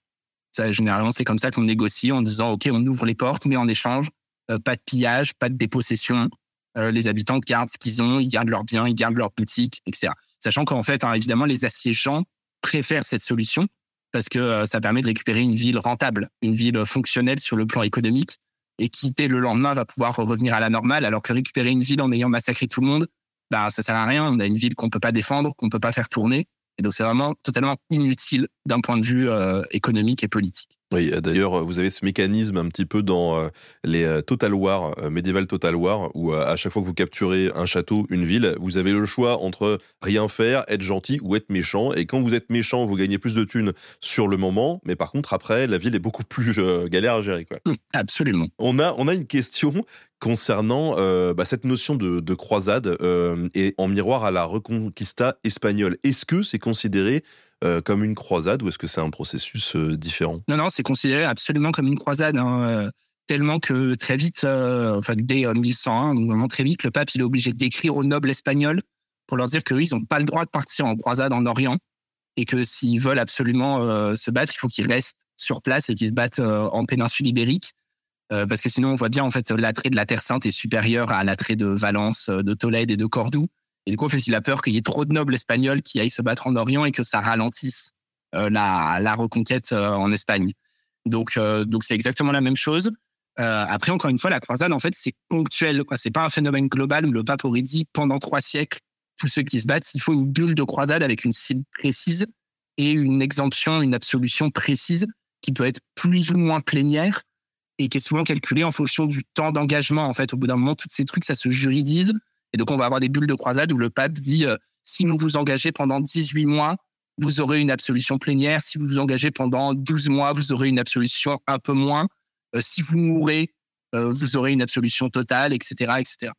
Speaker 3: Ça, généralement, c'est comme ça qu'on négocie en disant OK, on ouvre les portes, mais en échange, euh, pas de pillage, pas de dépossession. Euh, les habitants gardent ce qu'ils ont, ils gardent leurs biens, ils gardent leurs boutiques, etc. Sachant qu'en fait, hein, évidemment, les assiégeants préfèrent cette solution parce que ça permet de récupérer une ville rentable, une ville fonctionnelle sur le plan économique et quitter le lendemain va pouvoir revenir à la normale, alors que récupérer une ville en ayant massacré tout le monde, bah, ça sert à rien. On a une ville qu'on peut pas défendre, qu'on peut pas faire tourner. Et donc, c'est vraiment totalement inutile d'un point de vue euh, économique et politique.
Speaker 1: Oui, d'ailleurs, vous avez ce mécanisme un petit peu dans euh, les euh, Total War, médiéval Total War, où à chaque fois que vous capturez un château, une ville, vous avez le choix entre rien faire, être gentil ou être méchant. Et quand vous êtes méchant, vous gagnez plus de thunes sur le moment, mais par contre, après, la ville est beaucoup plus galère à gérer. Quoi.
Speaker 3: Hum, absolument.
Speaker 1: On a, on a une question concernant euh, bah, cette notion de, de croisade euh, et en miroir à la reconquista espagnole. Est-ce que c'est considéré euh, comme une croisade ou est-ce que c'est un processus euh, différent?
Speaker 3: Non, non, c'est considéré absolument comme une croisade. Hein, euh, tellement que très vite, enfin dès 1101, donc vraiment très vite, le pape il est obligé d'écrire aux nobles espagnols pour leur dire qu'eux, ils n'ont pas le droit de partir en croisade en Orient et que s'ils veulent absolument se battre, il faut qu'ils restent sur place et qu'ils se battent en péninsule ibérique parce que sinon, on voit bien, en fait, l'attrait de la Terre Sainte est supérieur à l'attrait de Valence, de Tolède et de Cordoue. Et du coup, en fait, il a peur qu'il y ait trop de nobles espagnols qui aillent se battre en Orient et que ça ralentisse euh, la, reconquête en Espagne. Donc, donc c'est exactement la même chose. après, encore une fois, la croisade, en fait, c'est ponctuel. Quoi. C'est pas un phénomène global où le pape aurait dit pendant trois siècles, tous ceux qui se battent, il faut une bulle de croisade avec une cible précise et une exemption, une absolution précise qui peut être plus ou moins plénière et qui est souvent calculé en fonction du temps d'engagement. En fait, au bout d'un moment, tous ces trucs, ça se juridise. Et donc, on va avoir des bulles de croisade où le pape dit euh, si vous vous engagez pendant 18 mois, vous aurez une absolution plénière. Si vous vous engagez pendant 12 mois, vous aurez une absolution un peu moins. Euh, si vous mourrez, euh, vous aurez une absolution totale, etc., etc.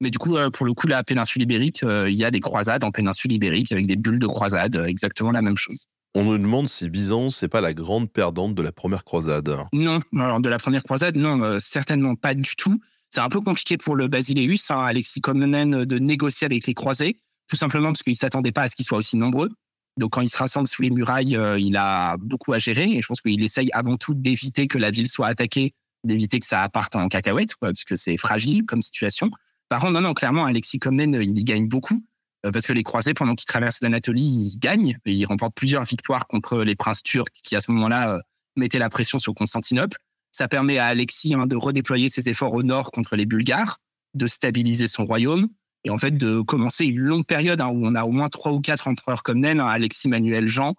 Speaker 3: Mais du coup, pour le coup, la péninsule ibérique, il y a des croisades en péninsule ibérique avec des bulles de croisade, exactement la même chose.
Speaker 1: On nous demande si Byzance n'est pas la grande perdante de la première croisade.
Speaker 3: Non, alors de la première croisade, non, euh, certainement pas du tout. C'est un peu compliqué pour le Basileus, hein, Alexis Comnène, de négocier avec les croisés, tout simplement parce qu'il ne s'attendait pas à ce qu'ils soient aussi nombreux. Donc quand il se rassemble sous les murailles, euh, il a beaucoup à gérer et je pense qu'il essaye avant tout d'éviter que la ville soit attaquée, d'éviter que ça parte en cacahuète, quoi, parce que c'est fragile comme situation. Par contre, non, non, clairement, Alexis Comnène, il y gagne beaucoup. Euh, parce que les croisés, pendant qu'ils traversent l'Anatolie, ils gagnent ils remportent plusieurs victoires contre les princes turcs qui, à ce moment-là, euh, mettaient la pression sur Constantinople. Ça permet à Alexis hein, de redéployer ses efforts au nord contre les Bulgares, de stabiliser son royaume. et en fait de commencer une longue période hein, où on a au moins trois ou quatre empereurs comme Nen, hein, Alexis Manuel Jean,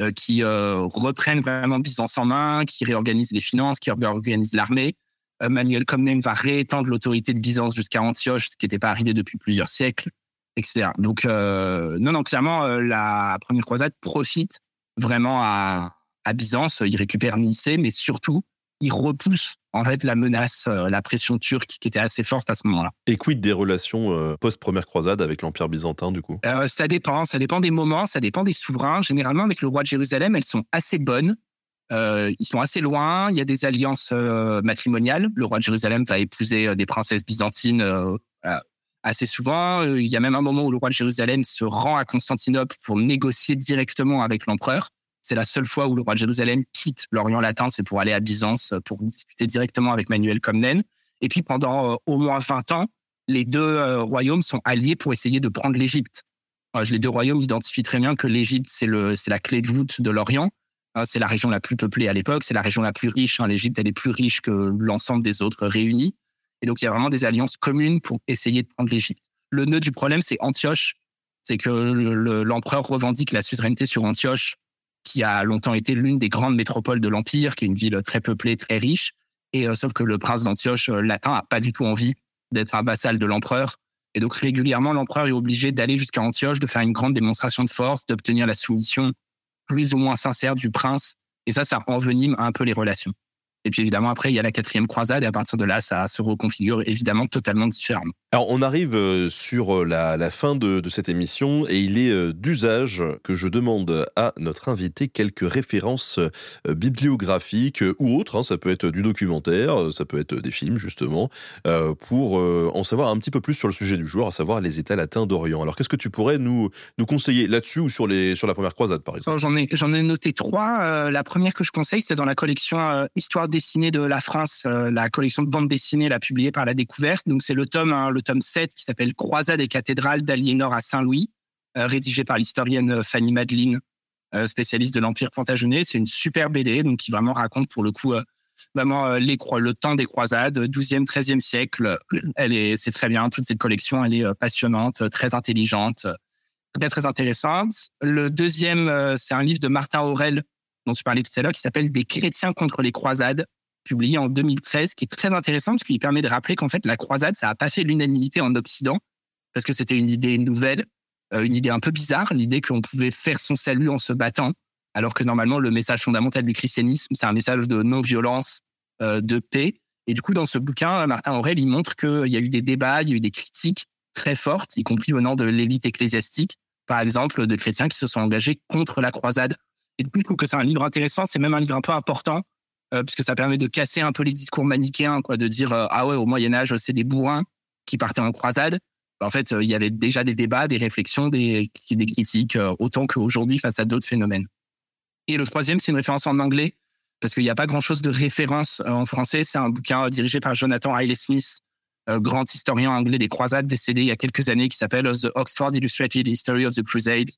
Speaker 3: euh, qui euh, reprennent vraiment Byzance en main, qui réorganisent les finances, qui réorganisent l'armée. Euh, Manuel Comnène va réétendre l'autorité de Byzance jusqu'à Antioche, ce qui n'était pas arrivé depuis plusieurs siècles, etc. Donc non, non, clairement, la première croisade profite vraiment à, à Byzance. Il récupère Nicée, mais surtout, il repousse en fait la menace, euh, la pression turque qui était assez forte à ce moment-là.
Speaker 1: Et quid des relations euh, post-première croisade avec l'Empire byzantin du coup?
Speaker 3: Euh, Ça dépend, ça dépend des moments, ça dépend des souverains. Généralement avec le roi de Jérusalem, elles sont assez bonnes. ils sont assez loin, il y a des alliances matrimoniales. Le roi de Jérusalem va épouser des princesses byzantines assez souvent. Il y a même un moment où le roi de Jérusalem se rend à Constantinople pour négocier directement avec l'empereur. C'est la seule fois où le roi de Jérusalem quitte l'Orient latin, c'est pour aller à Byzance, euh, pour discuter directement avec Manuel Comnène. Et puis pendant euh, au moins 20 ans, les deux euh, royaumes sont alliés pour essayer de prendre l'Égypte. les deux royaumes identifient très bien que l'Égypte, c'est la clé de voûte de l'Orient. c'est la région la plus peuplée à l'époque, c'est la région la plus riche. Hein. L'Égypte, elle est plus riche que l'ensemble des autres réunis. Et donc, il y a vraiment des alliances communes pour essayer de prendre l'Égypte. Le nœud du problème, c'est Antioche. C'est que l'empereur revendique la suzeraineté sur Antioche qui a longtemps été l'une des grandes métropoles de l'Empire, qui est une ville très peuplée, très riche. Et euh, sauf que le prince d'Antioche euh, latin a pas du tout envie d'être un vassal de l'empereur. Et donc régulièrement, l'empereur est obligé d'aller jusqu'à Antioche, de faire une grande démonstration de force, d'obtenir la soumission plus ou moins sincère du prince. Et ça, ça envenime un peu les relations. Et puis évidemment, après, il y a la quatrième croisade, et à partir de là, ça se reconfigure évidemment totalement différemment.
Speaker 1: Alors, on arrive euh, sur euh, la, fin de, cette émission, et il est euh, d'usage que je demande à notre invité quelques références bibliographiques ou autres. Hein. ça peut être du documentaire, ça peut être des films, justement, pour en savoir un petit peu plus sur le sujet du jour, à savoir les États latins d'Orient. Alors, qu'est-ce que tu pourrais nous, nous conseiller là-dessus ou sur, les, sur la première croisade, par exemple?
Speaker 3: J'en ai, j'en ai noté trois. la première que je conseille, c'est dans la collection Histoire dessinée de la France, la collection de bande dessinée, la publiée par la Découverte. Donc c'est le tome, le tome 7 qui s'appelle Croisade et cathédrales d'Aliénor à Saint-Louis, euh, rédigé par l'historienne euh, Fanny Madeline, spécialiste de l'Empire plantagenet. C'est une super BD, donc qui vraiment raconte pour le coup vraiment les, le temps des croisades, 12e, 13e siècle. Elle est, c'est très bien, toute cette collection, elle est passionnante, très intelligente, très très intéressante. Le deuxième, c'est un livre de Martin Aurel dont tu parlais tout à l'heure, qui s'appelle Des chrétiens contre les croisades, publié en 2013, qui est très intéressant parce qu'il permet de rappeler qu'en fait, la croisade, ça a pas fait l'unanimité en Occident, parce que c'était une idée nouvelle, euh, une idée un peu bizarre, l'idée qu'on pouvait faire son salut en se battant, alors que normalement, le message fondamental du christianisme, c'est un message de non-violence, euh, de paix. Et du coup, dans ce bouquin, Martin Aurel, il montre qu'il y a eu des débats, il y a eu des critiques très fortes, y compris nom de l'élite ecclésiastique, par exemple, de chrétiens qui se sont engagés contre la croisade et du coup, je trouve que c'est un livre intéressant, c'est même un livre un peu important, euh, puisque ça permet de casser un peu les discours manichéens, quoi, de dire euh, ah ouais, au Moyen Âge, c'est des bourrins qui partaient en croisade. En fait, euh, il y avait déjà des débats, des réflexions, des, critiques, autant qu'aujourd'hui face à d'autres phénomènes. Et le troisième, c'est une référence en anglais, parce qu'il n'y a pas grand-chose de référence en français. C'est un bouquin dirigé par Jonathan Haile Smith, grand historien anglais des croisades, décédé il y a quelques années, qui s'appelle The Oxford Illustrated History of the Crusades,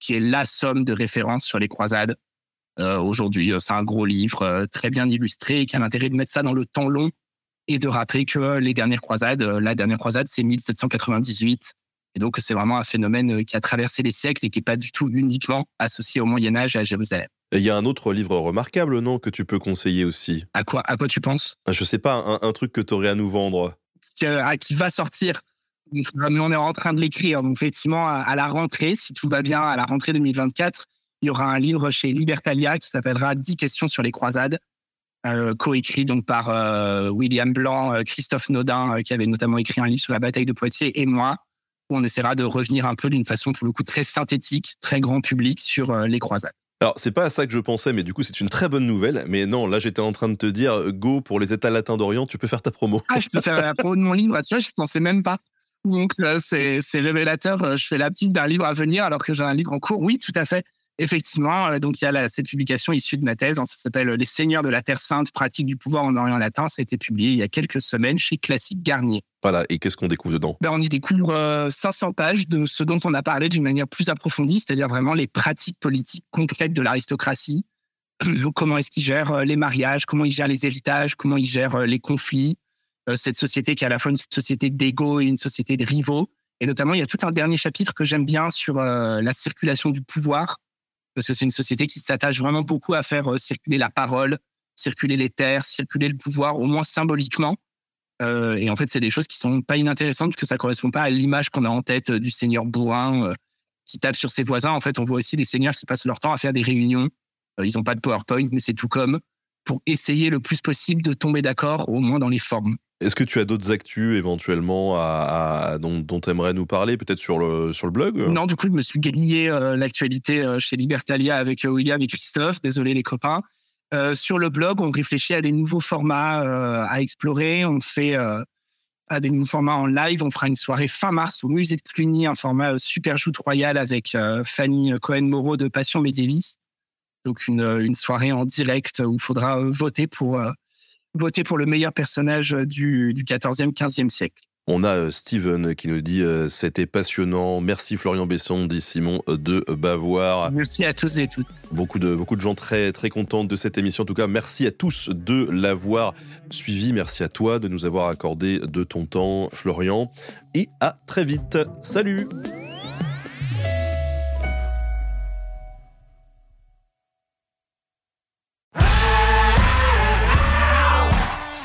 Speaker 3: qui est la somme de références sur les croisades. Euh, Aujourd'hui, euh, c'est un gros livre euh, très bien illustré qui a l'intérêt de mettre ça dans le temps long et de rappeler que les dernières croisades, la dernière croisade, c'est 1798. Et donc, c'est vraiment un phénomène qui a traversé les siècles et qui n'est pas du tout uniquement associé au Moyen Âge et à Jérusalem.
Speaker 1: Il y a un autre livre remarquable, non, que tu peux conseiller aussi
Speaker 3: À quoi, à quoi tu penses?
Speaker 1: Ah, Je sais pas, un, truc que tu aurais à nous vendre.
Speaker 3: Qui, qui va sortir mais on est en train de l'écrire. Donc, effectivement, à la rentrée, si tout va bien, à la rentrée 2024, il y aura un livre chez Libertalia qui s'appellera 10 questions sur les croisades, euh, coécrit donc par euh, William Blanc, euh, Christophe Naudin, qui avait notamment écrit un livre sur la bataille de Poitiers, et moi, où on essaiera de revenir un peu d'une façon, pour le coup, très synthétique, très grand public sur les croisades.
Speaker 1: Alors, c'est pas à ça que je pensais, mais du coup, c'est une très bonne nouvelle. Mais non, là, j'étais en train de te dire, go pour les États latins d'Orient, tu peux faire ta promo.
Speaker 3: Ah, je peux faire la promo de mon livre, tu vois, je pensais même pas. Donc, c'est révélateur. Euh, je fais la petite d'un livre à venir alors que j'ai un livre en cours. Oui, tout à fait. Effectivement, euh, donc il y a cette publication issue de ma thèse, hein, ça s'appelle Les Seigneurs de la Terre Sainte, pratique du pouvoir en Orient latin. Ça a été publié il y a quelques semaines chez Classique Garnier.
Speaker 1: Voilà, et qu'est-ce qu'on découvre dedans?
Speaker 3: Ben, On y découvre 500 euh, pages de ce dont on a parlé d'une manière plus approfondie, c'est-à-dire vraiment les pratiques politiques concrètes de l'aristocratie. comment est-ce qu'ils gèrent les mariages, comment ils gèrent les héritages, comment ils gèrent les conflits, cette société qui est à la fois une société d'ego et une société de rivaux, Et notamment, il y a tout un dernier chapitre que j'aime bien sur la circulation du pouvoir, parce que c'est une société qui s'attache vraiment beaucoup à faire circuler la parole, circuler les terres, circuler le pouvoir, au moins symboliquement. Euh, et en fait, c'est des choses qui sont pas inintéressantes, parce que ça correspond pas à l'image qu'on a en tête du seigneur bourrin qui tape sur ses voisins. En fait, on voit aussi des seigneurs qui passent leur temps à faire des réunions. ils n'ont pas de PowerPoint, mais c'est tout comme pour essayer le plus possible de tomber d'accord, au moins dans les formes.
Speaker 1: Est-ce que tu as d'autres actus éventuellement à, dont tu aimerais nous parler, peut-être sur le, sur le blog?
Speaker 3: Non, du coup, je me suis grillé euh, l'actualité euh, chez Libertalia avec euh, William et Christophe. Désolé les copains. sur le blog, on réfléchit à des nouveaux formats à explorer. On fait à des nouveaux formats en live. On fera une soirée fin mars au musée de Cluny, un format super joute royal avec Fanny Cohen-Moreau de Passion médiéviste. Donc une, une soirée en direct où il faudra voter pour voter pour le meilleur personnage du, du 14e, 15e siècle.
Speaker 1: On a euh, Steven qui nous dit euh, c'était passionnant. Merci Florian Besson, dit Simon de Bavoir.
Speaker 3: Merci à tous et toutes.
Speaker 1: Beaucoup de, beaucoup de gens très, très contents de cette émission. En tout cas, merci à tous de l'avoir suivi. Merci à toi de nous avoir accordé de ton temps, Florian. Et à très vite. Salut!